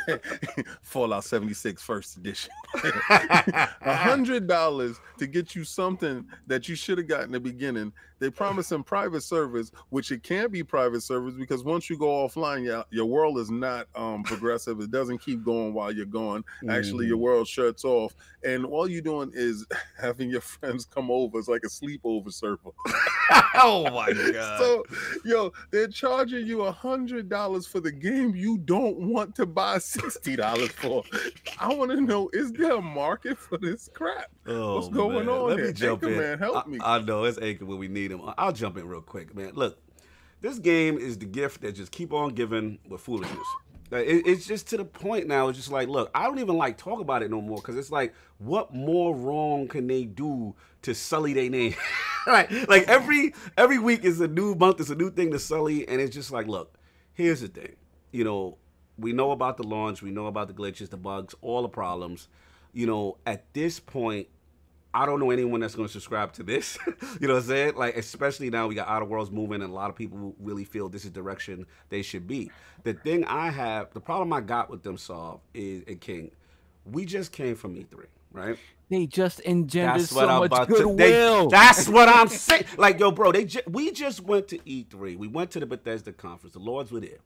Fallout 76 first edition. A hundred dollars to get you something that you should have gotten in the beginning. They promise in private service, which it can't be private service because once you go offline, your, your world is not um, progressive. It doesn't keep going while you're gone. Actually, your world shuts off, and all you're doing is having your friends come over. It's like a sleepover server. oh my god. So, yo, they're charging you a hundred dollars for the game you don't want to buy sixty dollars for. I want to know: is there a market for this crap? Oh, What's going man. on Let here? me jump Anchor in. Man, help I, me. I know it's Anchor when we need him. I'll jump in real quick, man. Look, this game is the gift that just keep on giving with foolishness. It- it's just to the point now. It's just like, look, I don't even like talk about it no more because it's like, what more wrong can they do to sully their name? right? Like every every week is a new month, It's a new thing to sully, and it's just like, look, here's the thing. You know, we know about the launch, we know about the glitches, the bugs, all the problems. You know, at this point, I don't know anyone that's going to subscribe to this. you know what I'm saying? Like, especially now we got Outer Worlds moving, and a lot of people really feel this is direction they should be. The thing I have, the problem I got with them solve is, and King, we just came from E3, right? They just engendered That's so I'm much about to. They, goodwill. that's what I'm saying. Like, yo, bro, they ju- we just went to E3. We went to the Bethesda conference. The Lords were there,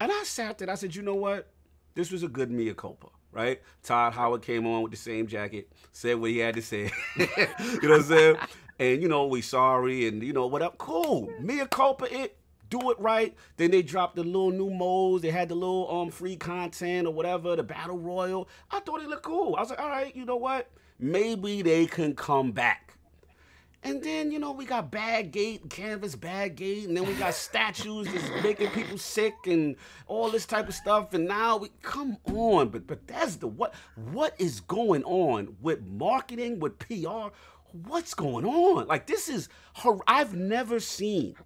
and I sat there. I said, you know what? This was a good mea culpa, right? Todd Howard came on with the same jacket, said what he had to say. you know what I'm saying? And you know, we sorry, and you know what up? Cool, mea culpa it. Do it right. Then they dropped the little new modes. They had the little um free content or whatever, the battle royal. I thought it looked cool. I was like, all right, you know what? Maybe they can come back. And then, you know, we got bag gate, canvas bag gate, and then we got statues that's making people sick and all this type of stuff. And now we come on, but Bethesda, what what is going on with marketing, with PR? What's going on? Like this is I've never seen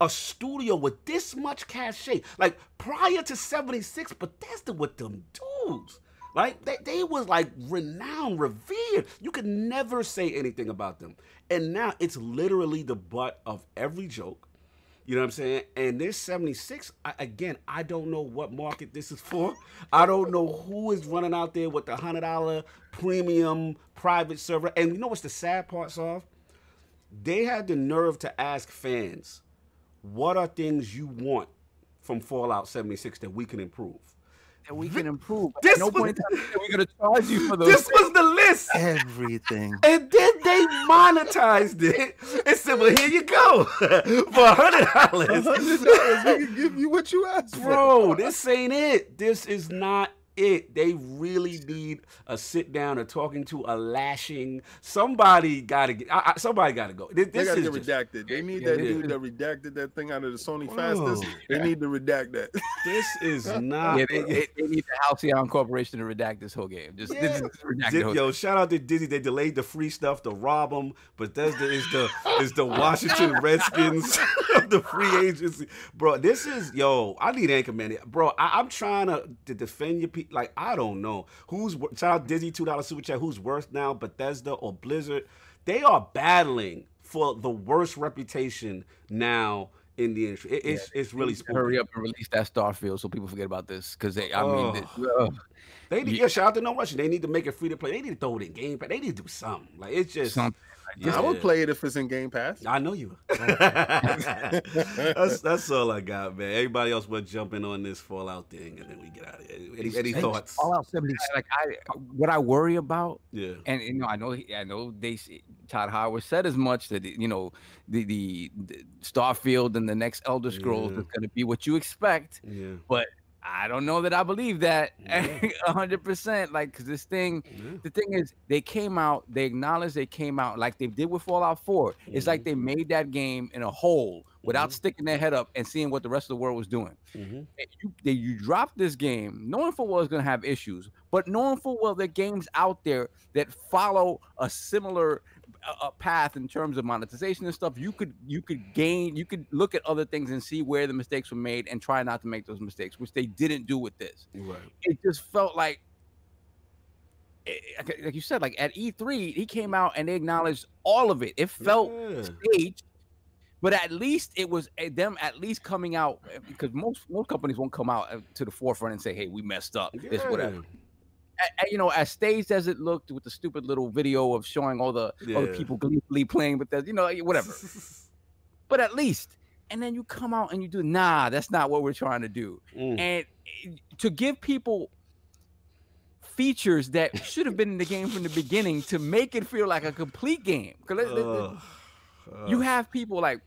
a studio with this much cachet. Like prior to 76, Bethesda with them dudes. Like they, they was like renowned, revered. You could never say anything about them. And now it's literally the butt of every joke. You know what I'm saying? And this 76, I, again, I don't know what market this is for. I don't know who is running out there with the $100 premium private server. And you know what's the sad part, of? They had the nerve to ask fans, what are things you want from Fallout 76 that we can improve? That we can improve. This no was- point in time are we going to charge you for those. This was the list. Everything. And then they monetized it and said, well, here you go for a hundred hundred dollars. dollars, we can give you what you asked for. Bro, this ain't it. This is not it. They really need a sit down, a talking to, a lashing. Somebody got to get. I, I, somebody got to go. This, They got to is get just, redacted. They need Yeah, that it dude that redacted that thing out of the Sony fastest. Whoa. They need to redact that. this is not. Yeah, they, they, they need the Halcyon Corporation to redact this whole game. Just, Yeah. just redact the Did- whole yo, shout out to Dizzy. They delayed the free stuff to rob them, but that's the is the is the Washington Redskins of the free agency, bro. This is yo. I need Anchorman, bro. I, I'm trying to, to defend your people. Like I don't know who's shout out Dizzy two dollar super chat. Who's worse now, Bethesda or Blizzard? They are battling for the worst reputation now in the industry. It, it's it's really spooky. Hurry up and release that Starfield so people forget about this. Because they, I mean, Oh. this- ugh, They need, Yeah. yeah, shout out to No Russian. They need to make it free to play. They need to throw it in Game Pass. They need to do something. Like it's just. something. Yeah. I would play it if it's in Game Pass. I know you. that's that's all I got, man. Everybody else will jumping on this Fallout thing, and then we get out of here. Any, any Hey, thoughts? Fallout 76. Like I, what I worry about Yeah. and you know, I know, I know they Todd Howard said as much that you know the the, the Starfield and the next Elder Scrolls Yeah. is going to be what you expect. Yeah. I don't know that I believe that Yeah. a hundred percent. Like, cause this thing, yeah. the thing is, they came out, they acknowledged they came out like they did with Fallout 4. It's like they made that game in a hole without Mhm. sticking their head up and seeing what the rest of the world was doing. Mhm. You, they, you dropped this game knowing full well it's going to have issues, but knowing full well there are games out there that follow a similar uh, uh, path in terms of monetization and stuff. You could you could gain, you could look at other things and see where the mistakes were made and try not to make those mistakes, which they didn't do with this Right. it just felt like eh, like like you said like at E3 he came out and they acknowledged all of it it felt Yeah. staged but at least it was eh, them at least coming out eh, because most most companies won't come out eh, to the forefront and say hey we messed up this whatever A- a- you know as staged as it looked with the stupid little video of showing all the Yeah. people gleefully playing with that you know whatever but at least and then you come out and you do nah that's not what we're trying to do Mm. and eh, to give people features that should have been in the game from the beginning to make it feel like a complete game. 'Cause let- let- let- you have people like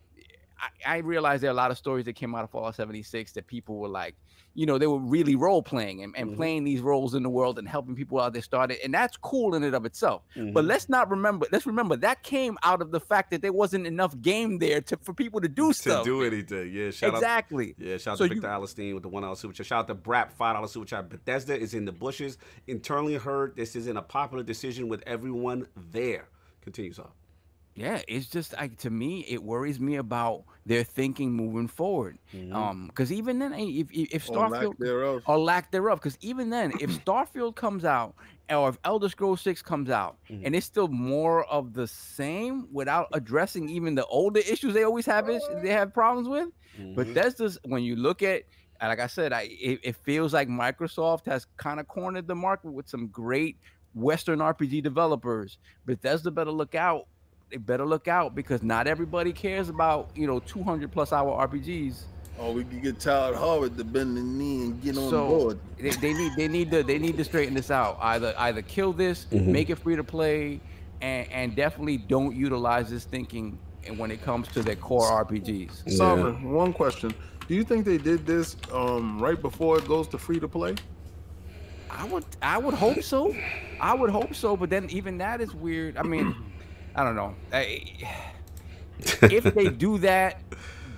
I, I realize there are a lot of stories that came out of Fallout 76 that people were like, you know, they were really role playing and, and Mhm. playing these roles in the world and helping people out They started, and that's cool in and of itself. But Mhm. let's not remember, let's remember that came out of the fact that there wasn't enough game there to for people to do to stuff. do anything. Yeah. Shout out. exactly. Yeah, shout out So to you- Victor Alistine with the one dollar super chat. Shout out to Brap five dollar super chat. Bethesda is in the bushes. Internally heard this isn't a popular decision with everyone there. Continues sir. Yeah, it's just like to me, it worries me about their thinking moving forward. Mhm. Um, because even then, eh, if if, if Or lack Starfield or lack thereof, because even then, if Starfield comes out or if Elder Scrolls Six comes out Mhm. and it's still more of the same without addressing even the older issues they always have is they have problems with. But Mhm. that's just when you look at, like I said, I it, it feels like Microsoft has kind of cornered the market with some great Western RPG developers. But Bethesda better look out. They better look out because not everybody cares about you know 200 plus hour RPGs. Oh, we can get Todd Howard to bend the knee and get on So- board. They, they need they need to they need to straighten this out. Either either kill this, Mhm. make it free to play, and and definitely don't utilize this thinking when it comes to their core RPGs. Yeah. Sovereign, one question. Do you think they did this um, right before it goes to free to play? I would I would hope so. I would hope so, but then even that is weird. I mean, I don't know. I- if they do that,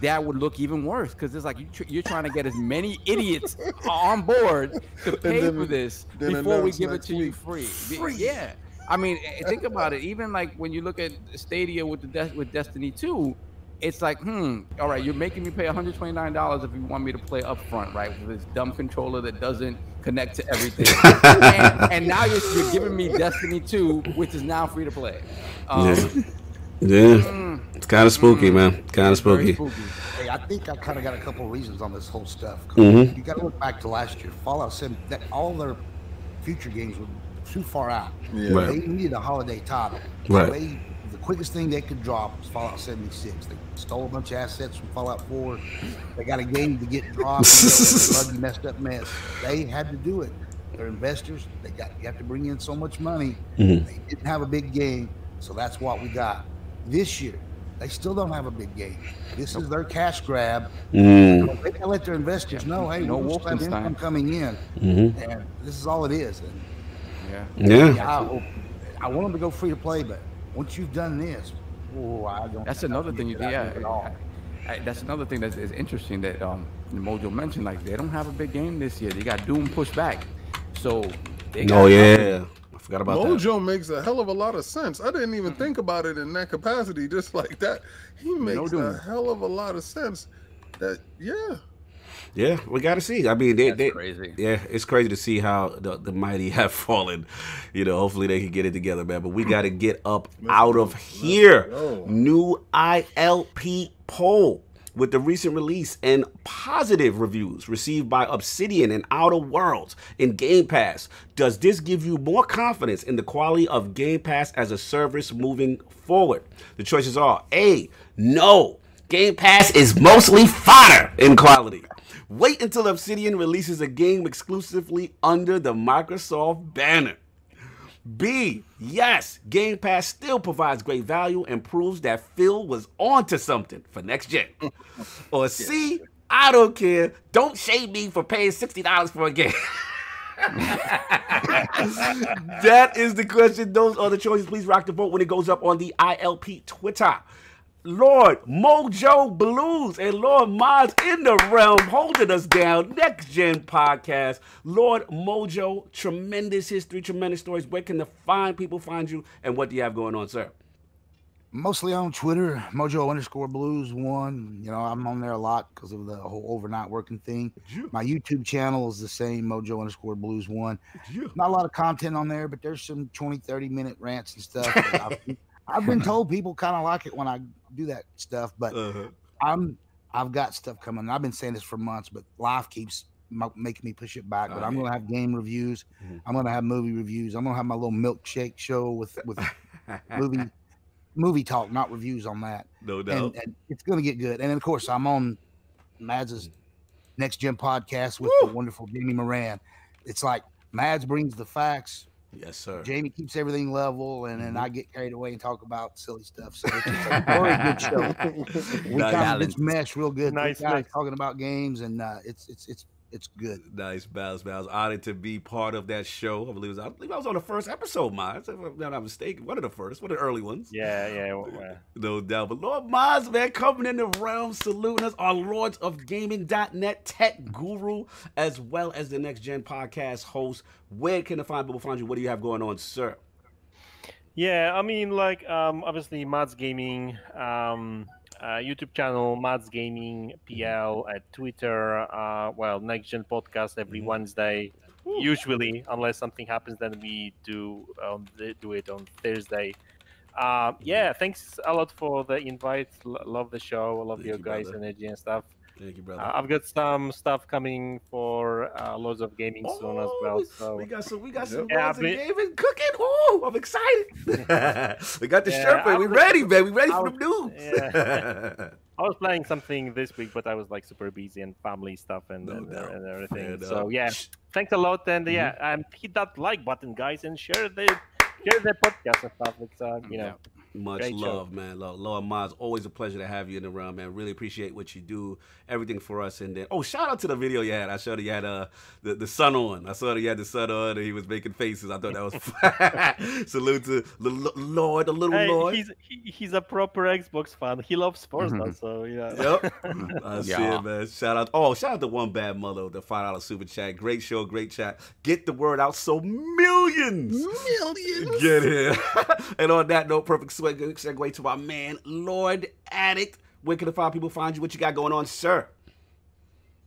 that would look even worse because it's like you tr- you're trying to get as many idiots on board to pay then- for this before we give it to you free. free. Yeah, I mean, eh, think about it. Even like when you look at Stadia with the Des- with Destiny Two. It's like, hmm, all right, you're making me pay $129 if you want me to play upfront, right? With this dumb controller that doesn't connect to everything. and, and now you're, you're giving me Destiny 2, which is now free to play. Um, Yeah. Yeah. mm, It's kind of spooky, man. Kind of spooky. spooky. Hey, I think I kind of got a couple of reasons on this whole stuff. Mhm. You got to look back to last year. Fallout 7, that all their future games were too far out. Yeah. Right. They needed a holiday title. So Right. They, the quickest thing they could drop was Fallout 76. They stole a bunch of assets from Fallout 4. They got a game to get dropped. a buggy, messed up mess. They had to do it. They're investors. They got you have to bring in so much money. Mhm. They didn't have a big game, so that's what we got. This year, They still don't have a big game. This is their cash grab. Mm. They gotta let their investors know, hey, No we still have Wolfenstein. income coming in, hmm and this is all it is. And Yeah. Yeah. yeah, I, I want them to go free to play, but once you've done this, oh, I don't. That's another thing. get You, out yeah, of it at all. I- I- that's another thing that is interesting that um, Mojo mentioned. Like they don't have a big game this year. They got Doom pushed back, so they got Oh yeah. I forgot about that. Mojo makes a hell of a lot of sense. I didn't even think about it in that capacity, just like that. He makes Doom. a hell of a lot of sense. That yeah, Yeah, we got to see. I mean, they, That's they, crazy. Yeah, it's crazy to see how the, the mighty have fallen. You know, hopefully they can get it together, man. But we got to get up out of here. New ILP poll with the recent release and positive reviews received by Obsidian and Outer Worlds in Game Pass. Does this give you more confidence in the quality of Game Pass as a service moving forward? The choices are A, no. Game Pass is mostly fodder in quality. Wait until Obsidian releases a game exclusively under the Microsoft banner. B, yes, Game Pass still provides great value and proves that Phil was onto something for next gen. Or C, I don't care. Don't shame me for paying $60 for a game. that is the question. Those are the choices. Please rock the vote when it goes up on the ILP Twitter. Lord Mojo Blues and Lord Mods in the realm holding us down. Next Gen Podcast. Lord Mojo, tremendous history, tremendous stories. Where can the fine people find you and what do you have going on, sir? Mostly on Twitter, Mojo underscore Blues one. You know, I'm on there a lot because of the whole overnight working thing. My YouTube channel is the same, Mojo underscore Blues one. Not a lot of content on there, but there's some 20, 30 minute rants and stuff. I've, I've been told people kind of like it when I do that stuff, but Uh-huh. I'm I've got stuff coming. I've been saying this for months, but life keeps mo- making me push it back. But Oh, I'm yeah. gonna have game reviews. Mhm. I'm gonna have movie reviews. I'm gonna have my little milkshake show with with movie movie talk, not reviews on that. no And, doubt. and it's gonna get good. And of course I'm on Madz's next gen podcast with the wonderful Jamie Moran. It's like Madz brings the facts. Yes, sir. Jamie keeps everything level, and then Mhm. I get carried away and talk about silly stuff. So it's a very good show. We Nice. kind of just mesh real good. Three Nice guys talking about games, and uh, it's it's it's it's good. Nice, Bows, Bows. Honored to be part of that show. I believe, was, I believe I was on the first episode, Miles. If I'm not mistaken. One of the first, one of the early ones. Yeah, yeah. well, No doubt. But Lord Maz, man, coming in the realm, saluting us, our Lords of Gaming.net tech guru, as well as the Next Gen podcast host. Where can the fine people find you? What do you have going on, sir? Yeah, I mean, like, um, obviously, Madz Gaming, um, uh, YouTube channel, Madz Gaming PL at Twitter. Uh, well, Next Gen Podcast every Mhm. Wednesday, usually, unless something happens, then we do um, do it on Thursday. Uh, yeah, thanks a lot for the invite. L- love the show. I love Thank your you, guys' brother. energy and stuff. Thank you, brother. Uh, I've got some stuff coming for uh, Lords of Gaming soon as well. we- So we got some, we got some Yeah, Lords of Gaming cooking. Ooh, I'm excited. we got the Yeah. I We ready, man. We ready I for the news. yeah. I was playing something this week, but I was like super busy and family stuff and, No and, and everything. So yeah, thanks a lot, and yeah, um, hit that like button, guys, and share the share the podcast and stuff. It's uh, you know, Much Great show. love, man. Love, Lord Maz, always a pleasure to have you in the realm, man. Really appreciate what you do, everything for us. And then, oh, shout out to the video you had. I showed you had uh, the, the sun on. I saw that you had the sun on and he was making faces. I thought that was salute to the L- Lord, the little hey, Lord. he's he, he's a proper Xbox fan. He loves Forza, Mm-hmm. Mhm. so yeah. Yep. I see Yeah. it, man. Shout out. Oh, shout out to One Bad Mother, the five dollar super chat. Great show, great chat. Get the word out so millions Millions. get here. and on that note, perfect segue, segue to our man, Lord Addict. Where can the five people find you? What you got going on, sir?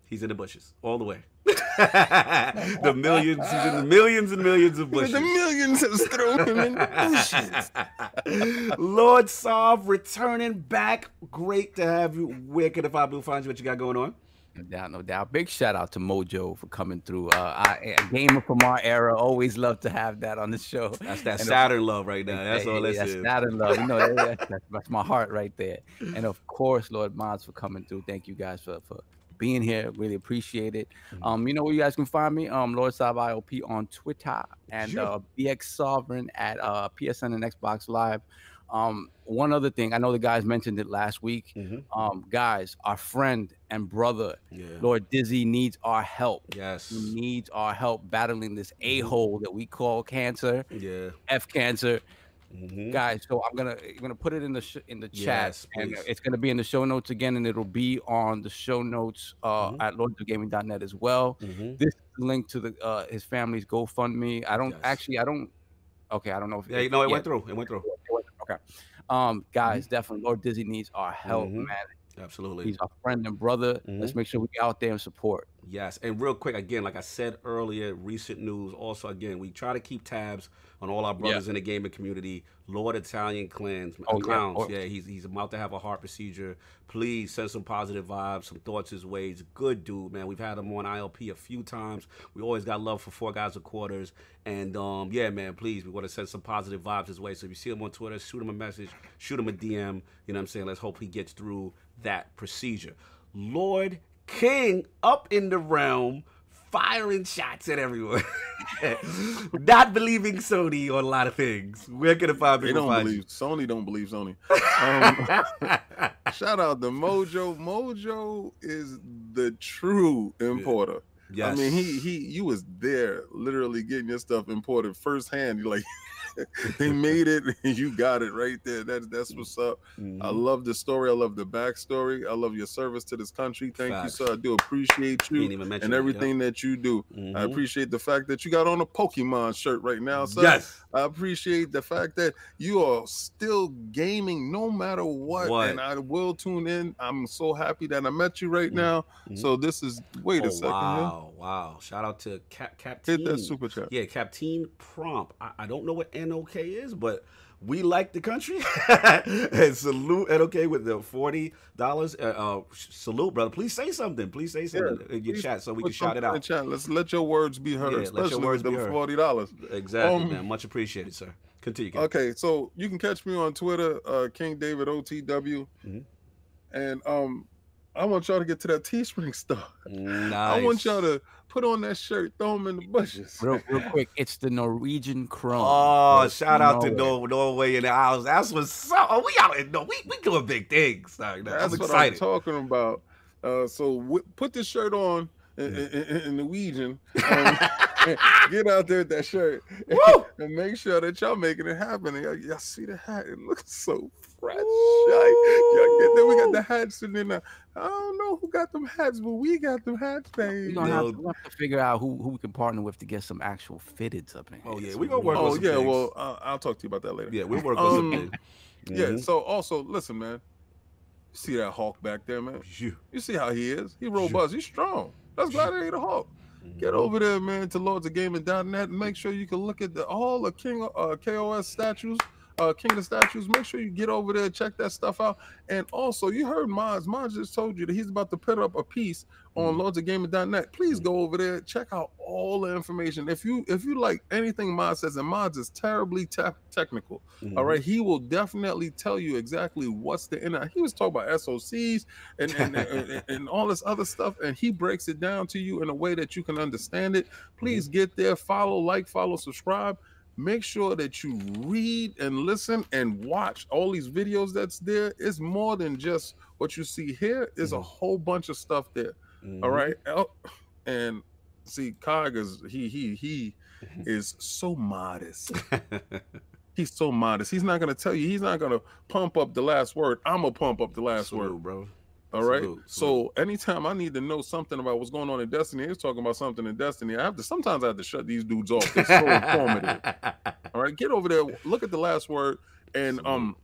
He's in the bushes all the way. the millions, he's in the millions and millions of bushes. The millions has thrown him in the bushes. Lord Sav returning back. Great to have you. Where can the five people find you? What you got going on? No doubt, no doubt. Big shout out to Mojo for coming through. Uh, I, a gamer from our era. Always love to have that on the show. That's that And, Saturn love right now. That's all Hey, that's is. Saturn love. You know, that- that's, that's, that's my heart right there. And of course, Lord Mons for coming through. Thank you guys for, for being here. Really appreciate it. Mhm. Um, you know where you guys can find me? Um, Lord Saab IOP on Twitter and Sure. uh, BX Sovereign at uh, PSN and Xbox Live. Um, one other thing, I know the guys mentioned it last week. Mhm. Um, guys, our friend and brother, Yeah. Lord Dizzy, needs our help. Yes. He needs our help battling this a hole that we call cancer, Yeah. F cancer Mhm. guys. So I'm gonna I'm gonna put it in the sh- in the chat, Yes, and it's gonna be in the show notes again, and it'll be on the show notes uh, Mhm. at lordsofgaming.net as well. Mhm. This link to the uh, his family's GoFundMe. I don't Yes. actually I don't. Okay, I don't know if Yeah, no, it yeah, went through. It went through. Okay, um, guys, definitely Lord Dizzy needs our help, Mhm. man. Absolutely. He's our friend and brother. Let's Mhm. make sure we get out there and support. Yes, and real quick, again, like I said earlier, recent news. Also, again, we try to keep tabs on all our brothers in the gaming community. Lord Italian clans, Oh, yeah, clowns. oh. Yeah, he's he's about to have a heart procedure. Please send some positive vibes, some thoughts his way. He's a good dude, man. We've had him on ILP a few times. We always got love for Four Guys of Quarters, and um, yeah, man. Please, we want to send some positive vibes his way. So if you see him on Twitter, shoot him a message, shoot him a DM. You know what I'm saying? Let's hope he gets through that procedure. Lord King up in the realm, firing shots at everyone. Not believing Sony on a lot of things. Where can find They people don't find believe Sony. Don't believe Sony. Um, shout out to Mojo. Mojo is the true importer. yes. I mean, he he you was there, literally getting your stuff imported firsthand. You're like, they made it, and you got it right there. That's that's what's up. I Mhm. love the story. I love the backstory. I love your service to this country. Thank Facts. you, sir. I do appreciate you and everything that you do. yeah. I appreciate the fact that you got on a Pokemon shirt right now, sir. Yes. I appreciate the fact that you are still gaming no matter what. What? And I will tune in. I'm so happy that I met you right Mhm. now. So this is wait Oh, a second. wow, wow. Shout out to Cap Captain. Hit that super chat. Yeah, Captain Prompt. I, I don't know what NOK is, but we like the country. and salute NOK with the forty dollars. Uh, uh, salute, brother. Please say something. Please say something in your chat so we can shout it out. Chat. Let's let your words be heard, Yeah, let your words with be the heard. forty dollars. Exactly, Um, man. Much appreciated, sir. Continue. Okay, so you can catch me on Twitter, uh, King David OTW, Mhm. and um, I want y'all to get to that Teespring stuff. Nice. I want y'all to put on that shirt, throw them in the bushes. Real, real quick, it's the Norwegian Chrome. Oh, Yes, shout out to Norway. Nor- Norway in the house. That's what's up. Oh, we out in no, we we doing big things. Dog. That's I'm what I'm talking about. Uh, so w- put this shirt on in, in, in, in Norwegian. Um, get out there with that shirt Woo! and make sure that y'all making it happen. And y'all, y'all see the hat? It looks so fresh. Y'all get. We got the hats and then uh, I don't know who got them hats, but we got them hats, We're baby. gonna, No. have, we're gonna have to figure out who, who we can partner with to get some actual fitteds up in here. Oh, yeah, So we gonna work on Oh some yeah, things. well uh, I'll talk to you about that later. Yeah, we'll work on Um, something. Yeah. So also listen, man. You see that Hawk back there, man? You. You see how he is? He robust. He's strong. That's Gladiator Hawk. Get Mhm. over there, man, to lordsofgaming.net and make sure you can look at the, all the King uh, KOS statues, uh, King of the statues. Make sure you get over there, check that stuff out. And also, you heard Maz. Maz just told you that he's about to put up a piece on lordsofgaming.net. Please go over there, check out all the information. If you if you like anything Maz says, and Maz is terribly te- technical, Mhm. all right, he will definitely tell you exactly what's the in. He was talking about SOCs and and, and, and all this other stuff, and he breaks it down to you in a way that you can understand it. Please get there, follow, like, follow, subscribe. Make sure that you read and listen and watch all these videos that's there. It's more than just what you see here. There's a Mhm. whole bunch of stuff there. Mhm. All right. And see, Cog is he he he Mhm. is so modest. He's so modest. He's not gonna tell you. He's not gonna pump up the last word. I'm gonna pump up the last word. bro. All right. Salute, So anytime I need to know something about what's going on in Destiny, he's talking about something in Destiny. I have to. Sometimes I have to shut these dudes off. They're so informative. All right. Get over there. Look at the last word. And um,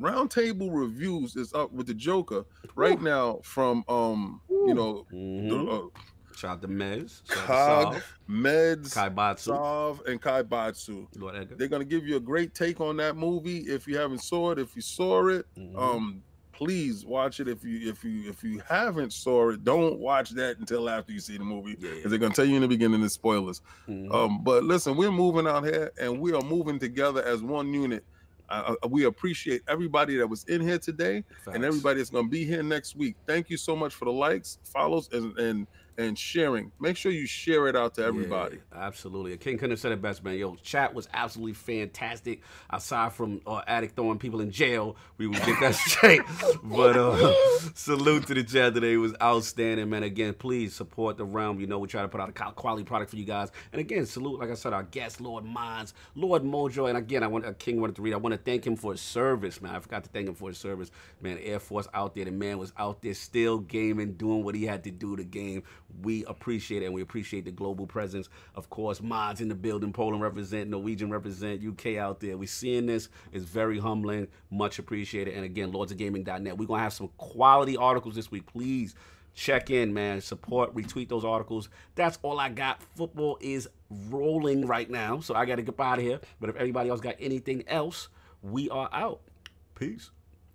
Roundtable Reviews is up with the Joker right now from um, you know, Mhm. the, uh, Shout out to Mez. Cog, Meds, Kai Batsu, and Kai Batsu. Lord Edgar. They're gonna give you a great take on that movie. If you haven't saw it, if you saw it, Mhm. um, please watch it. If you if you if you haven't saw it, don't watch that until after you see the movie. Yeah. Because they're gonna tell you in the beginning the spoilers. Mhm. Um, but listen, we're moving out here and we are moving together as one unit. Uh, uh, we appreciate everybody that was in here today and everybody that's going to be here next week. Thank you so much for the likes, follows, and and and sharing. Make sure you share it out to everybody. Yeah, absolutely. King couldn't have said it best, man. Yo, chat was absolutely fantastic. Aside from uh, throwing people in jail, we would get that straight. But uh, salute to the chat today. It was outstanding, man. Again, please support the realm. You know, we try to put out a quality product for you guys. And again, salute, like I said, our guest, Lord Minds, Lord Mojo. And again, I want uh, King wanted to read. I want to thank him for his service, man. I forgot to thank him for his service, man. Air Force out there. The man was out there still gaming, doing what he had to do to game we appreciate it and we appreciate the global presence. Of course, mods in the building, Poland represent, Norwegian represent, UK out there. We're seeing this. It's very humbling, much appreciated. And again, lordsofgaming.net. We're going to have some quality articles this week. Please check in, man. Support, retweet those articles. That's all I got. Football is rolling right now, so I got to get out of here. But if everybody else got anything else, we are out. Peace.